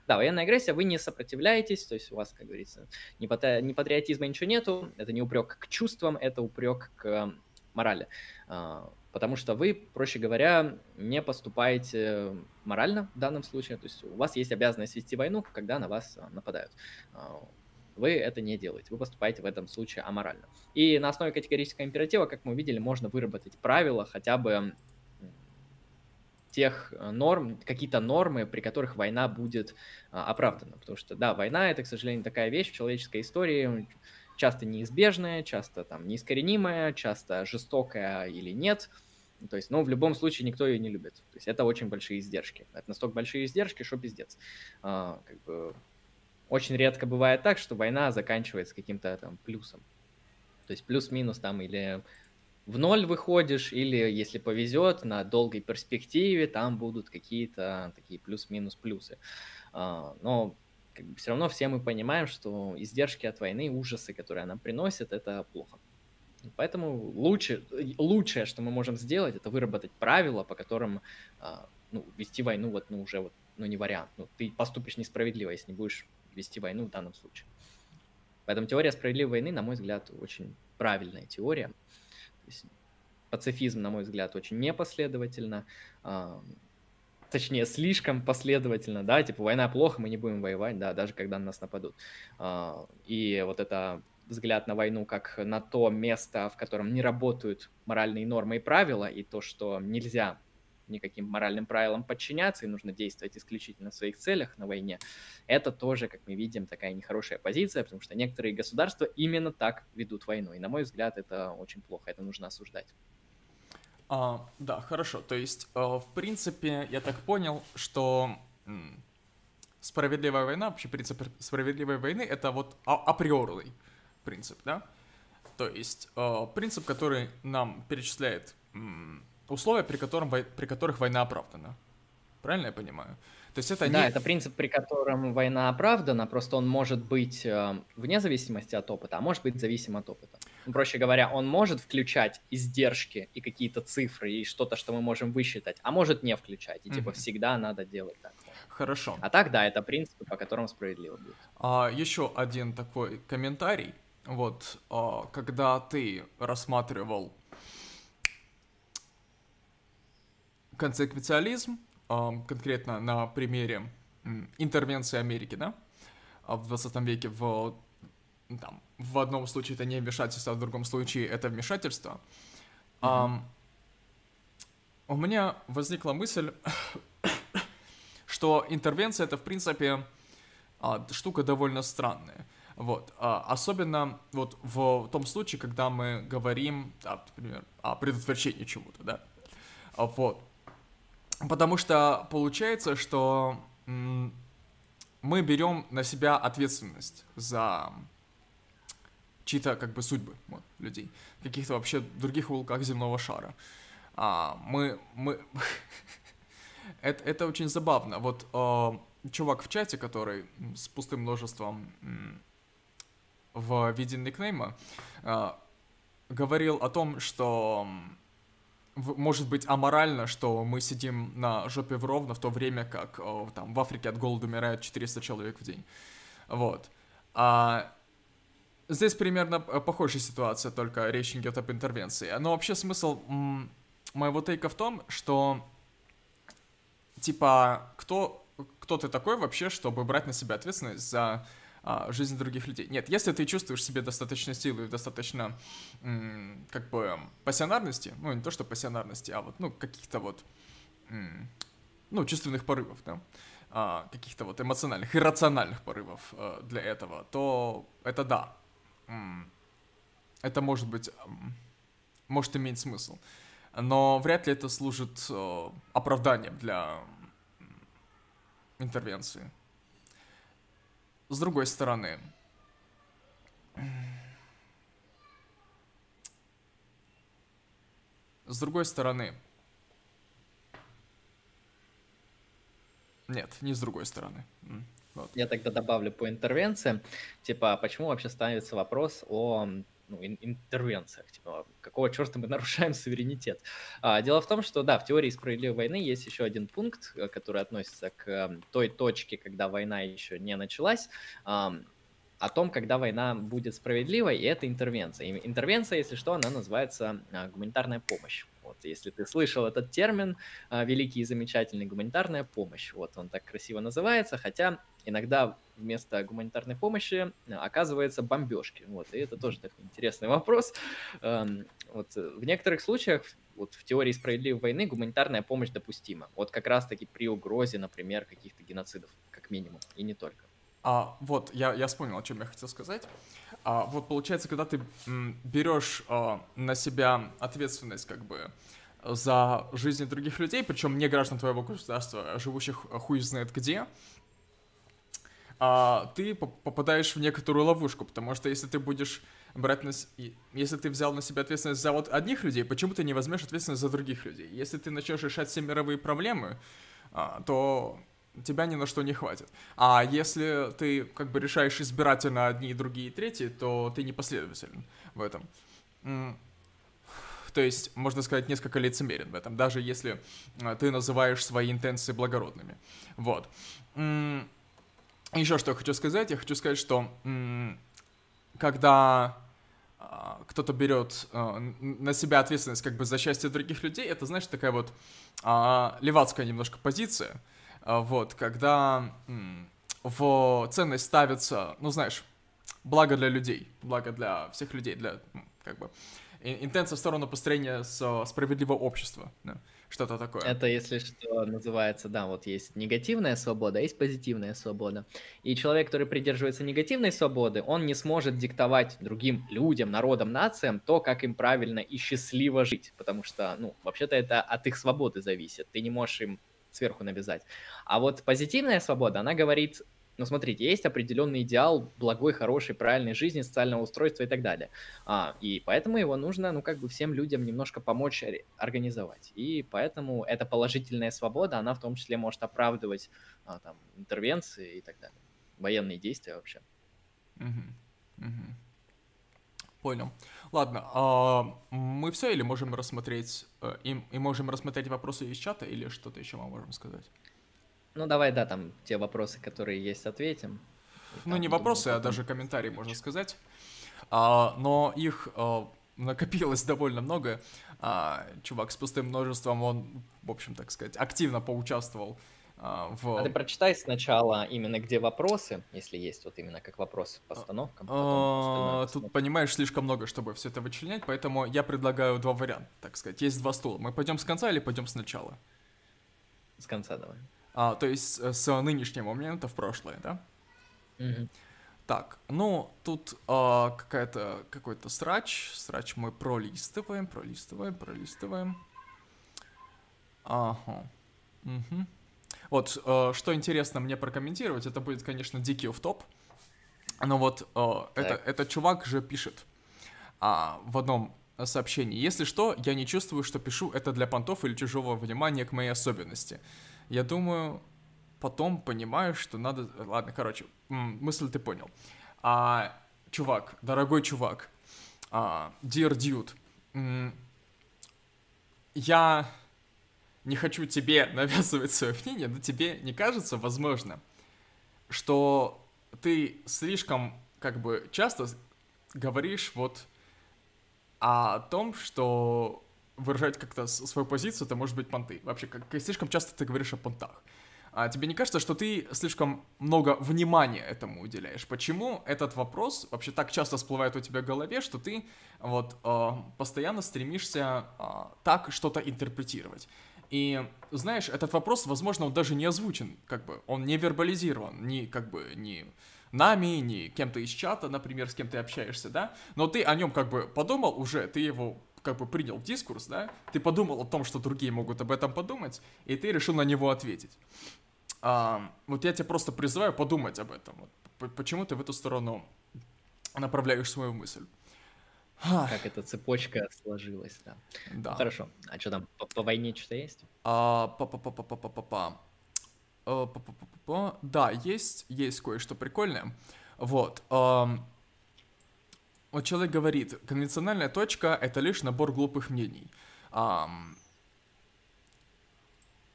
Да, военная агрессия, вы не сопротивляетесь, то есть у вас, как говорится, ни, патри... ни патриотизма, ничего нету, это не упрек к чувствам, это упрек к морали. А, потому что вы, проще говоря, не поступаете морально в данном случае, то есть у вас есть обязанность вести войну, когда на вас а, нападают. Вы это не делаете, вы поступаете в этом случае аморально. И на основе категорического императива, как мы увидели, можно выработать правила хотя бы тех э, норм, какие-то нормы, при которых война будет а, оправдана. Потому что, да, война — это, к сожалению, такая вещь в человеческой истории, часто неизбежная, часто там неискоренимая, часто жестокая или нет. То есть, ну, в любом случае никто ее не любит. То есть это очень большие издержки. Это настолько большие издержки, что пиздец. А, как бы очень редко бывает так, что война заканчивается каким-то там плюсом. То есть плюс-минус там или в ноль выходишь, или, если повезет, на долгой перспективе там будут какие-то такие плюс-минус плюсы. А, но как бы, все равно все мы понимаем, что издержки от войны, ужасы, которые она приносит, это плохо. Поэтому лучше, лучшее, что мы можем сделать, это выработать правила, по которым а, ну, вести войну вот, ну, уже вот, ну, не вариант. Ну, ты поступишь несправедливо, если не будешь вести войну в данном случае. Поэтому теория справедливой войны, на мой взгляд, очень правильная теория пацифизм, на мой взгляд, очень непоследовательно, э, точнее, слишком последовательно, да, типа война плохо, мы не будем воевать, да, даже когда на нас нападут. Э, и вот это взгляд на войну как на то место, в котором не работают моральные нормы и правила, и то, что нельзя никаким моральным правилам подчиняться, и нужно действовать исключительно в своих целях на войне, это тоже, как мы видим, такая нехорошая позиция, потому что некоторые государства именно так ведут войну. И, на мой взгляд, это очень плохо, это нужно осуждать. А, да, хорошо. То есть, э, в принципе, я так понял, что справедливая война, вообще принцип справедливой войны, это вот а априорный принцип, да? То есть э, принцип, который нам перечисляет условия, при, котором, при которых война оправдана. Правильно я понимаю? То есть это да, не... это принцип, при котором война оправдана, просто он может быть э, вне зависимости от опыта, а может быть зависим от опыта. Проще говоря, он может включать издержки и какие-то цифры и что-то, что мы можем высчитать, а может не включать, и mm-hmm. типа всегда надо делать так. Хорошо. А так, да, это принципы, по которым справедливо будет. А, еще один такой комментарий. Вот, а, когда ты рассматривал консеквенциализм, конкретно на примере интервенции Америки, да, а в 20 веке в, там, в одном случае это не вмешательство, а в другом случае это вмешательство, mm-hmm. у меня возникла мысль, <coughs> что интервенция это, в принципе, а, штука довольно странная. Вот. Особенно вот в том случае, когда мы говорим, например, о предотвращении чего-то, да. Вот. Потому что получается, что мы берем на себя ответственность за чьи-то как бы судьбы вот, людей, каких-то вообще других уголках земного шара. А, мы, мы... <laughs> это, это очень забавно. Вот э, чувак в чате, который с пустым множеством в виде никнейма, э, говорил о том, что может быть аморально, что мы сидим на жопе в ровно в то время, как о, там в Африке от голода умирает 400 человек в день. Вот. А здесь примерно похожая ситуация, только речь идет об интервенции. Но вообще смысл моего тейка в том, что типа кто кто ты такой вообще, чтобы брать на себя ответственность за а, жизнь других людей. Нет, если ты чувствуешь себе достаточно силы и достаточно, как бы, пассионарности, ну, не то, что пассионарности, а вот, ну, каких-то вот, ну, чувственных порывов, да, а, каких-то вот эмоциональных, иррациональных порывов а, для этого, то это да. Это может быть, может иметь смысл. Но вряд ли это служит э, оправданием для интервенции. С другой стороны, с другой стороны, нет, не с другой стороны. Вот. Я тогда добавлю по интервенциям, типа, а почему вообще ставится вопрос о ну, интервенциях, типа, какого черта мы нарушаем суверенитет. А, дело в том, что, да, в теории справедливой войны есть еще один пункт, э, который относится к эм, той точке, когда война еще не началась, о том, когда война будет справедливой, и это интервенция. И интервенция, если что, она называется а, гуманитарная помощь. Вот, если ты слышал этот термин, а, великий и замечательный гуманитарная помощь, вот он так красиво называется, хотя иногда вместо гуманитарной помощи а, оказывается бомбежки. Вот, и это тоже такой интересный вопрос. Вот, в некоторых случаях вот в теории справедливой войны гуманитарная помощь допустима. Вот как раз-таки при угрозе, например, каких-то геноцидов, как минимум, и не только. А, вот, я, я вспомнил, о чем я хотел сказать. А, вот получается, когда ты берешь а, на себя ответственность, как бы, за жизни других людей, причем не граждан твоего государства, а живущих хуй знает где, а, ты попадаешь в некоторую ловушку, потому что если ты будешь брать на... Если ты взял на себя ответственность за вот одних людей, почему ты не возьмешь ответственность за других людей? Если ты начнешь решать все мировые проблемы, а, то тебя ни на что не хватит. А если ты как бы решаешь избирательно одни, другие, третьи, то ты непоследователен в этом. То есть, можно сказать, несколько лицемерен в этом, даже если а, ты называешь свои интенции благородными. Вот. Еще что я хочу сказать, я хочу сказать, что когда а, кто-то берет а, на себя ответственность как бы за счастье других людей, это, знаешь, такая вот левацкая немножко позиция, а, вот, когда в ценность ставится, ну, знаешь, благо для людей, благо для всех людей, для, как бы, интенция в сторону построения справедливого общества, да, Что-то такое. Это, если что, называется, да, вот есть негативная свобода, есть позитивная свобода. И человек, который придерживается негативной свободы, он не сможет диктовать другим людям, народам, нациям то, как им правильно и счастливо жить. Потому что, ну, вообще-то это от их свободы зависит. Ты не можешь им сверху навязать. А вот позитивная свобода, она говорит но смотрите, есть определенный идеал благой, хорошей, правильной жизни, социального устройства и так далее. А, и поэтому его нужно, ну, как бы всем людям немножко помочь организовать. И поэтому эта положительная свобода, она в том числе может оправдывать а, там, интервенции и так далее. Военные действия вообще. Угу. Понял. Ладно, а мы все или можем рассмотреть э, и, и можем рассмотреть вопросы из чата или что-то еще мы можем сказать? Ну, давай, да, там те вопросы, которые есть, ответим. Ну, не вопросы, а даже комментарии, можно сказать. А, но их а, накопилось <laughs> довольно много. А, чувак с пустым множеством, он, в общем, так сказать, активно поучаствовал а, в... А ты прочитай сначала именно где вопросы, если есть вот именно как вопрос по постановкам. А, тут, понимаешь, слишком много, чтобы все это вычленять, поэтому я предлагаю два варианта, так сказать. Есть два стула. Мы пойдем с конца или пойдем сначала? С конца давай. А, то есть с нынешнего момента в прошлое, да? Угу. Так, ну, тут а, какая-то, какой-то срач. Срач мы пролистываем, пролистываем, пролистываем. Ага. Угу. Вот, а, что интересно мне прокомментировать, это будет, конечно, дикий в топ. Но вот а, это, этот чувак же пишет а, в одном сообщении. Если что, я не чувствую, что пишу это для понтов или чужого внимания к моей особенности я думаю, потом понимаю, что надо... Ладно, короче, мысль ты понял. А, чувак, дорогой чувак, а, dear dude, я не хочу тебе <laughs> навязывать свое мнение, но тебе не кажется, возможно, что ты слишком, как бы, часто говоришь вот о том, что выражать как-то свою позицию, это может быть понты. Вообще, как, слишком часто ты говоришь о понтах. А тебе не кажется, что ты слишком много внимания этому уделяешь? Почему этот вопрос вообще так часто всплывает у тебя в голове, что ты вот э, постоянно стремишься э, так что-то интерпретировать? И знаешь, этот вопрос, возможно, он даже не озвучен, как бы он не вербализирован, ни как бы ни нами, ни кем-то из чата, например, с кем ты общаешься, да? Но ты о нем как бы подумал уже, ты его как бы принял дискурс, да, ты подумал о том, что другие могут об этом подумать, и ты решил на него ответить. А, вот я тебя просто призываю подумать об этом. Вот, почему ты в эту сторону направляешь свою мысль? Как эта цепочка сложилась, да. Да. Ну, хорошо. А что там, по, по войне что-то есть? А, па па па па па па па па Да, есть, есть кое-что прикольное. Вот. Вот человек говорит, конвенциональная точка — это лишь набор глупых мнений. Um,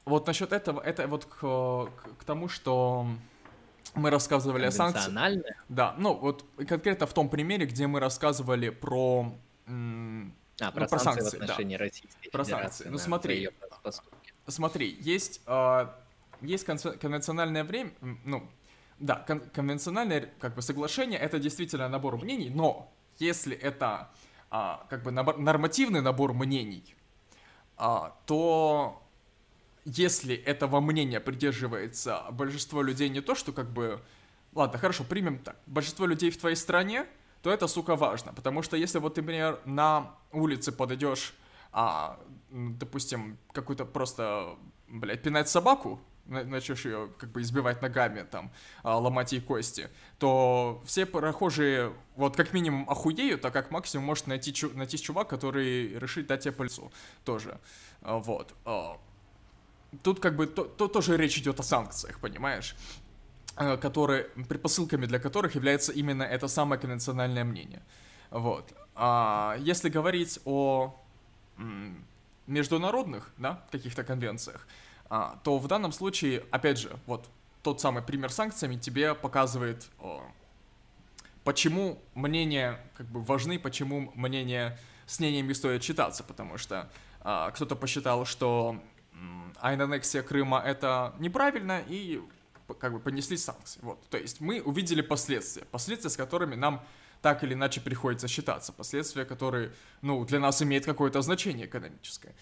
вот насчет этого, это вот к, к, к тому, что мы рассказывали о санкциях. Да, ну вот конкретно в том примере, где мы рассказывали про... А, про, ну, про санкции, санкции в отношении да. Российской Про санкции. Ну смотри, смотри, есть, э, есть конвенциональное время, ну, да, кон- конвенциональное как бы соглашение это действительно набор мнений, но если это а, как бы набор, нормативный набор мнений, а, то если этого мнения придерживается большинство людей не то, что как бы... Ладно, хорошо, примем так. Большинство людей в твоей стране, то это, сука, важно. Потому что если вот ты, например, на улице подойдешь, а, допустим, какую-то просто, блядь, пинать собаку, начнешь ее как бы избивать ногами, там, а, ломать ей кости, то все прохожие вот как минимум охуеют, а как максимум может найти, чу- найти чувак, который решит дать тебе по лицу тоже. А, вот. А, тут как бы то, то, тоже речь идет о санкциях, понимаешь? которые, предпосылками для которых является именно это самое конвенциональное мнение. Вот. А если говорить о международных, да, каких-то конвенциях, то в данном случае, опять же, вот тот самый пример с санкциями тебе показывает, почему мнения как бы важны, почему мнения с мнениями стоит читаться, потому что а, кто-то посчитал, что аннексия Крыма это неправильно и как бы понесли санкции. Вот, то есть мы увидели последствия, последствия, с которыми нам так или иначе приходится считаться, последствия, которые, ну, для нас имеют какое-то значение экономическое.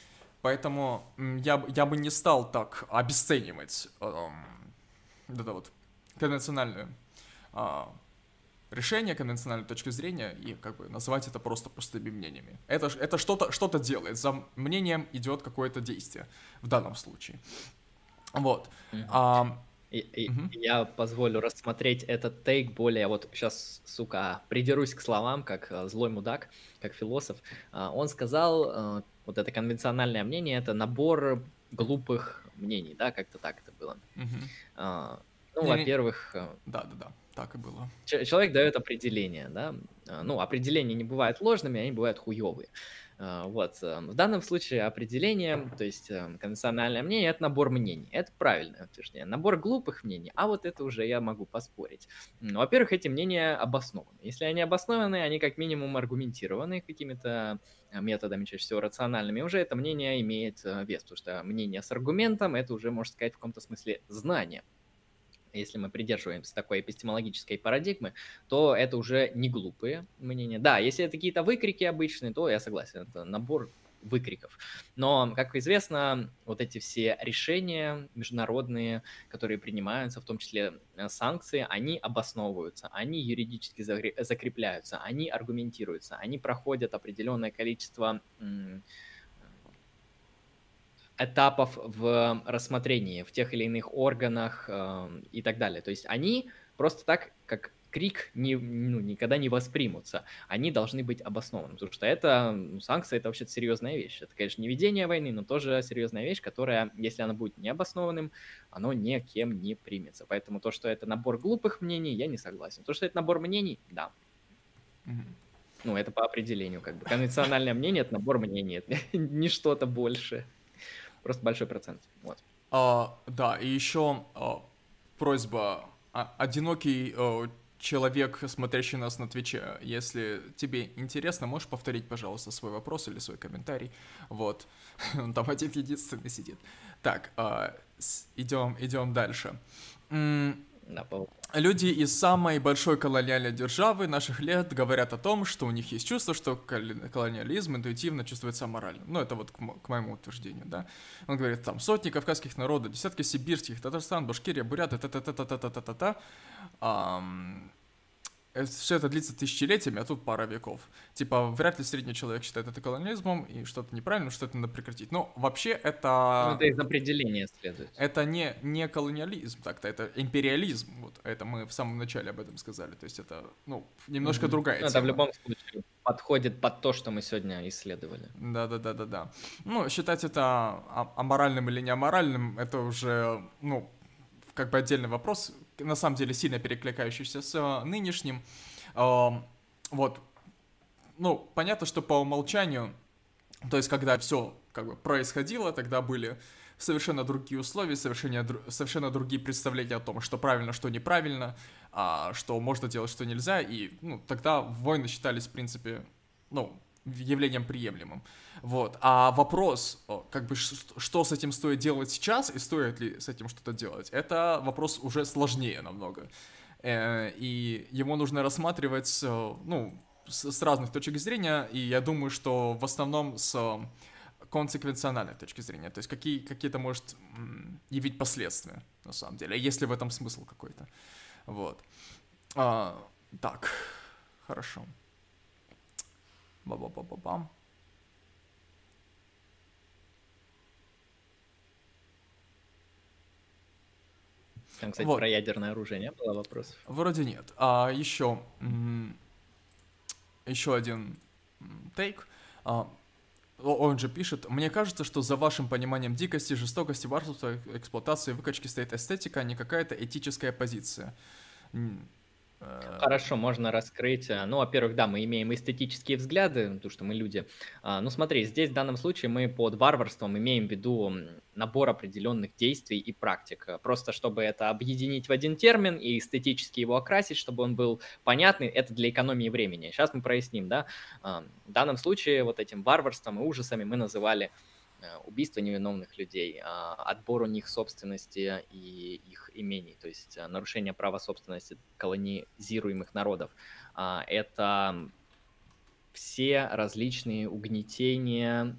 Поэтому я, я бы не стал так обесценивать эм, это вот конвенциональную э, решение, конвенциональную точку зрения и как бы называть это просто пустыми мнениями. Это, это что-то что делает, за мнением идет какое-то действие в данном случае. Вот. Mm-hmm. А, и, и, угу. Я позволю рассмотреть этот тейк более, вот сейчас, сука, придерусь к словам, как э, злой мудак, как философ. А, он сказал, э, вот это конвенциональное мнение, это набор глупых мнений, да, как-то так это было. Угу. Ну, во-первых... Э, Да-да-да, так и было. Человек дает определение, да. Ну, определения не бывают ложными, они бывают хуевые. А, вот. Эм, в данном случае определение, то есть эм, конвенциональное мнение, это набор мнений. Это правильное утверждение. Набор глупых мнений, а вот это уже я могу поспорить. Во-первых, эти мнения обоснованы. Если они обоснованы, они как минимум аргументированы какими-то э, методами, чаще всего рациональными, уже это мнение имеет э, вес, потому что мнение с аргументом – это уже, можно сказать, в каком-то смысле знание если мы придерживаемся такой эпистемологической парадигмы, то это уже не глупые мнения. Да, если это какие-то выкрики обычные, то я согласен, это набор выкриков. Но, как известно, вот эти все решения международные, которые принимаются, в том числе э, санкции, они обосновываются, они юридически закрепляются, они аргументируются, они проходят определенное количество этапов в рассмотрении в тех или иных органах э, и так далее. То есть они просто так, как крик, не, ну, никогда не воспримутся. Они должны быть обоснованы, потому что это, ну, санкции, это вообще серьезная вещь. Это, конечно, не ведение войны, но тоже серьезная вещь, которая, если она будет необоснованным, оно никем не примется. Поэтому то, что это набор глупых мнений, я не согласен. То, что это набор мнений, да. Ну, это по определению, как бы. Конвенциональное мнение — это набор мнений, это <laughs> не что-то больше. Просто большой процент. Вот. А, да, и еще а, просьба. А, одинокий а, человек, смотрящий нас на Твиче, если тебе интересно, можешь повторить, пожалуйста, свой вопрос или свой комментарий. Вот. <laughs> Он там один единственный сидит. Так, а, идем, идем дальше. Да, по Люди из самой большой колониальной державы наших лет говорят о том, что у них есть чувство, что колониализм интуитивно чувствуется аморально. Ну, это вот к, к моему утверждению, да. Он говорит, там, сотни кавказских народов, десятки сибирских, Татарстан, Башкирия, Бурята, та-та-та-та-та-та-та-та все это длится тысячелетиями, а тут пара веков. Типа, вряд ли средний человек считает это колониализмом, и что-то неправильно, что это надо прекратить. Но вообще это... Ну, это из определения следует. Это не, не колониализм так-то, это империализм. Вот это мы в самом начале об этом сказали. То есть это, ну, немножко mm-hmm. другая ну, тема. Это в любом случае подходит под то, что мы сегодня исследовали. Да-да-да-да-да. Ну, считать это аморальным или не аморальным, это уже, ну, как бы отдельный вопрос, на самом деле сильно перекликающийся с э, нынешним. Вот, ну, понятно, что по умолчанию, то есть когда все как бы происходило, тогда были совершенно другие условия, совершенно, совершенно другие представления о том, что правильно, что неправильно, а, что можно делать, что нельзя, и ну, тогда войны считались, в принципе, ну, явлением приемлемым. Вот. А вопрос, как бы, что с этим стоит делать сейчас и стоит ли с этим что-то делать, это вопрос уже сложнее намного. Э, и его нужно рассматривать, ну, с разных точек зрения, и я думаю, что в основном с консеквенциональной точки зрения, то есть какие, какие-то может явить последствия, на самом деле, если в этом смысл какой-то. Вот. А, так, хорошо. Ба-ба-ба-ба-бам. Там, кстати, вот. про ядерное оружие не было вопросов? Вроде нет. А еще, еще один тейк. А, он же пишет, мне кажется, что за вашим пониманием дикости, жестокости, варварства, эксплуатации, выкачки стоит эстетика, а не какая-то этическая позиция. Э, Хорошо, можно раскрыть. Э, ну, во-первых, да, мы имеем эстетические взгляды, потому что мы люди. А, ну, смотри, здесь в данном случае мы под варварством имеем в виду набор определенных действий и практик. Э, просто чтобы это объединить в один термин и эстетически его окрасить, чтобы он был понятный, это для экономии времени. Сейчас мы проясним, да. В данном случае вот этим варварством и ужасами мы называли убийство невиновных людей, а, отбор у них собственности и их имений, то есть э, нарушение права собственности колонизируемых народов. А, это все различные угнетения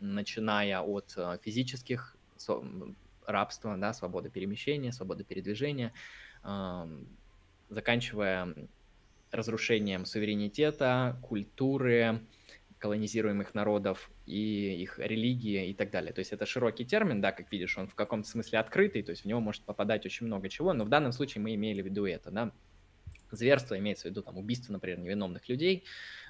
начиная от э, физических рабства, да, свободы перемещения, свободы передвижения, заканчивая разрушением суверенитета, культуры, колонизируемых народов и их религии и так далее. То есть это широкий термин, да, как видишь, он в каком-то смысле открытый, то есть в него может попадать очень много чего, но в данном случае мы имели в виду это, да. Зверство имеется в виду там убийство, например, невиновных людей,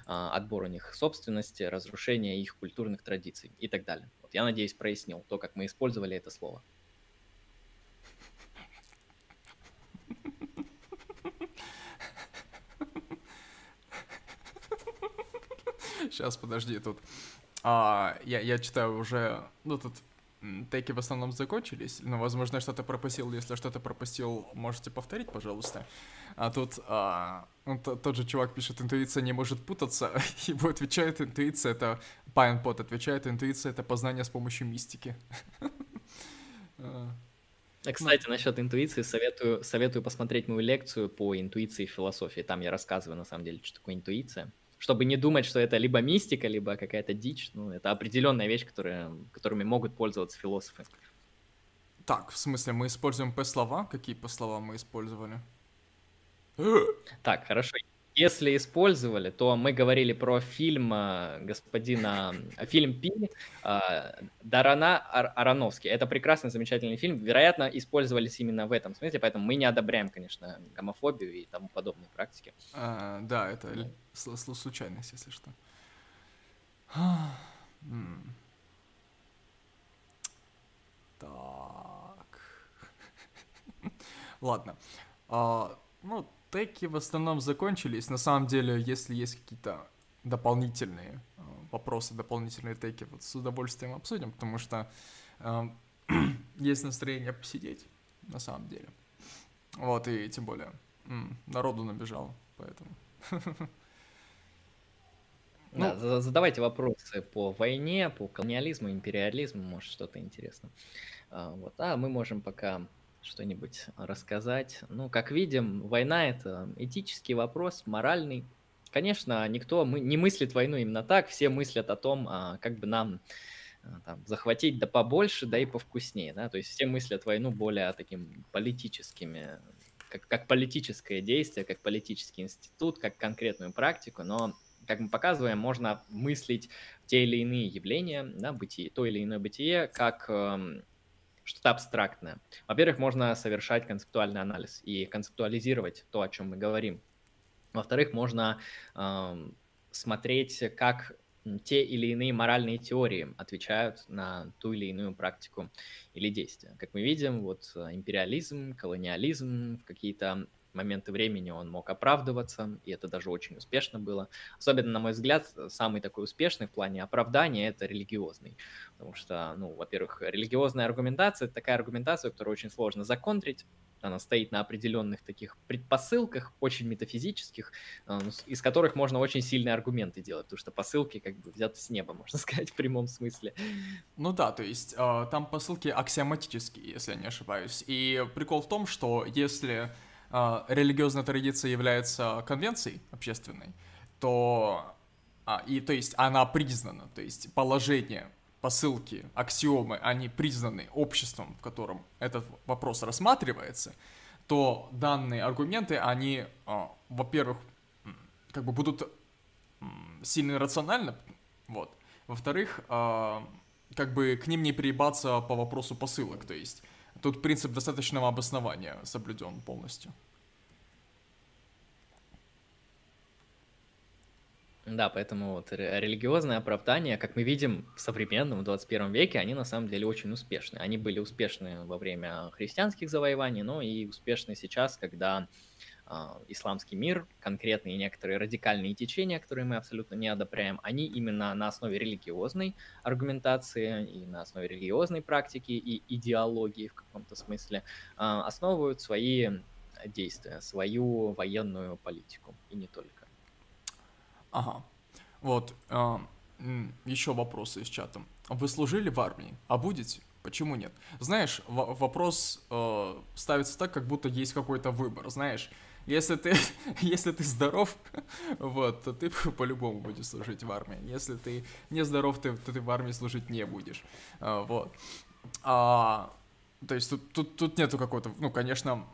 а, отбор у них собственности, разрушение их культурных традиций и так далее. Вот я надеюсь, прояснил то, как мы использовали это слово. Сейчас, подожди, тут. А, я, я читаю уже, ну, тут теки в основном закончились, но, возможно, что-то пропустил. Если что-то пропустил, можете повторить, пожалуйста. А тут а, тот же чувак пишет, интуиция не может путаться, <laughs> ему отвечает интуиция, это Пайн Пот отвечает, интуиция — это познание с помощью мистики. <laughs> А, кстати, ну. насчет интуиции советую, советую посмотреть мою лекцию по интуиции и философии. Там я рассказываю, на самом деле, что такое интуиция чтобы не думать, что это либо мистика, либо какая-то дичь. Ну, это определенная вещь, которая, которыми могут пользоваться философы. Так, в смысле, мы используем П-слова? Какие П-слова мы использовали? Так, хорошо. Если использовали, то мы говорили про фильм э, господина, э, фильм Пи э, Дарана Ар Ароновский. Это прекрасный, замечательный фильм. Вероятно, использовались именно в этом смысле, поэтому мы не одобряем, конечно, гомофобию и тому подобные практики. А, да, это случайность, если что. Так. <laughs> Ладно. А, ну, теки в основном закончились. На самом деле, если есть какие-то дополнительные э, вопросы, дополнительные теки, вот с удовольствием обсудим, потому что э, <clears throat> есть настроение посидеть, на самом деле. Вот, и тем более народу набежало, поэтому. <laughs> Да, ну, задавайте вопросы по войне, по колониализму, империализму, может что-то интересно. А, вот. А мы можем пока что-нибудь рассказать. Ну, как видим, война — это этический вопрос, моральный. Конечно, никто мы, не мыслит войну именно так, все мыслят о том, а, как бы нам а, там, захватить да побольше, да и повкуснее, да, то есть все мыслят войну более таким политическими, как, как политическое действие, как политический институт, как конкретную практику, но как мы показываем, можно мыслить те или иные явления, да, бытие, то или иное бытие, как эм, что-то абстрактное. Во-первых, можно совершать концептуальный анализ и концептуализировать то, о чем мы говорим. Во-вторых, можно э, смотреть, как те или иные моральные теории отвечают на ту или иную практику или действие. Как мы видим, вот империализм, колониализм, какие-то моменты времени он мог оправдываться, и это даже очень успешно было. Особенно, на мой взгляд, самый такой успешный в плане оправдания – это религиозный. Потому что, ну, во-первых, религиозная аргументация – это такая аргументация, которую очень сложно законтрить, она стоит на определенных таких предпосылках, очень метафизических, э, ну, из которых можно очень сильные аргументы делать, потому что посылки как бы взяты с неба, <laughs> можно сказать, в прямом смысле. Ну да, то есть э, там посылки аксиоматические, если я не ошибаюсь. И прикол в том, что если э, религиозная традиция является конвенцией общественной, то а, и то есть она признана, то есть положение, посылки, аксиомы, они признаны обществом, в котором этот вопрос рассматривается, то данные аргументы, они, э, во-первых, как бы будут сильно рациональны, вот. Во-вторых, э, как бы к ним не приебаться по вопросу посылок, то есть Тут принцип достаточного обоснования соблюден полностью. Да, поэтому вот религиозные оправдания, как мы видим в современном, в 21 веке, они на самом деле очень успешны. Они были успешны во время христианских завоеваний, но и успешны сейчас, когда исламский мир, конкретные некоторые радикальные течения, которые мы абсолютно не одобряем, они именно на основе религиозной аргументации и на основе религиозной практики и идеологии в каком-то смысле а, основывают свои действия, свою военную политику и не только. Ага. Вот. Э, еще вопросы из чата. Вы служили в армии? А будете? Почему нет? Знаешь, вопрос э, ставится так, как будто есть какой-то выбор. Знаешь, Если ты, <laughs> если ты здоров, <laughs> вот, то ты <laughs> по-любому будешь служить в армии. Если ты не здоров, ты, то ты в армии служить не будешь. А, вот. А, то есть тут, тут, тут нету какого-то... Ну, конечно,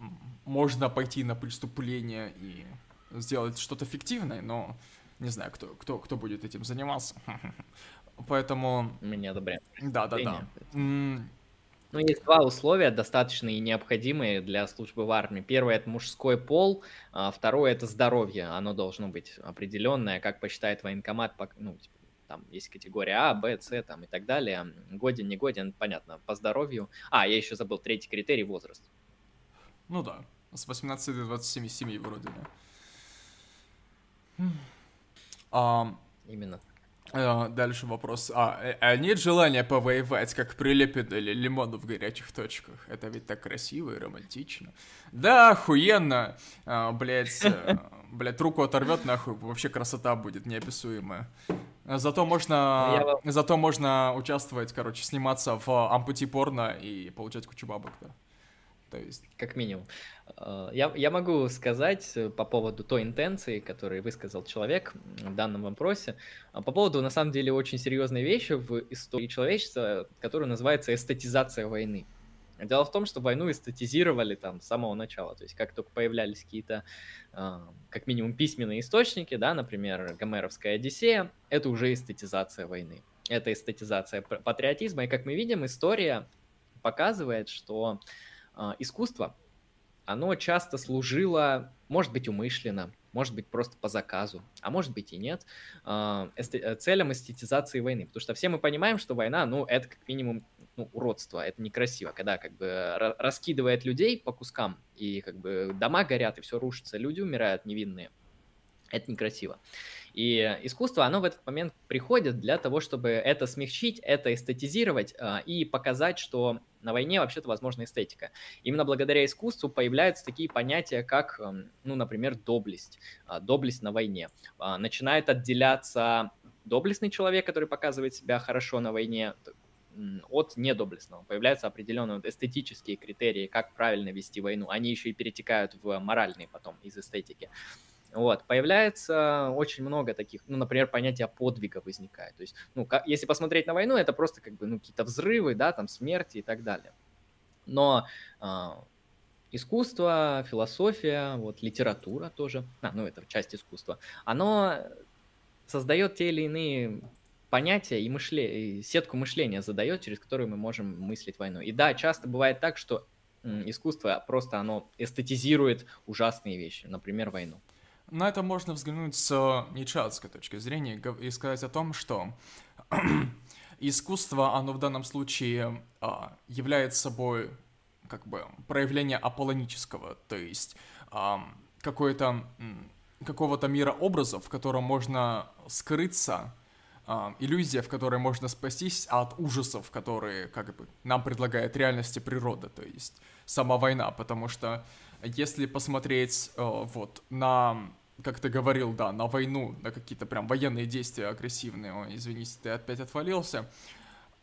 можно пойти на преступление и сделать что-то фиктивное, но не знаю, кто, кто, кто будет этим заниматься. Поэтому... Мы не одобряем. Да, да, да. Ну, есть два условия, достаточные и необходимые для службы в армии. Первое – это мужской пол, а второе – это здоровье. Оно должно быть определенное, как посчитает военкомат, ну, типа, там есть категория А, Б, С там, и так далее. Годен, не годен, понятно, по здоровью. А, я еще забыл третий критерий – возраст. Ну да, с 18 до 27 вроде, да. А, Именно. А, дальше вопрос. А, э, а нет желания повоевать, как прилепит или лимону в горячих точках? Это ведь так красиво и романтично. Да, охуенно. А, блять, э, <laughs> блять, руку оторвет нахуй, вообще красота будет неописуемая. Зато можно, зато можно участвовать, короче, сниматься в ампути порно и получать кучу бабок, да. То есть... Как минимум. Э, я, я могу сказать э, по поводу той интенции, которую высказал человек в данном вопросе, а по поводу, на самом деле, очень серьезной вещи в истории человечества, которая называется эстетизация войны. Дело в том, что войну эстетизировали там с самого начала. То есть как только появлялись какие-то, э, как минимум, письменные источники, да, например, Гомеровская Одиссея, это уже эстетизация войны. Это эстетизация патриотизма. И как мы видим, история показывает, что искусство, оно часто служило, может быть, умышленно, может быть, просто по заказу, а может быть и нет, а, э, целям эстетизации войны. Потому что все мы понимаем, что война, ну, это как минимум ну, уродство, это некрасиво, когда как бы раскидывает людей по кускам, и как бы дома горят, и все рушится, люди умирают невинные. Это некрасиво. И искусство, оно в этот момент приходит для того, чтобы это смягчить, это эстетизировать э, и показать, что на войне вообще-то возможна эстетика. Именно благодаря искусству появляются такие понятия, как, э, ну, например, доблесть, э, доблесть на войне. Э, начинает отделяться доблестный человек, который показывает себя хорошо на войне, от недоблестного. Появляются определенные эстетические критерии, как правильно вести войну. Они еще и перетекают в моральные потом из эстетики. Вот, появляется очень много таких, ну, например, понятие подвига возникает. То есть, ну, как, если посмотреть на войну, это просто как бы, ну, какие-то взрывы, да, там, смерти и так далее. Но э, искусство, философия, вот, литература тоже, а, ну, это часть искусства, оно создает те или иные понятия и, мышле... и сетку мышления задает, через которую мы можем мыслить войну. И да, часто бывает так, что искусство просто оно эстетизирует ужасные вещи, например, войну. На это можно взглянуть с нечатской точки зрения и сказать о том, что <clears throat> искусство, оно в данном случае а, является собой как бы проявление аполлонического, то есть а, какой-то какого-то мира образов, в котором можно скрыться, а, иллюзия, в которой можно спастись от ужасов, которые как бы нам предлагает реальности природа, то есть сама война, потому что если посмотреть э, вот на как ты говорил, да, на войну, на какие-то прям военные действия агрессивные, Ой, извините, ты опять отвалился,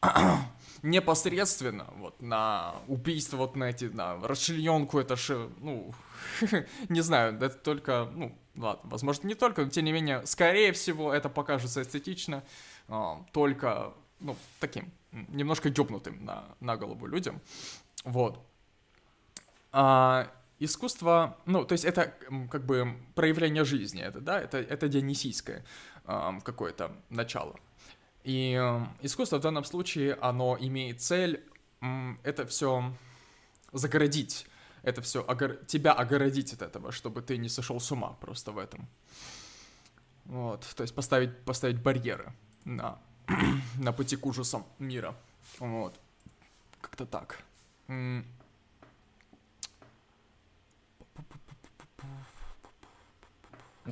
<clears throat> непосредственно вот на убийство, вот на эти, на расчлененку, это же, ну, <laughs> не знаю, это только, ну, ладно, возможно, не только, но тем не менее, скорее всего, это покажется эстетично, а, только, ну, таким, немножко ёбнутым на, на голову людям, вот. А, искусство, ну, то есть это как бы проявление жизни, это, да, это, это дионисийское э, какое-то начало. И э, искусство в данном случае, оно имеет цель э, это все загородить, это все огор... тебя огородить от этого, чтобы ты не сошел с ума просто в этом. Вот, то есть поставить, поставить барьеры на, <clears throat> на пути к ужасам мира. Вот, как-то так.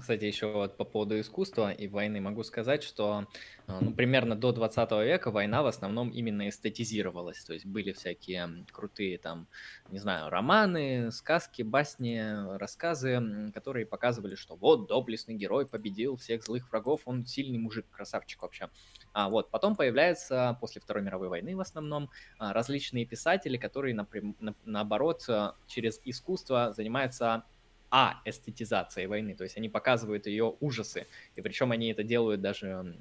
Кстати, еще вот по поводу искусства и войны могу сказать, что э, ну, примерно до 20 века война в основном именно эстетизировалась. То есть были всякие крутые там, не знаю, романы, сказки, басни, рассказы, которые показывали, что вот доблестный герой победил всех злых врагов, он сильный мужик, красавчик вообще. А вот потом появляются после Второй мировой войны в основном а, различные писатели, которые, напрям, на, наоборот, э, через искусство занимаются а-эстетизацией войны, то есть они показывают ее ужасы, и причем они это делают даже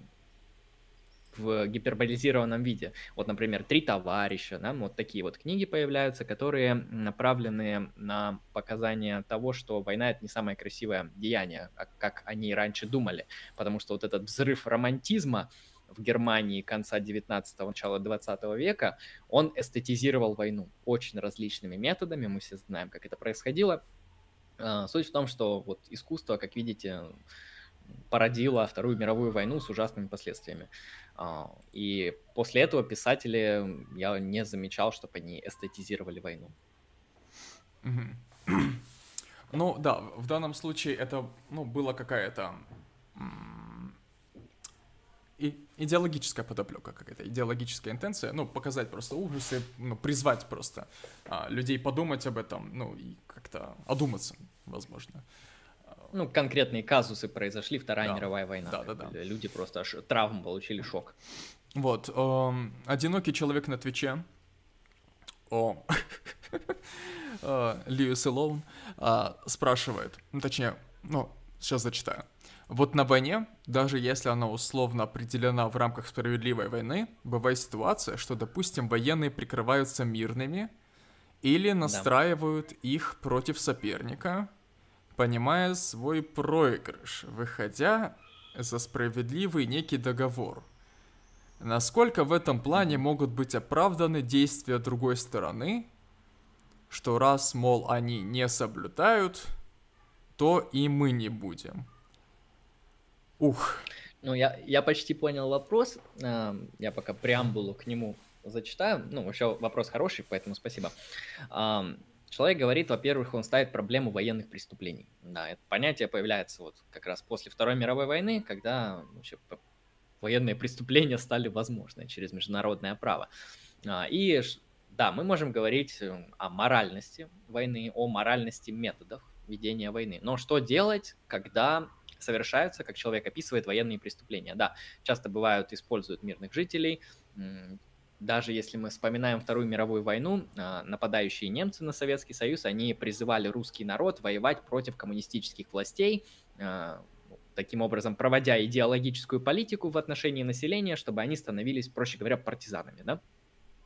в гиперболизированном виде. Вот, например, «Три товарища», да, вот такие вот книги появляются, которые направлены на показание того, что война — это не самое красивое деяние, а как они раньше думали, потому что вот этот взрыв романтизма, в Германии конца 19-го, начала 20 века, он эстетизировал войну очень различными методами, мы все знаем, как это происходило. А, суть в том, что вот искусство, как видите, породило Вторую мировую войну с ужасными последствиями. А, и после этого писатели, я не замечал, чтобы они эстетизировали войну. <clears throat> Ну да, в данном случае это ну, была какая-то и идеологическая подоплека какая-то, идеологическая интенция, ну, показать просто ужасы, ну, призвать просто а, людей подумать об этом, ну, и как-то одуматься, возможно. Ну, конкретные казусы произошли, Вторая да. мировая война. Да, да, да. Люди просто аж травм получили, шок. Вот, эм, одинокий человек на Твиче, о, <laughs> Льюис Элоун, спрашивает, ну, точнее, ну, сейчас зачитаю. Вот на войне, даже если она условно определена в рамках справедливой войны, бывает ситуация, что, допустим, военные прикрываются мирными или настраивают да. их против соперника, понимая свой проигрыш, выходя за справедливый некий договор. Насколько в этом плане могут быть оправданы действия другой стороны, что раз, мол, они не соблюдают, то и мы не будем. Ух. Ну, я, я почти понял вопрос. Я пока преамбулу к нему зачитаю. Ну, вообще вопрос хороший, поэтому спасибо. Человек говорит, во-первых, он ставит проблему военных преступлений. Да, это понятие появляется вот как раз после Второй мировой войны, когда вообще военные преступления стали возможны через международное право. А, и да, мы можем говорить э, о моральности войны, о моральности методов ведения войны. Но что делать, когда совершаются, как человек описывает, военные преступления. Да, часто бывают, используют мирных жителей. Даже если мы вспоминаем Вторую мировую войну, а, нападающие немцы на Советский Союз, они призывали русский народ воевать против коммунистических властей, а, таким образом проводя идеологическую политику в отношении населения, чтобы они становились, проще говоря, партизанами. Да?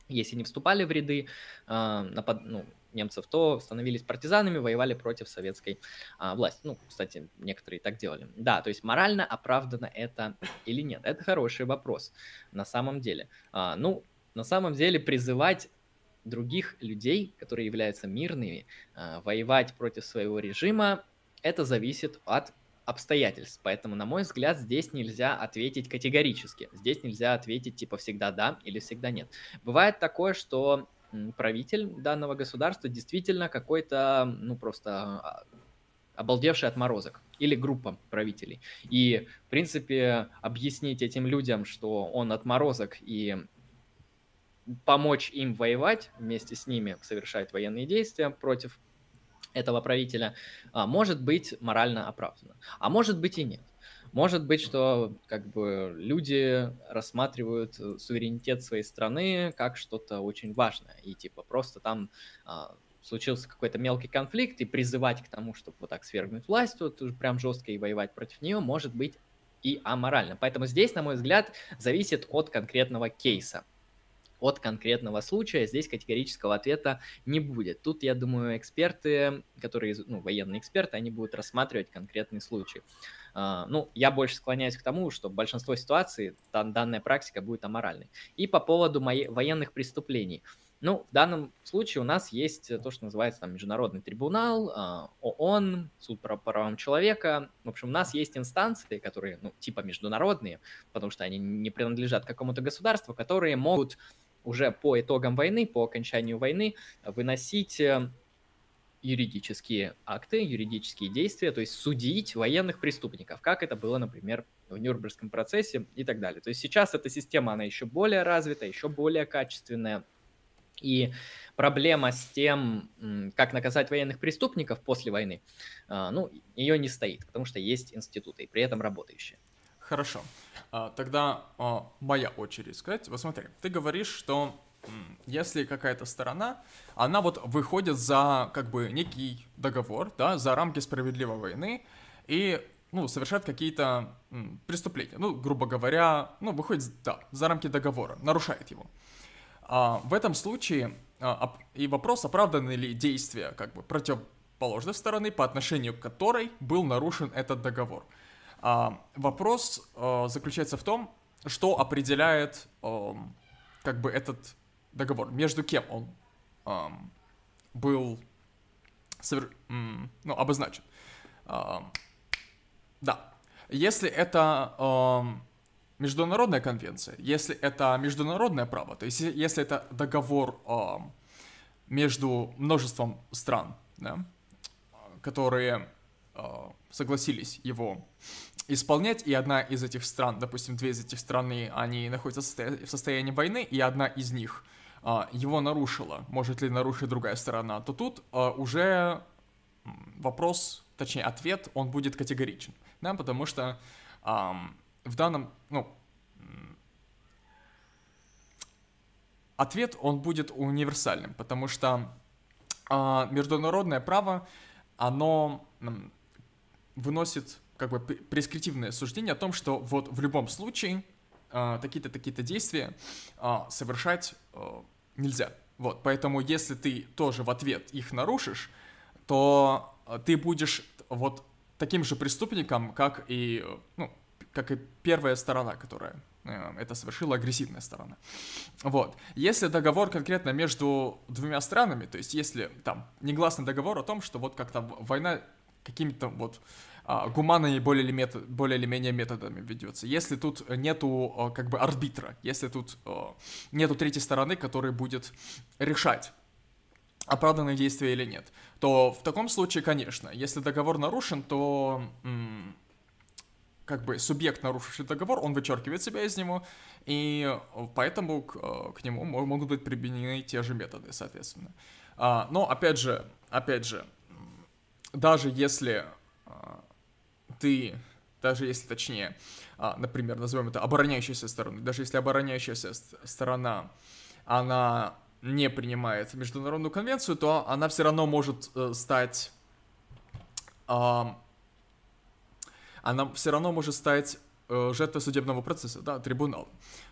Если не вступали в ряды э, напад... ну, немцев, то становились партизанами, воевали против советской а, власти. Ну, кстати, некоторые так делали. Да, то есть морально оправдано это или нет? Это хороший вопрос на самом деле. А, ну, на самом деле призывать других людей, которые являются мирными, а, воевать против своего режима, это зависит от обстоятельств. Поэтому, на мой взгляд, здесь нельзя ответить категорически. Здесь нельзя ответить типа всегда да или всегда нет. Бывает такое, что правитель данного государства действительно какой-то, ну, просто а, обалдевший отморозок или группа правителей. И, в принципе, объяснить этим людям, что он отморозок и помочь им воевать вместе с ними, совершать военные действия против этого правителя, а, может быть морально оправданно. А может быть и нет. Может быть, что как бы люди рассматривают э, суверенитет своей страны как что-то очень важное, и типа просто там а, случился какой-то мелкий конфликт, и призывать к тому, чтобы вот так свергнуть власть, вот прям жестко и воевать против нее, может быть и аморально. Поэтому здесь, на мой взгляд, зависит от конкретного кейса от конкретного случая. Здесь категорического ответа не будет. Тут, я думаю, эксперты, которые, ну, военные эксперты, они будут рассматривать конкретный случай. Uh, ну, я больше склоняюсь к тому, что большинство ситуаций данная практика будет аморальной. И по поводу моей, военных преступлений. Ну, в данном случае у нас есть то, что называется там Международный трибунал, uh, ООН, Суд по правам человека. В общем, у нас есть инстанции, которые, ну, типа международные, потому что они не принадлежат какому-то государству, которые могут уже по итогам войны, по окончанию войны выносить э, юридические акты, юридические действия, то есть судить военных преступников, как это было, например, в Нюрнбергском процессе и так далее. То есть сейчас эта система, она еще более развита, еще более качественная. И проблема с тем, как наказать военных преступников после войны, а, ну, ее не стоит, потому что есть институты, и при этом работающие. Хорошо. А, тогда а, моя очередь сказать. Вот смотри, ты говоришь, что если какая-то сторона, она вот выходит за как бы некий договор, да, за рамки справедливой войны и ну, совершает какие-то преступления. Ну, грубо говоря, ну, выходит, да, за рамки договора, нарушает его. А, в этом случае а, и вопрос, оправданы ли действия как бы противоположной стороны, по отношению к которой был нарушен этот договор. А, вопрос а, заключается в том, что определяет а, как бы этот договор, между кем он был ну, обозначен. Да. Если это международная конвенция, если это международное право, то есть если это договор между множеством стран, да, которые согласились его исполнять, и одна из этих стран, допустим, две из этих стран, они находятся в состоянии войны, и одна из них э, его нарушила, может ли нарушить другая сторона, то тут э, уже вопрос, точнее ответ, он будет категоричен. Да, потому что в данном, ну, ответ, он будет универсальным, потому что э, международное право, оно э, выносит как бы прескриптивное суждение о том, что вот в любом случае э, такие-то такие-то действия э, совершать э, нельзя. Вот, поэтому если ты тоже в ответ их нарушишь, то ты будешь вот таким же преступником, как и, ну, как и первая сторона, которая э, это совершила агрессивная сторона. Вот. Если договор конкретно между двумя странами, то есть если там негласный договор о том, что вот как-то война какими-то вот а, гуманными более или, метод, более или менее методами ведется. Если тут нету а, как бы арбитра, если тут а, нету третьей стороны, которая будет решать, оправданные действия или нет, то в таком случае, конечно, если договор нарушен, то как бы субъект, нарушивший договор, он вычеркивает себя из него, и поэтому к, к нему могут быть применены те же методы, соответственно. Но, опять же, опять же, даже если а, ты, даже если точнее, а, например, назовем это обороняющейся стороной, даже если обороняющаяся сторона, она не принимает международную конвенцию, то она все равно может э, стать... Э, она все равно может стать э, жертвой судебного процесса, да, трибунал э,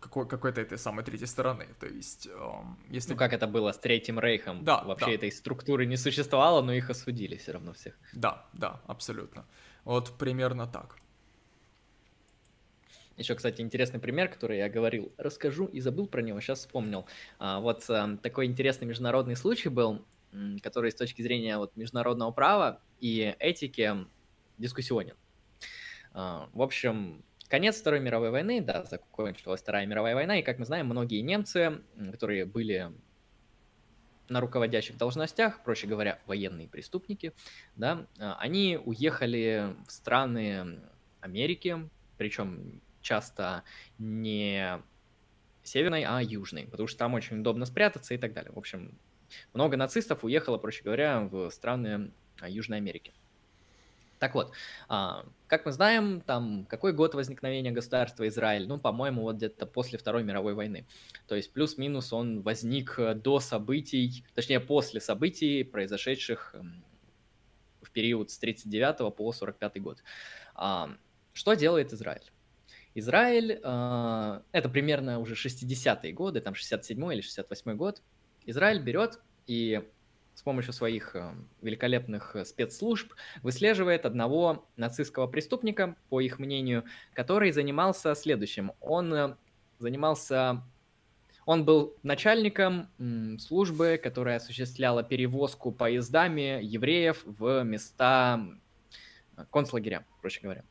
какой, какой-то этой самой третьей стороны. То есть, э, если... Ну, как это было с Третьим Рейхом. Да, Вообще да. этой структуры не существовало, но их осудили все равно всех. Да, да, абсолютно. Вот примерно так. Еще, кстати, интересный пример, который я говорил, расскажу и забыл про него, сейчас вспомнил. А, вот а, такой интересный международный случай был, который с точки зрения вот, международного права и этики дискуссионен. А, в общем, конец Второй мировой войны, да, закончилась Вторая мировая война, и, как мы знаем, многие немцы, которые были на руководящих должностях, проще говоря, военные преступники, да, они уехали в страны Америки, причем часто не северной, а южной, потому что там очень удобно спрятаться и так далее. В общем, много нацистов уехало, проще говоря, в страны а, Южной Америки. Так вот, а, как мы знаем, там какой год возникновения государства Израиль? Ну, по-моему, вот где-то после Второй мировой войны. То есть плюс-минус он возник до событий, точнее после событий, произошедших в период с 39 по 45 год. А, что делает Израиль? Израиль, э, это примерно уже 60-е годы, там 67-й или 68-й год, Израиль берет и с помощью своих э, великолепных спецслужб выслеживает одного нацистского преступника, по их мнению, который занимался следующим. Он э, занимался... Он был начальником службы, которая осуществляла перевозку поездами евреев в места концлагеря, проще говоря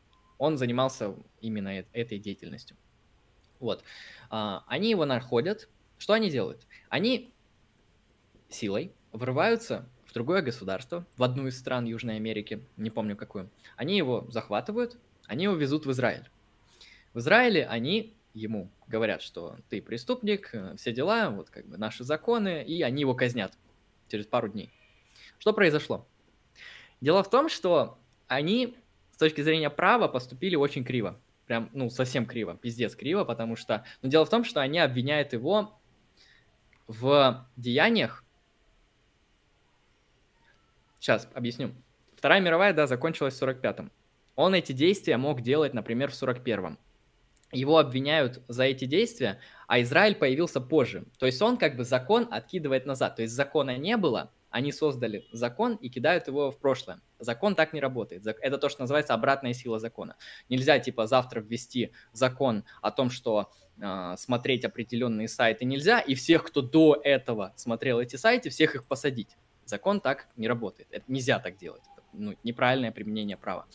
он занимался именно этой деятельностью. Вот. А, они его находят. Что они делают? Они силой врываются в другое государство, в одну из стран Южной Америки, не помню какую. Они его захватывают, они его везут в Израиль. В Израиле они ему говорят, что ты преступник, э, все дела, вот как бы наши законы, и они его казнят через пару дней. Что произошло? Дело в том, что они с точки зрения права поступили очень криво. Прям, ну, совсем криво, пиздец криво, потому что... Но дело в том, что они обвиняют его в деяниях... Сейчас объясню. Вторая мировая, да, закончилась в 45-м. Он эти действия мог делать, например, в 41-м. Его обвиняют за эти действия, а Израиль появился позже. То есть он как бы закон откидывает назад. То есть закона не было, они создали закон и кидают его в прошлое. Закон так не работает. Это то, что называется обратная сила закона. Нельзя типа завтра ввести закон о том, что э, смотреть определенные сайты нельзя, и всех, кто до этого смотрел эти сайты, всех их посадить. Закон так не работает. Это нельзя так делать. Ну, неправильное применение права.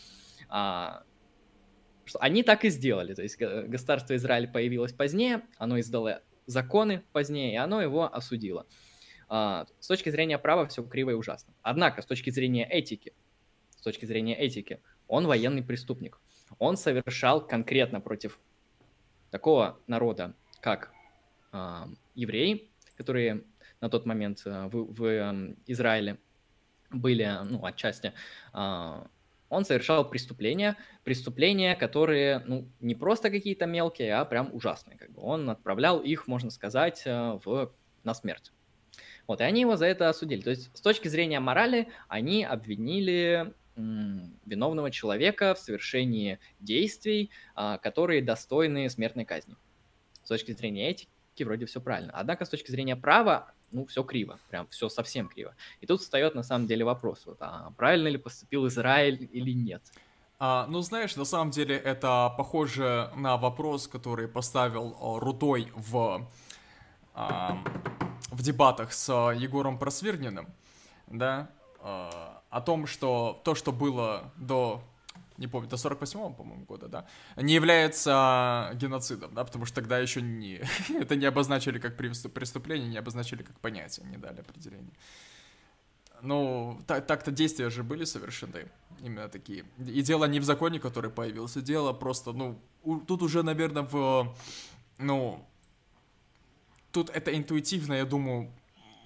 А, что они так и сделали. То есть государство Израиль появилось позднее, оно издало законы позднее, и оно его осудило. А, с точки зрения права все криво и ужасно. Однако, с точки зрения этики, с точки зрения этики, он военный преступник. Он совершал конкретно против такого народа, как э, евреи, которые на тот момент э, в, в э, Израиле были, ну, отчасти э, он совершал преступления, преступления, которые, ну, не просто какие-то мелкие, а прям ужасные. Как бы. Он отправлял их, можно сказать, э, в, на смерть. Вот, и они его за это осудили. То есть, с точки зрения морали, они обвинили виновного человека в совершении действий, а, которые достойны смертной казни. С точки зрения этики вроде все правильно. Однако с точки зрения права ну, все криво, прям все совсем криво. И тут встает на самом деле вопрос, вот, а правильно ли поступил Израиль или нет? А, ну, знаешь, на самом деле это похоже на вопрос, который поставил о, Рудой в, а, в дебатах с Егором Просвирниным, да, а, о том, что то, что было до не помню, до 48-го, по-моему, года, да, не является геноцидом, да, потому что тогда еще не, <laughs> это не обозначили как преступление, не обозначили как понятие, не дали определение. Ну, так- так-то действия же были совершены, именно такие. И дело не в законе, который появился, дело просто, ну, у, тут уже, наверное, в, ну, тут это интуитивно, я думаю,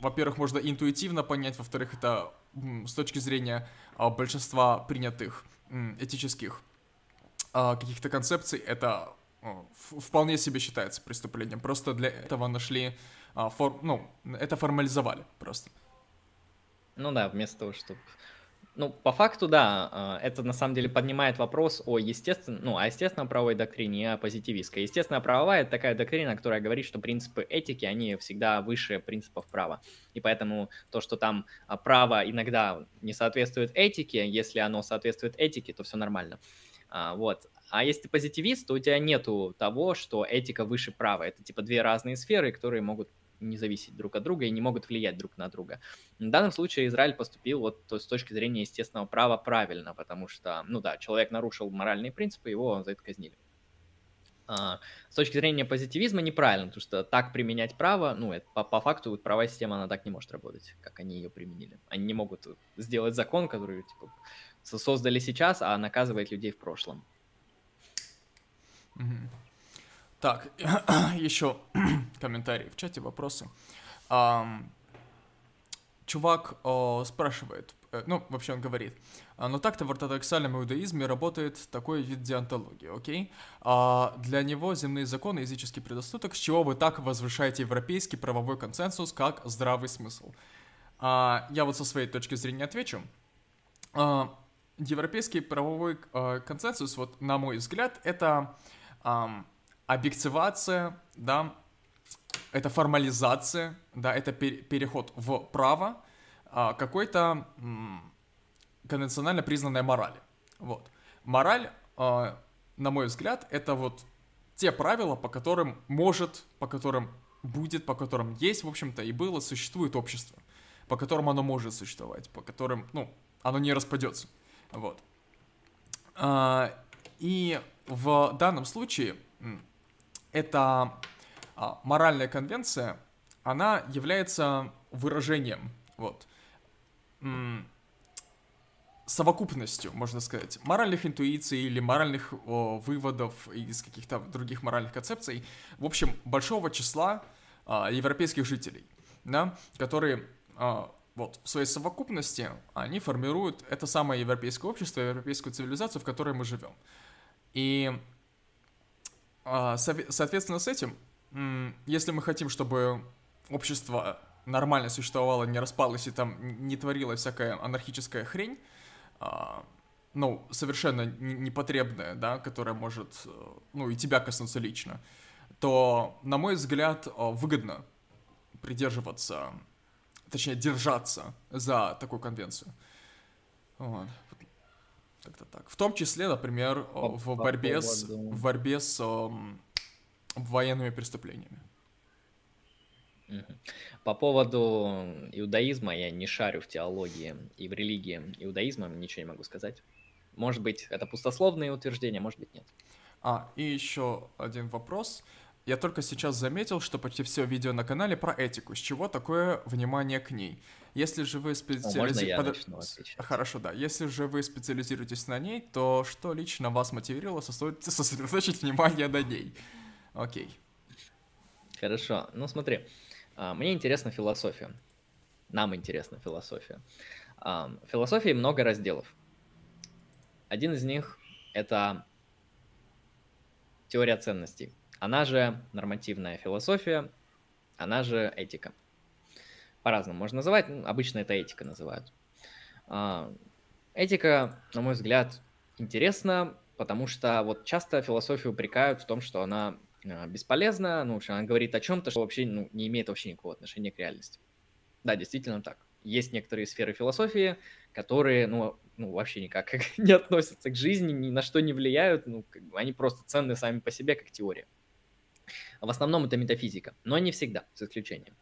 во-первых, можно интуитивно понять, во-вторых, это с точки зрения а, большинства принятых этических а, каких-то концепций, это вполне себе считается преступлением. Просто для этого нашли, а, фор, ну, это формализовали просто. Ну да, вместо того, чтобы ну, по факту, да, это на самом деле поднимает вопрос о естественном, ну, о естественной правовой доктрине и о позитивистской. Естественная правовая — это такая доктрина, которая говорит, что принципы этики, они всегда выше принципов права. И поэтому то, что там право иногда не соответствует этике, если оно соответствует этике, то все нормально. Вот. А если ты позитивист, то у тебя нету того, что этика выше права. Это типа две разные сферы, которые могут не зависеть друг от друга и не могут влиять друг на друга. В данном случае Израиль поступил вот то, с точки зрения естественного права правильно, потому что, ну да, человек нарушил моральные принципы, его за это казнили. А, с точки зрения позитивизма неправильно, потому что так применять право, ну, это, по, по факту вот, правовая система, она так не может работать, как они ее применили. Они не могут сделать закон, который типа, создали сейчас, а наказывает людей в прошлом. Mm-hmm. Так, <clears throat> еще <clears throat> комментарии в чате, вопросы. Чувак о, спрашивает, э, ну, вообще он говорит, «А, но так-то в ортодоксальном иудаизме работает такой вид диантологии, окей? А для него земные законы языческий предостаток, с чего вы так возвышаете европейский правовой консенсус как здравый смысл? А, я вот со своей точки зрения отвечу. А, европейский правовой а, консенсус, вот на мой взгляд, это... объективация, да, это формализация, да, это переход в право а, какой-то конвенционально признанной морали. Вот. Мораль, а, на мой взгляд, это вот те правила, по которым может, по которым будет, по которым есть, в общем-то, и было, существует общество, по которым оно может существовать, по которым, ну, оно не распадется. Вот. А, и в данном случае эта моральная конвенция, она является выражением, вот, совокупностью, можно сказать, моральных интуиций или моральных о, выводов из каких-то других моральных концепций, в общем, большого числа а, европейских жителей, да, которые а, вот в своей совокупности они формируют это самое европейское общество, европейскую цивилизацию, в которой мы живем. И соответственно, с этим, если мы хотим, чтобы общество нормально существовало, не распалось и там не творилась всякая анархическая хрень, а, ну, совершенно непотребная, да, которая может, э, ну, и тебя коснуться лично, то, на мой взгляд, выгодно придерживаться, точнее, держаться за такую конвенцию. Вот. Как-то так. В том числе, например, по, в, по борьбе с, в борьбе с um, военными преступлениями. По поводу иудаизма я не шарю в теологии и в религии иудаизма, ничего не могу сказать. Может быть, это пустословные утверждения, может быть, нет. А, и еще один вопрос. Я только сейчас заметил, что почти все видео на канале про этику. С чего такое внимание к ней? Если же вы специализируетесь... Под... Хорошо, да. Если же вы специализируетесь на ней, то что лично вас мотивировало сосредоточить внимание на ней? Окей. Хорошо. Ну смотри, а, мне интересна философия. Нам интересна философия. В философии много разделов. Один из них — это теория ценностей. Она же нормативная философия, она же этика. По-разному можно называть, ну, обычно это этика называют. А, этика, на мой взгляд, интересна, потому что вот часто философию упрекают в том, что она а, бесполезна, ну, в общем, она говорит о чем-то, что вообще ну, не имеет вообще никакого отношения к реальности. Да, действительно так. Есть некоторые сферы философии, которые, ну, ну вообще никак <laughs> не относятся к жизни, ни на что не влияют, ну, они просто ценны сами по себе, как теория. В основном это метафизика, но не всегда, с исключением.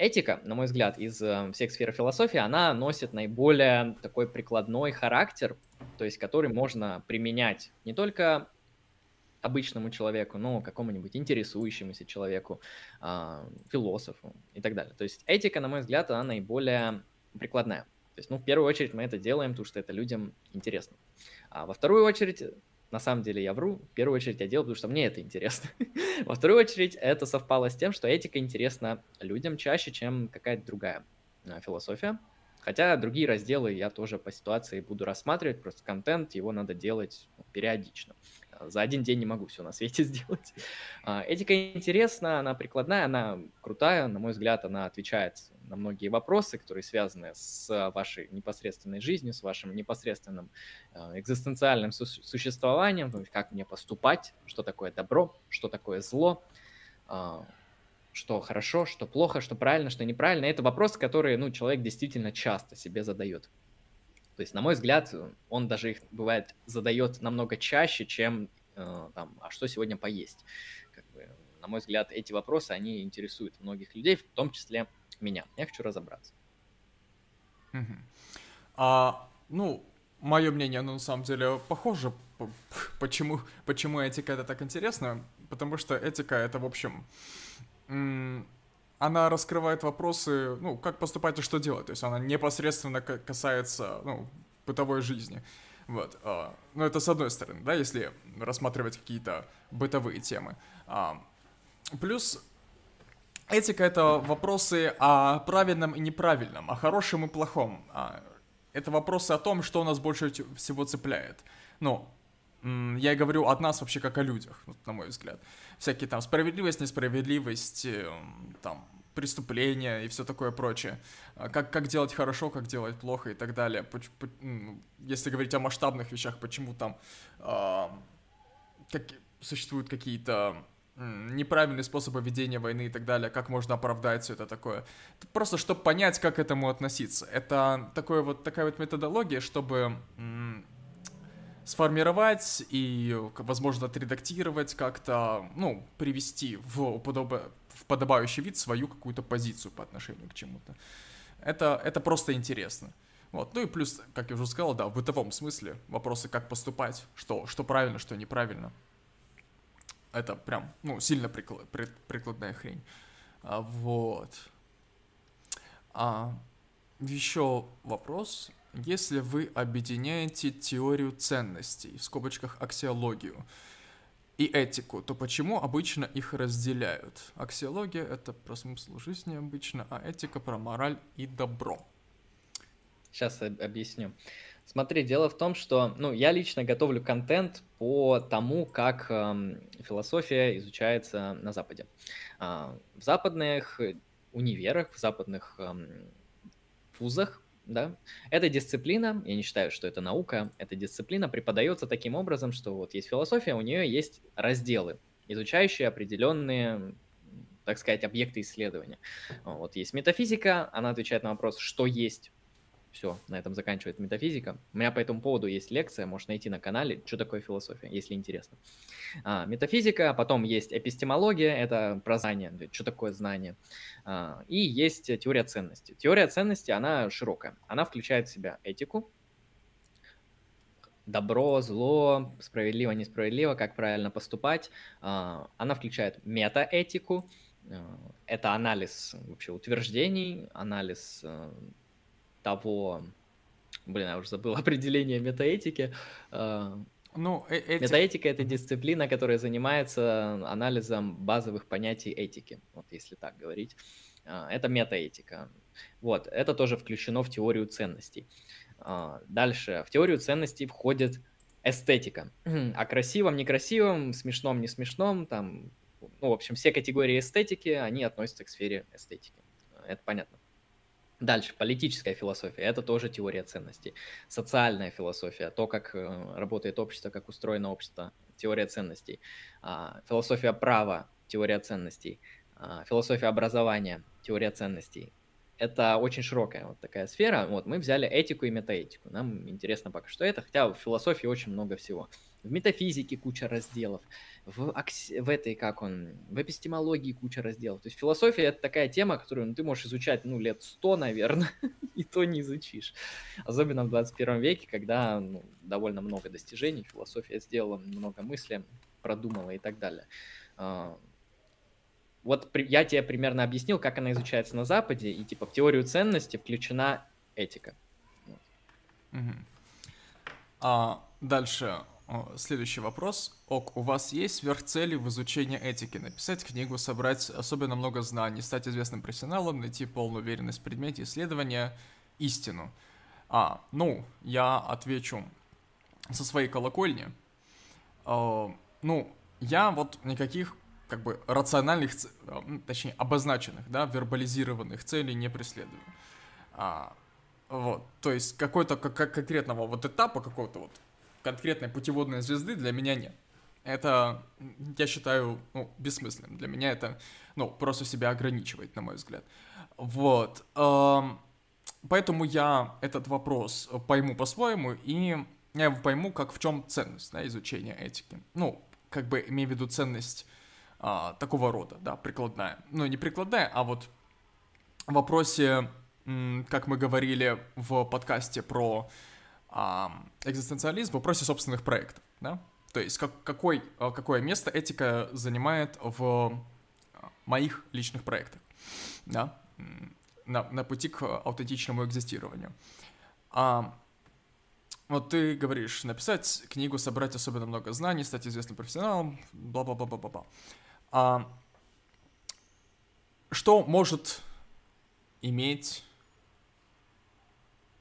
Этика, на мой взгляд, из э, всех сфер философии, она носит наиболее такой прикладной характер, то есть который можно применять не только обычному человеку, но какому-нибудь интересующемуся человеку, философу и так далее. То есть этика, на мой взгляд, она наиболее прикладная. То есть, ну, в первую очередь мы это делаем, потому что это людям интересно. А во вторую очередь на самом деле я вру. В первую очередь я делал, потому что мне это интересно. <laughs> Во вторую очередь это совпало с тем, что этика интересна людям чаще, чем какая-то другая а, философия. Хотя другие разделы я тоже по ситуации буду рассматривать, просто контент, его надо делать периодично. За один день не могу все на свете <laughs> сделать. А, этика интересна, она прикладная, она крутая, на мой взгляд, она отвечает на многие вопросы, которые связаны с вашей непосредственной жизнью, с вашим непосредственным а, экзистенциальным существованием, как мне поступать, что такое добро, что такое зло, а, что хорошо, что плохо, что правильно, что неправильно. Это вопросы, которые ну, человек действительно часто себе задает. То есть, на мой взгляд, он даже их, бывает, задает намного чаще, чем э, там, а что сегодня поесть. Как бы, на мой взгляд, эти вопросы, они интересуют многих людей, в том числе меня. Я хочу разобраться. А, ну, мое мнение, ну, на самом деле, похоже. Почему, почему этика это так интересно? Потому что этика это, в общем, она раскрывает вопросы, ну, как поступать и что делать. То есть она непосредственно касается, ну, бытовой жизни. Вот. А, ну, это с одной стороны, да, если рассматривать какие-то бытовые темы. А, плюс этика — это вопросы о правильном и неправильном, о хорошем и плохом. А, это вопросы о том, что нас больше всего цепляет. Ну, я говорю от нас вообще как о людях, на мой взгляд. Всякие там справедливость, несправедливость, эм, там, преступления и все такое прочее. А как, как делать хорошо, как делать плохо и так далее. Если говорить о масштабных вещах, почему там э, как, существуют какие-то неправильные способы ведения войны и так далее, как можно оправдать все это такое. Просто чтобы понять, как к этому относиться. Это такое вот, такая вот методология, чтобы сформировать и, возможно, отредактировать, как-то, ну, привести в, подоб... в подобающий вид свою какую-то позицию по отношению к чему-то. Это, это просто интересно. Вот. Ну и плюс, как я уже сказал, да, в бытовом смысле вопросы, как поступать, что, что правильно, что неправильно. Это прям, ну, сильно приклад, прикладная хрень. А, вот. А, еще вопрос если вы объединяете теорию ценностей, в скобочках аксиологию, и этику, то почему обычно их разделяют? Аксиология — это про смысл жизни обычно, а этика — про мораль и добро. Сейчас объясню. Смотри, дело в том, что, ну, я лично готовлю контент по тому, как эм, философия изучается на Западе. А, в западных универах, в западных эм, вузах, да, эта дисциплина, я не считаю, что это наука, эта дисциплина преподается таким образом, что вот есть философия, у нее есть разделы, изучающие определенные так сказать, объекты исследования. Вот есть метафизика, она отвечает на вопрос, что есть все, на этом заканчивается метафизика. У меня по этому поводу есть лекция, можешь найти на канале, что такое философия, если интересно. А, метафизика, потом есть эпистемология, это про знание, что такое знание. А, и есть теория ценности. Теория ценности, она широкая. Она включает в себя этику, добро, зло, справедливо, несправедливо, как правильно поступать. А, она включает метаэтику, а, это анализ вообще утверждений, анализ э, того, блин, я уже забыл <laughs> определение метаэтики. А, ну, э эти... Метаэтика — это дисциплина, которая занимается анализом базовых понятий этики, вот если так говорить. А, это метаэтика. Вот, это тоже включено в теорию ценностей. А, дальше, в теорию ценностей входит эстетика. <clears throat> О красивом, некрасивом, смешном, не смешном, там, ну, в общем, все категории эстетики, они относятся к сфере эстетики. Это понятно. Дальше, политическая философия, это тоже теория ценностей. Социальная философия, то, как э, работает общество, как устроено общество, теория ценностей. А, философия права, теория ценностей. А, философия образования, теория ценностей это очень широкая вот такая сфера. Вот мы взяли этику и метаэтику. Нам интересно пока что это, хотя в философии очень много всего. В метафизике куча разделов, в, в этой, как он, в эпистемологии куча разделов. То есть философия это такая тема, которую ну, ты можешь изучать, ну, лет сто, наверное, <laughs> и то не изучишь. Особенно в 21 веке, когда ну, довольно много достижений, философия сделала много мыслей, продумала и так далее. А, вот я тебе примерно объяснил, как она изучается на Западе, и типа в теорию ценности включена этика. Угу. А, дальше следующий вопрос. Ок, у вас есть сверхцели в изучении этики? Написать книгу, собрать особенно много знаний, стать известным профессионалом, найти полную уверенность в предмете исследования, истину. А, ну, я отвечу со своей колокольни. А, ну, я вот никаких как бы рациональных, а, точнее, обозначенных, да, вербализированных целей не преследую. А, вот, то есть какой-то как, конкретного вот этапа, какого-то вот конкретной путеводной звезды для меня нет. Это, я считаю, ну, бессмысленным. Для меня это, ну, просто себя ограничивает, на мой взгляд. Вот. Эм, поэтому я этот вопрос пойму по-своему, и я его пойму, как в чем ценность да, изучения этики. Ну, как бы имею в виду ценность а, такого рода, да, прикладная. Ну, не прикладная, а вот в вопросе, как мы говорили в подкасте про экзистенциализм, в вопросе собственных проектов, да. То есть как, какой, а, какое место этика занимает в моих личных проектах, да, на, на пути к аутентичному экзистированию. А, вот ты говоришь, написать книгу, собрать особенно много знаний, стать известным профессионалом, бла-бла-бла-бла-бла. А, что может иметь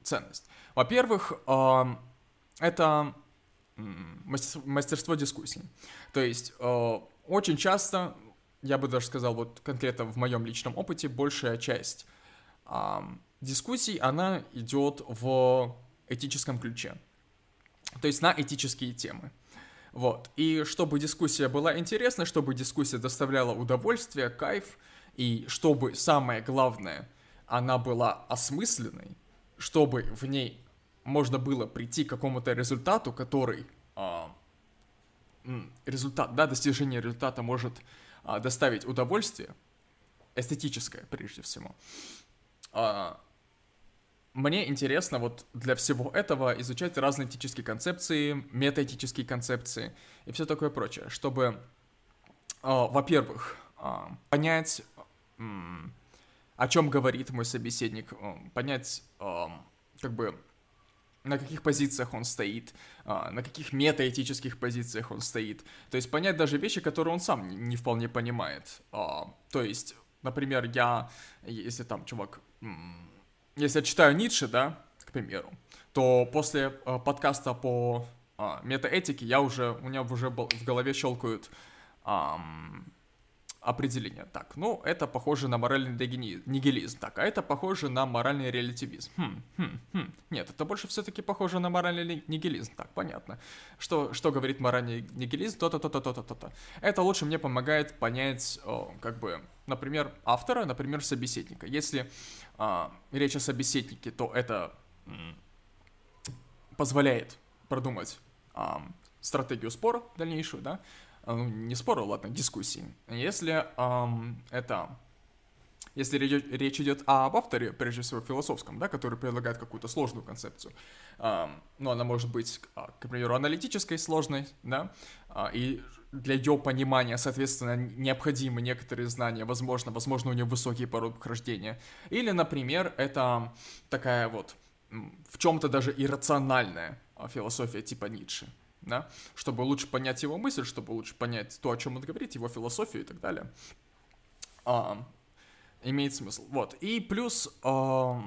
ценность? Во-первых, это мастерство дискуссии. То есть а, очень часто, я бы даже сказал, вот конкретно в моем личном опыте, большая часть дискуссий, она идет в этическом ключе. То есть на этические темы. Вот. И чтобы дискуссия была интересной, чтобы дискуссия доставляла удовольствие, кайф, и чтобы, самое главное, она была осмысленной, чтобы в ней можно было прийти к какому-то результату, который... А, результат, да, достижение результата может а, доставить удовольствие, эстетическое прежде всего. А, мне интересно вот для всего этого изучать разные этические концепции, метаэтические концепции и все такое прочее, чтобы, э, во-первых, э, понять, э, о чем говорит мой собеседник, понять, э, как бы, на каких позициях он стоит, э, на каких метаэтических позициях он стоит. То есть понять даже вещи, которые он сам не, не вполне понимает. Э, то есть, например, я, если там чувак если я читаю Ницше, да, к примеру, то после э, подкаста по метаэтике я уже, у меня уже в голове щелкают определение. Так, ну, это похоже на моральный нигилизм. Так, а это похоже на моральный релятивизм. Хм, хм, хм. Нет, это больше все-таки похоже на моральный нигилизм. Так, понятно. Что, что говорит моральный нигилизм? То-то, то-то, то-то, то-то. Это лучше мне помогает понять, о, как бы, например, автора, например, собеседника. Если а, речь о собеседнике, то это позволяет продумать а, стратегию спора дальнейшую, да, не спора, ладно, дискуссии. Если эм, это если речь идет об авторе, прежде всего философском, да, который предлагает какую-то сложную концепцию, э, ну, она может быть, а, к примеру, аналитической сложной, да, э, и для ее понимания, соответственно, необходимы некоторые знания, возможно, возможно, у нее высокий порог хождения. Или, например, это такая вот в чем-то даже иррациональная философия типа Ницше, да, чтобы лучше понять его мысль, чтобы лучше понять то, о чем он говорит, его философию и так далее. А, имеет смысл. Вот. И плюс, а,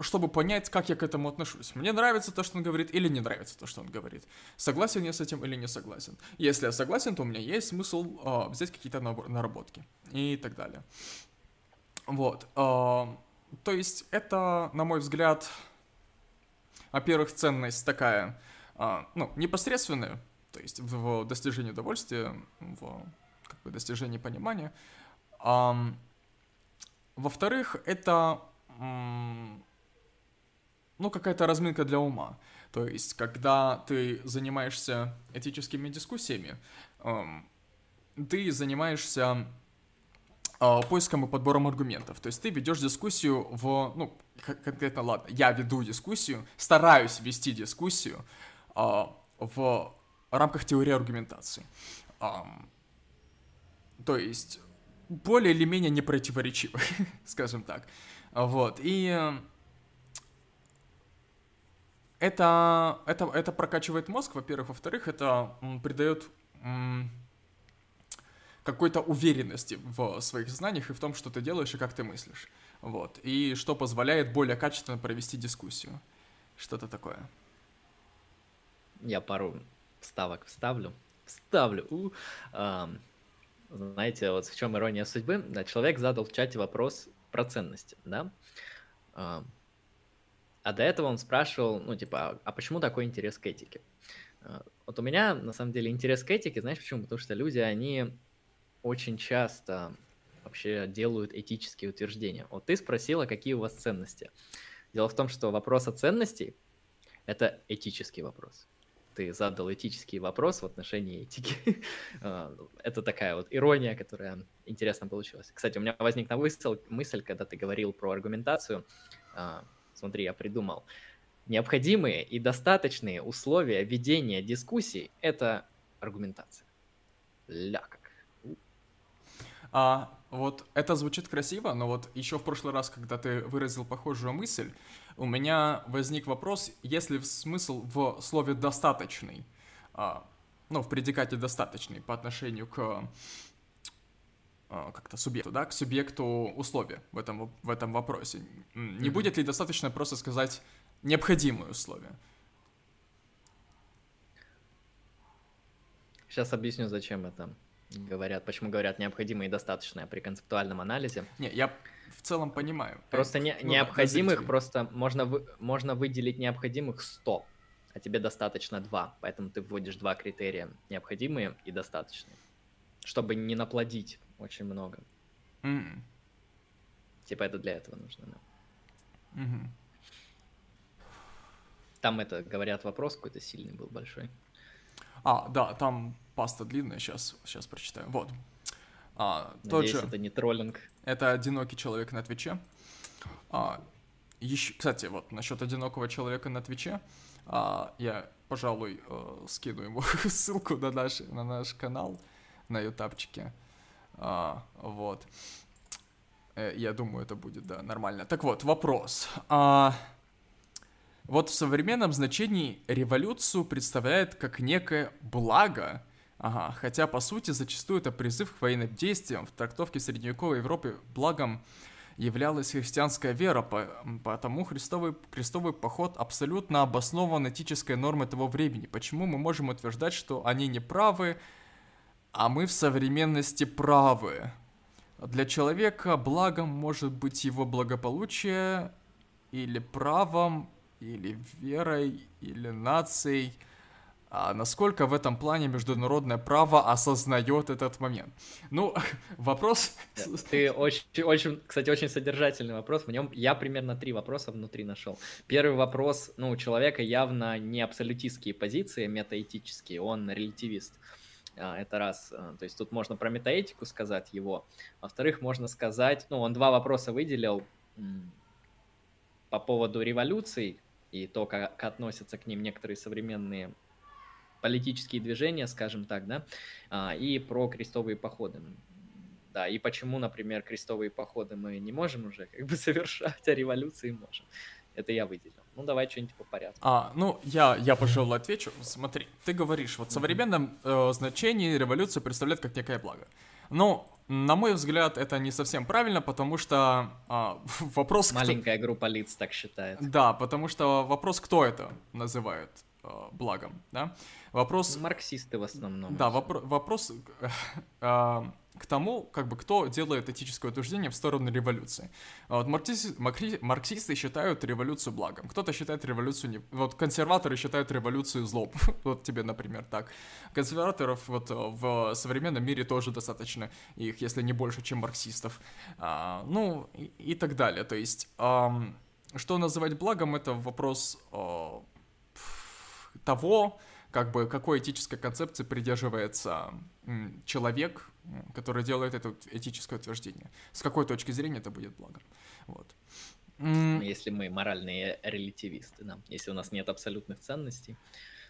чтобы понять, как я к этому отношусь. Мне нравится то, что он говорит, или не нравится то, что он говорит. Согласен я с этим или не согласен. Если я согласен, то у меня есть смысл а, взять какие-то наработки и так далее. Вот. А, то есть это, на мой взгляд, во-первых, ценность такая – ну, непосредственную, то есть в, достижении удовольствия, в как бы, достижении понимания. А, во-вторых, это ну, какая-то разминка для ума. То есть, когда ты занимаешься этическими дискуссиями, ты занимаешься а, поиском и подбором аргументов. То есть ты ведешь дискуссию в, ну, конкретно, ладно, я веду дискуссию, стараюсь вести дискуссию а, в рамках теории аргументации. То есть более или менее непротиворечивы, <laughs> скажем так. Вот, и это, это, это прокачивает мозг, во-первых. Во-вторых, это придает какой-то уверенности в своих знаниях и в том, что ты делаешь и как ты мыслишь. Вот. И что позволяет более качественно провести дискуссию. Что-то такое. Я пару вставок вставлю. Вставлю. У. А, знаете, вот в чем ирония судьбы? Да, человек задал в чате вопрос про ценности, да? А, а до этого он спрашивал, ну, типа, а почему такой интерес к этике? А, вот у меня, на самом деле, интерес к этике, знаешь почему? Потому что люди, они очень часто вообще делают этические утверждения. Вот ты спросила, какие у вас ценности. Дело в том, что вопрос о ценности – это этический вопрос ты задал этический вопрос в отношении этики. <laughs> А, это такая вот ирония, которая интересно получилась. Кстати, у меня возникла мысль, мысль когда ты говорил про аргументацию. А, смотри, я придумал. Необходимые и достаточные условия ведения дискуссий – это аргументация. Ля как. А, вот это звучит красиво, но вот еще в прошлый раз, когда ты выразил похожую мысль, у меня возник вопрос, есть ли смысл в слове «достаточный», а, ну, в предикате «достаточный» по отношению к а, как-то субъекту, да, к субъекту условия в этом, в этом вопросе. Не mm-hmm. будет ли достаточно просто сказать необходимые условия? Сейчас объясню, зачем это говорят, почему говорят необходимое и достаточное при концептуальном анализе. Не, я в целом понимаю. Просто не, ну, необходимых, просто можно, вы, можно выделить необходимых 100, а тебе достаточно 2, поэтому ты вводишь два критерия, необходимые и достаточные, чтобы не наплодить очень много. Mm. Типа это для этого нужно, да. Mm-hmm. Там это, говорят, вопрос какой-то сильный был, большой. А, да, там паста длинная, сейчас, сейчас прочитаю. Вот. А, Надеюсь, тот же, это не троллинг. Это одинокий человек на Твиче. А, еще, кстати, вот насчет одинокого человека на Твиче, а, я, пожалуй, э, скину ему <laughs> ссылку на наш, на наш канал на ютабчике. А, вот. Э, я думаю, это будет, да, нормально. Так вот, вопрос. А, вот в современном значении революцию представляет как некое благо, ага, хотя по сути зачастую это призыв к военным действиям в трактовке средневековой Европы благом являлась христианская вера, потому христовый, крестовый поход абсолютно обоснован этической нормой того времени. Почему мы можем утверждать, что они не правы, а мы в современности правы? Для человека благом может быть его благополучие или правом, или верой, или нацией – а насколько в этом плане международное право осознает этот момент? Ну, <laughs> вопрос... Ты очень, очень, кстати, очень содержательный вопрос. В нем я примерно три вопроса внутри нашел. Первый вопрос, ну, у человека явно не абсолютистские позиции, метаэтические, он релятивист. А, это раз. А, то есть тут можно про метаэтику сказать его. Во-вторых, можно сказать, ну, он два вопроса выделил по поводу революций и то, как относятся к ним некоторые современные политические движения, скажем так, да, а, и про крестовые походы. Да, и почему, например, крестовые походы мы не можем уже как бы <laughs> совершать, а революции можем. Это я выделил. Ну, давай что-нибудь по порядку. А, ну, я, я, пожалуй, отвечу. Смотри, ты говоришь, вот в современном э, значении революция представляет как некое благо. Ну, на мой взгляд, это не совсем правильно, потому что а, <laughs> вопрос... Маленькая кто... группа лиц так считает. Да, потому что вопрос, кто это называет э, благом, да? Вопрос... Марксисты в основном. Да, вопро- вопрос э, <laughs> к тому, как бы, кто делает этическое утверждение в сторону революции. Вот марксисты, марксисты считают революцию благом, кто-то считает революцию не... Вот консерваторы считают революцию злом. <laughs> вот тебе, например, так. Консерваторов вот в современном мире тоже достаточно их, если не больше, чем марксистов. А, ну, и, и так далее. То есть, а, что называть благом, это вопрос а, того, как бы какой этической концепции придерживается человек, который делает это этическое утверждение. С какой точки зрения это будет благо. Вот. Если мы моральные релятивисты, да, если у нас нет абсолютных ценностей.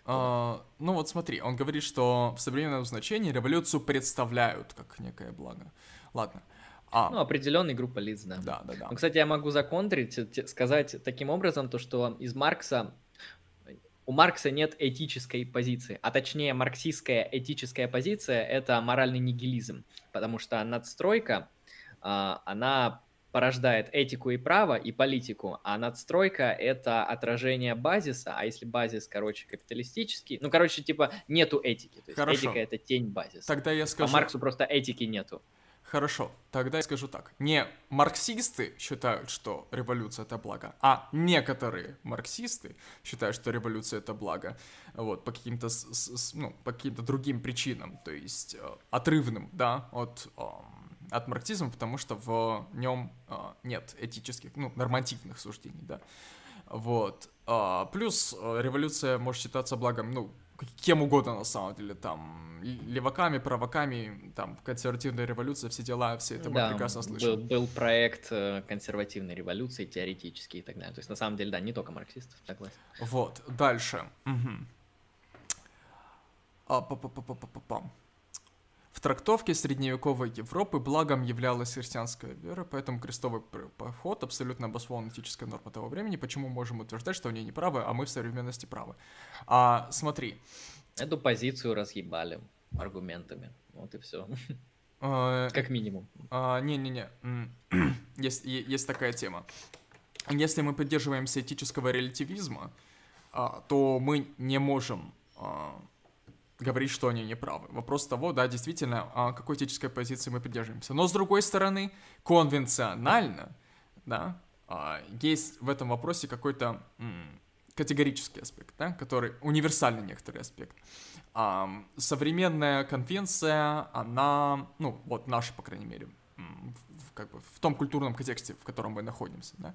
А, ну вот смотри, он говорит, что в современном значении революцию представляют как некое благо. Ладно. А. Ну, определенная группа лиц, да. Да, да, да. Ну, кстати, я могу законтрить, сказать таким образом, то, что из Маркса у Маркса нет этической позиции, а точнее марксистская этическая позиция – это моральный нигилизм, потому что надстройка, а, она порождает этику и право, и политику, а надстройка — это отражение базиса, а если базис, короче, капиталистический, ну, короче, типа, нету этики, то есть Хорошо. этика — это тень базиса. Тогда я скажу... По Марксу просто этики нету. Хорошо, тогда я скажу так. Не марксисты считают, что революция это благо, а некоторые марксисты считают, что революция это благо. Вот, по каким-то, ну, по каким-то другим причинам, то есть э, отрывным, да, от, от марксизма, потому что в нем э, нет этических, ну, нормативных суждений, да. Вот. А, плюс э, революция может считаться благом, ну, кем угодно на самом деле, там, леваками, праваками, там, консервативная революция, все дела, все это мы да, прекрасно слышим. Был, был проект э, консервативной революции, теоретический и так далее. То есть, на самом деле, да, не только марксистов, согласен. Вот, дальше. Угу. А, па -па -па -па -па -па. В трактовке средневековой Европы благом являлась христианская вера, поэтому крестовый поход абсолютно обоснован этическая норма того времени, почему можем утверждать, что они не правы, а мы в современности правы. А, смотри. Эту позицию разъебали аргументами, вот и все. А, как минимум. А, не-не-не, <clears throat> есть, есть такая тема. Если мы придерживаемся этического релятивизма, а, то мы не можем говорить, что они не правы. Вопрос того, да, действительно, а какой этической позиции мы придерживаемся. Но с другой стороны, конвенционально, да, а, есть в этом вопросе какой-то категорический аспект, да, который универсальный некоторый аспект. А, современная конвенция, она, ну, вот наша, по крайней мере, как бы в том культурном контексте, в котором мы находимся, да,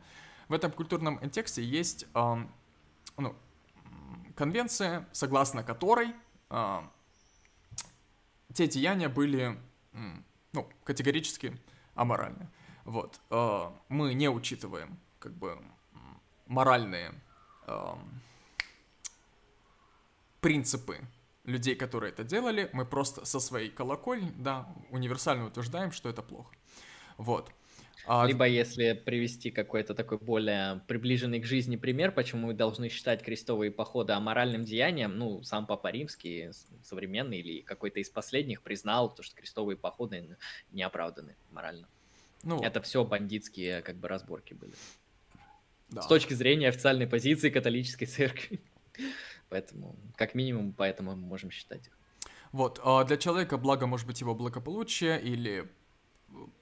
в этом культурном контексте есть, ну, конвенция, согласно которой те деяния были, ну, категорически аморальны. Вот. А, мы не учитываем, как бы, моральные а, принципы людей, которые это делали, мы просто со своей колокольни, да, универсально утверждаем, что это плохо. Вот. А... Либо если привести какой-то такой более приближенный к жизни пример, почему мы должны считать крестовые походы аморальным деянием, ну, сам Папа Римский, современный или какой-то из последних признал, то, что крестовые походы не оправданы морально. Ну, это все бандитские как бы разборки были. Да. С точки зрения официальной позиции католической церкви. <laughs> Поэтому, как минимум, поэтому мы можем считать их. Вот, а для человека благо может быть его благополучие или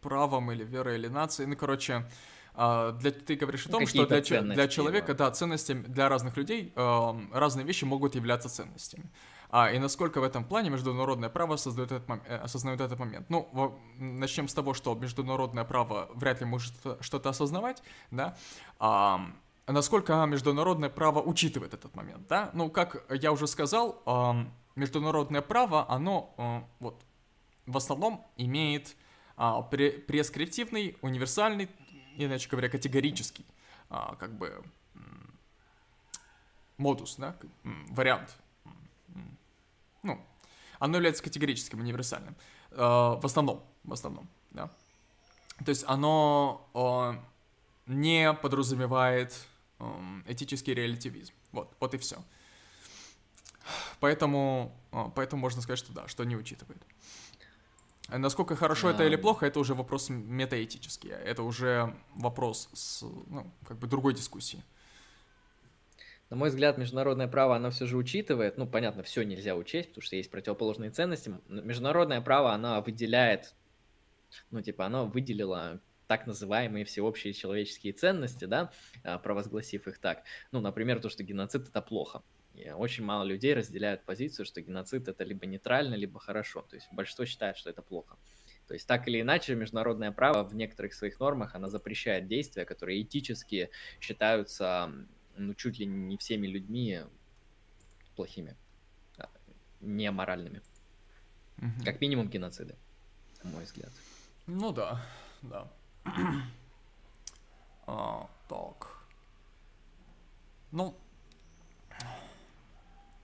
правом, или верой, или нацией. Ну, короче, а, для, ты говоришь о том, что для, для человека, его. да, ценности для разных людей э, разные вещи могут являться ценностями. А, и насколько в этом плане международное право создает этот, э, осознает этот момент. Ну, во, начнем с того, что международное право вряд ли может что-то осознавать, да. А, насколько международное право учитывает этот момент, да? Ну, как я уже сказал, э, международное право, оно э, вот в основном имеет э, прескриптивный, универсальный иначе говоря, категорический, а, как бы, модус, да, вариант. Ну, оно является категорическим, универсальным. А, в основном, в основном, да. То есть оно а, не подразумевает этический релятивизм. Вот, вот и все. Поэтому, поэтому можно сказать, что да, что не учитывает. Насколько хорошо это или плохо, это уже вопрос метаэтический. Это уже вопрос с, ну, как бы другой дискуссии. На мой взгляд, международное право, оно все же учитывает, ну, понятно, все нельзя учесть, потому что есть противоположные ценности. Международное право, оно выделяет, ну, типа, оно выделило так называемые всеобщие человеческие ценности, да, а, провозгласив их так. Ну, например, то, что геноцид это плохо. И очень мало людей разделяют позицию, что геноцид это либо нейтрально, либо хорошо. То есть большинство считает, что это плохо. То есть так или иначе международное право в некоторых своих нормах оно запрещает действия, которые этически считаются ну, чуть ли не всеми людьми плохими, а, не моральными. Угу. Как минимум геноциды, на мой взгляд. Ну да, да. <clears throat> а, так. Ну,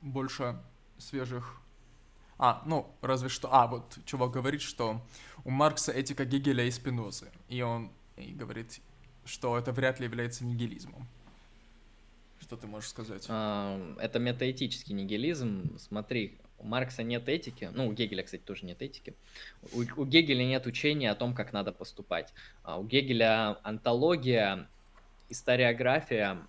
больше свежих... А, ну, разве что... А, вот чувак говорит, что у Маркса этика Гегеля и Спинозы. И он и говорит, что это вряд ли является нигилизмом. Что ты можешь сказать? А, это метаэтический нигилизм. Смотри, у Маркса нет этики, ну, у Гегеля, кстати, тоже нет этики. У, у Гегеля нет учения о том, как надо поступать. А у Гегеля антология, историография,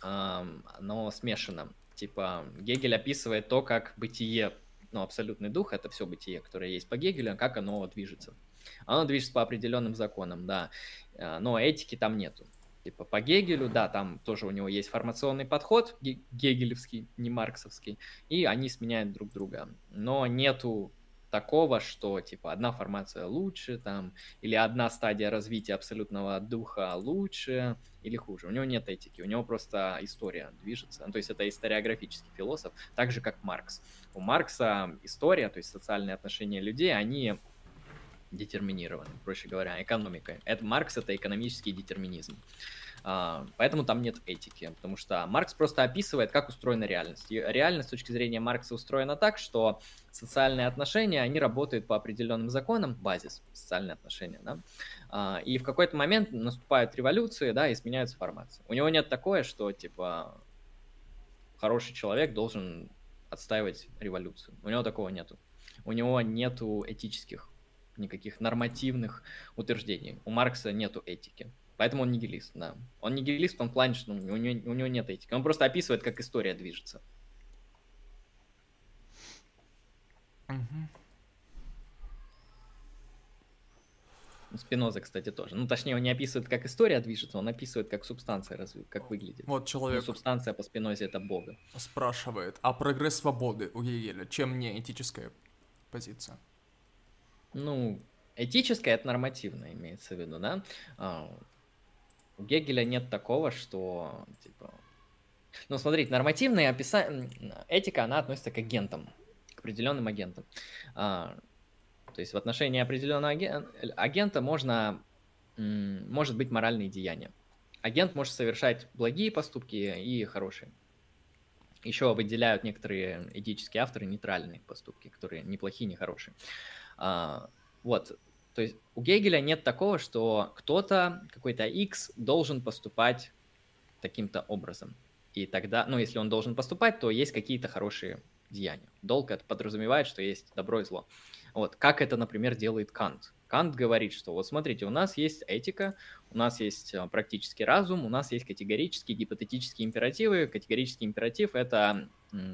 оно смешано. Типа, Гегель описывает то, как бытие, ну, абсолютный дух, это все бытие, которое есть по Гегелю, как оно движется. Оно движется по определенным законам, да, а, но этики там нету. Типа по Гегелю, да, там тоже у него есть формационный подход, гегелевский, не марксовский, и они сменяют друг друга. Но нету такого, что типа одна формация лучше, там, или одна стадия развития абсолютного духа лучше или хуже. У него нет этики, у него просто история движется. Ну, то есть это историографический философ, так же как Маркс. У Маркса история, то есть социальные отношения людей, они детерминированы, проще говоря, экономикой. Это Маркс это экономический детерминизм. А, поэтому там нет этики, потому что Маркс просто описывает, как устроена реальность. И реальность с точки зрения Маркса устроена так, что социальные отношения, они работают по определенным законам, базис, социальные отношения, да, а, и в какой-то момент наступают революции, да, и сменяются формации. У него нет такое, что, типа, хороший человек должен отстаивать революцию. У него такого нету. У него нету этических никаких нормативных утверждений. У Маркса нету этики. Поэтому он нигилист, да. Он нигилист в том плане, что у, него, у него нет этики. Он просто описывает, как история движется. Угу. Спиноза, кстати, тоже. Ну, точнее, он не описывает, как история движется, он описывает, как субстанция разве, как выглядит. Вот человек... Ну, субстанция по Спинозе — это Бога. Спрашивает, а прогресс свободы у Гегеля чем не этическая позиция? Ну, этическая — это нормативная, имеется в виду, да? А, у Гегеля нет такого, что, типа... Ну, смотрите, нормативная описание... Этика, она относится к агентам, к определенным агентам. А, то есть в отношении определенного агента можно... Может быть моральные деяния. Агент может совершать благие поступки и хорошие. Еще выделяют некоторые этические авторы нейтральные поступки, которые не плохие, не хорошие. А, вот, то есть у Гегеля нет такого, что кто-то, какой-то X должен поступать таким-то образом. И тогда, ну, если он должен поступать, то есть какие-то хорошие деяния. Долг это подразумевает, что есть добро и зло. Вот, как это, например, делает Кант. Кант говорит, что вот смотрите, у нас есть этика, у нас есть а, практический разум, у нас есть категорические, гипотетические императивы. Категорический императив — это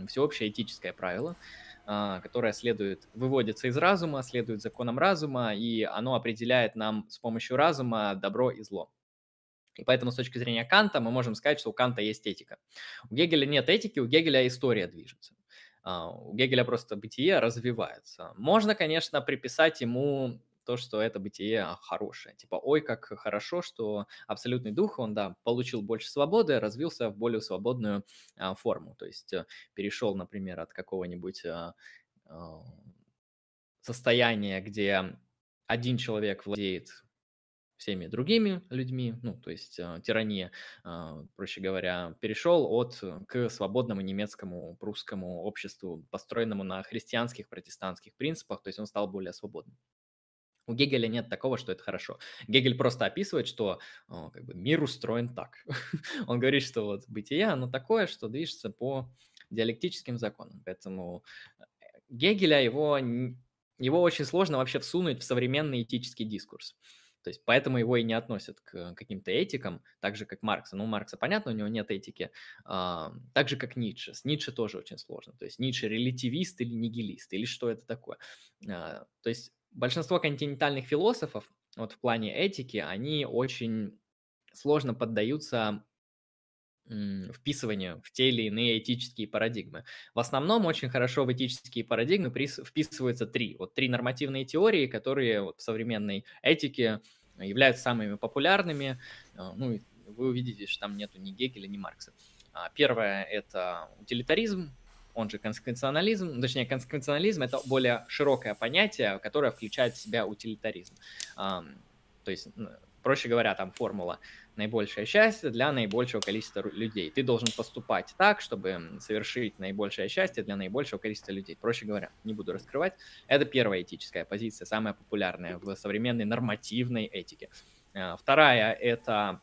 всеобщее этическое правило, которое следует, выводится из разума, следует законам разума, и оно определяет нам с помощью разума добро и зло. И поэтому с точки зрения Канта мы можем сказать, что у Канта есть этика. У Гегеля нет этики, у Гегеля история движется. А, у Гегеля просто бытие развивается. Можно, конечно, приписать ему то, что это бытие хорошее. Типа, ой, как хорошо, что абсолютный дух, он, да, получил больше свободы, развился в более свободную а, форму. То есть э, перешел, например, от какого-нибудь а, а, состояния, где один человек владеет всеми другими людьми, ну, то есть э, тирания, э, проще говоря, перешел от к свободному немецкому прусскому обществу, построенному на христианских протестантских принципах, то есть он стал более свободным. У Гегеля нет такого, что это хорошо. Гегель просто описывает, что о, как бы, мир устроен так. <laughs> Он говорит, что вот бытие, оно такое, что движется по диалектическим законам. Поэтому э, Гегеля его, его очень сложно вообще всунуть в современный этический дискурс. То есть поэтому его и не относят к каким-то этикам, так же, как Маркса. Ну, у Маркса, понятно, у него нет этики. А, так же, как Ницше. С Ницше тоже очень сложно. То есть Ницше релятивист или нигилист, или что это такое. А, то есть большинство континентальных философов, вот в плане этики, они очень сложно поддаются вписыванию в те или иные этические парадигмы. В основном очень хорошо в этические парадигмы вписываются три. Вот три нормативные теории, которые вот в современной этике являются самыми популярными. А, ну, вы увидите, что там нету ни Гегеля, ни Маркса. А, первое – это утилитаризм, он же консеквенционализм, точнее, консеквенционализм – это более широкое понятие, которое включает в себя утилитаризм. То есть, проще говоря, там формула наибольшее счастье для наибольшего количества людей. Ты должен поступать так, чтобы совершить наибольшее счастье для наибольшего количества людей. Проще говоря, не буду раскрывать. Это первая этическая позиция, самая популярная в современной нормативной этике. А, вторая – это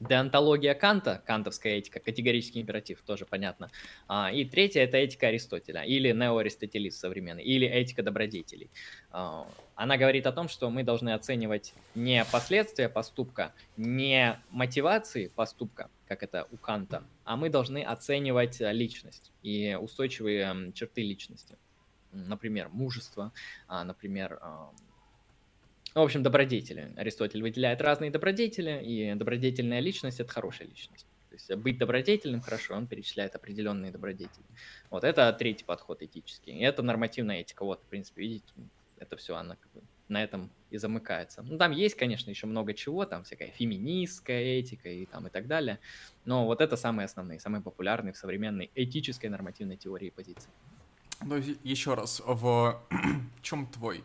Деонтология Канта, кантовская этика, категорический императив, тоже понятно. А, и третья – это этика Аристотеля, или неоаристотелизм современный, или этика добродетелей. А, она говорит о том, что мы должны оценивать не последствия поступка, не мотивации поступка, как это у Канта, а мы должны оценивать личность и устойчивые черты личности. Например, мужество, а, например, в общем, добродетели. Аристотель выделяет разные добродетели, и добродетельная личность – это хорошая личность. То есть быть добродетельным хорошо, он перечисляет определенные добродетели. Вот это третий подход этический. И это нормативная этика. Вот, в принципе, видите, это все, она как бы на этом и замыкается. Ну, там есть, конечно, еще много чего, там всякая феминистская этика и там и так далее. Но вот это самые основные, самые популярные в современной этической нормативной теории позиции. Ну, еще раз, в <clears throat> чем твой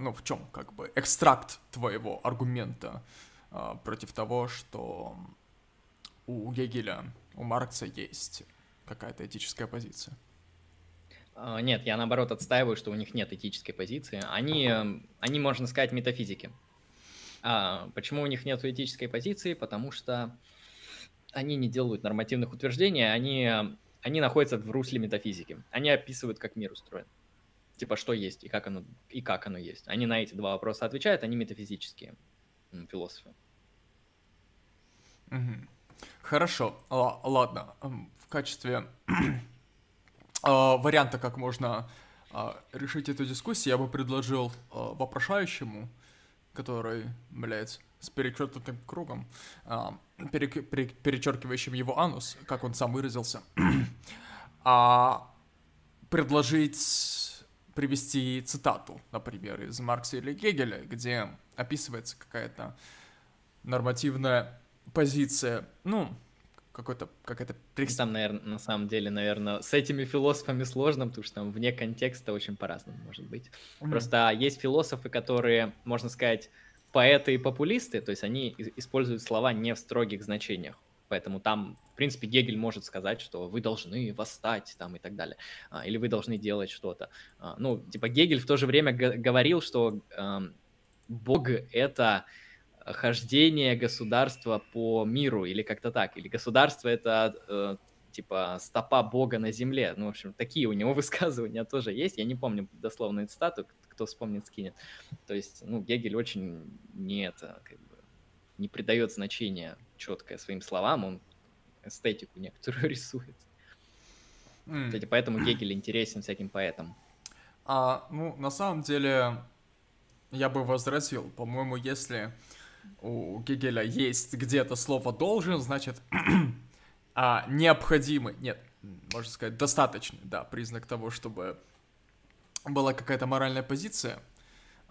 ну, в чем, как бы, экстракт твоего аргумента а, против того, что у Гегеля, у Маркса есть какая-то этическая позиция? А, нет, я наоборот отстаиваю, что у них нет этической позиции. Они, они можно сказать, метафизики. А почему у них нет этической позиции? Потому что они не делают нормативных утверждений, они, они находятся в русле метафизики. Они описывают, как мир устроен типа, что есть и как оно, и как оно есть. Они на эти два вопроса отвечают, они метафизические философы. Хорошо, Л- ладно. В качестве <clears throat> а, варианта, как можно а, решить эту дискуссию, я бы предложил а, вопрошающему, который, блядь, с перечеркнутым кругом, перечеркивающим его анус, как он сам выразился, <clears throat> предложить привести цитату, например, из Маркса или Гегеля, где описывается какая-то нормативная позиция, ну, какой-то, какая-то... Там, наверное, на самом деле, наверное, с этими философами сложно, потому что там вне контекста очень по-разному может быть. Mm-hmm. Просто есть философы, которые, можно сказать, поэты и популисты, то есть они используют слова не в строгих значениях. Поэтому там, в принципе, Гегель может сказать, что вы должны восстать там и так далее, а, или вы должны делать что-то. А, ну, типа Гегель в то же время говорил, что Бог — это хождение государства по миру, или как-то так, или государство — это э, типа стопа Бога на земле. Ну, в общем, такие у него <laughs> высказывания тоже есть. Я не помню дословную цитату, кто вспомнит, скинет. То есть, ну, Гегель очень не это, как бы, не придает значения четкое своим словам, он эстетику некоторую <laughs> рисует. Mm. Кстати, поэтому Гегель интересен всяким поэтам. А, ну, на самом деле, я бы возразил, по-моему, если у Гегеля есть где-то слово «должен», значит, <clears throat> а, необходимый, нет, можно сказать, достаточный, да, признак того, чтобы была какая-то моральная позиция,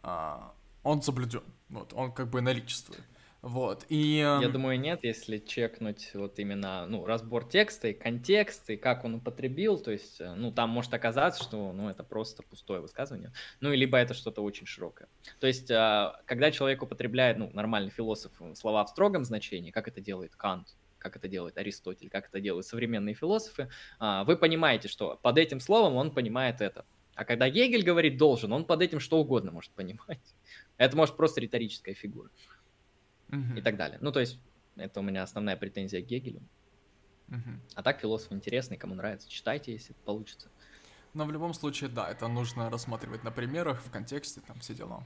а, он соблюден, вот, он как бы наличествует. Вот, и... Я думаю, нет, если чекнуть вот именно, ну, разбор текста и контекст, и как он употребил, то есть, э, ну, там может оказаться, что, ну, это просто пустое высказывание, ну, либо это что-то очень широкое. То есть, а, когда человек употребляет, ну, нормальный философ, э, слова в строгом значении, как это делает Кант, как это делает Аристотель, как это делают современные философы, а, вы понимаете, что под этим словом он понимает это. А когда Гегель говорит «должен», он под этим что угодно может понимать. <laughs> Это может просто риторическая фигура угу. и так далее. Ну, то есть, это у меня основная претензия к Гегелю. Угу. А так философ интересный, кому нравится, читайте, если получится. Но в любом случае, да, это нужно рассматривать на примерах, в контексте, там все дела.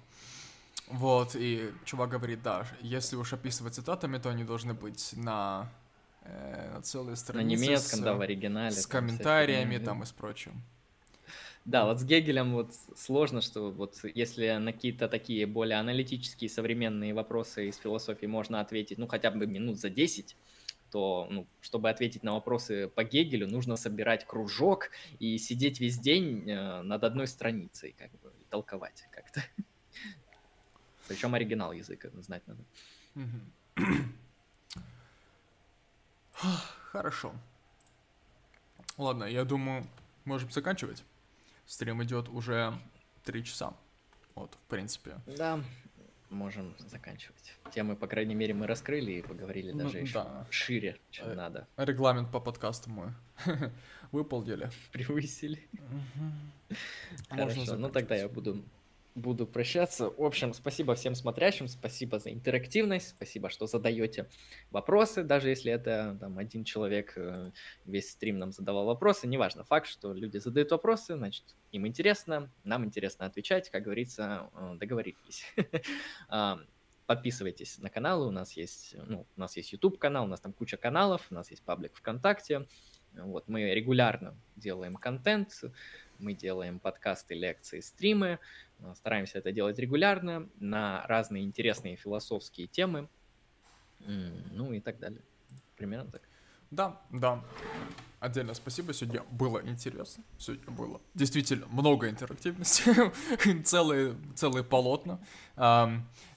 Вот, и чувак говорит, да, если уж описывать цитатами, то они должны быть на, э, на целые страницы. На немецком, с, да, в оригинале. С комментариями там и с прочим. Да, вот с Гегелем вот сложно, что вот если на какие-то такие более аналитические современные вопросы из философии можно ответить, ну, хотя бы минут за 10, то, ну, чтобы ответить на вопросы по Гегелю, нужно собирать кружок и сидеть весь день э, над одной страницей, как бы, и толковать как-то. Причем оригинал языка знать надо. <clears throat> Хорошо. Ладно, я думаю, можем заканчивать. Стрим идет уже три часа. Вот, в принципе. Да, можем заканчивать. Темы, по крайней мере, мы раскрыли и поговорили ну, даже еще да. шире, чем э, надо. Регламент по подкасту мы <laughs> выполнили. Превысили. Хорошо, ну тогда я буду буду прощаться. В общем, спасибо всем смотрящим, спасибо за интерактивность, спасибо, что задаете вопросы, даже если это там один человек э, весь стрим нам задавал вопросы, неважно, факт, что люди задают вопросы, значит, им интересно, нам интересно отвечать, как говорится, э, договорились. <laughs> А, подписывайтесь на каналы, у нас есть, ну, у нас есть YouTube канал, у нас там куча каналов, у нас есть паблик ВКонтакте, вот, мы регулярно делаем контент, мы делаем подкасты, лекции, стримы, э, стараемся это делать регулярно на разные интересные философские темы, ну и так далее. Примерно так. Да, да. Отдельно спасибо, сегодня было интересно, сегодня было действительно много интерактивности, <laughs> целые, целые полотна.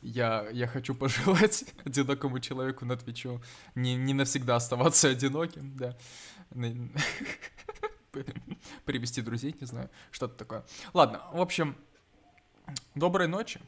Я, я хочу пожелать <laughs> одинокому человеку на Твичу не, не навсегда оставаться одиноким, да. <laughs> <laughs> привести друзей, не знаю, что-то такое. Ладно, в общем, доброй ночи.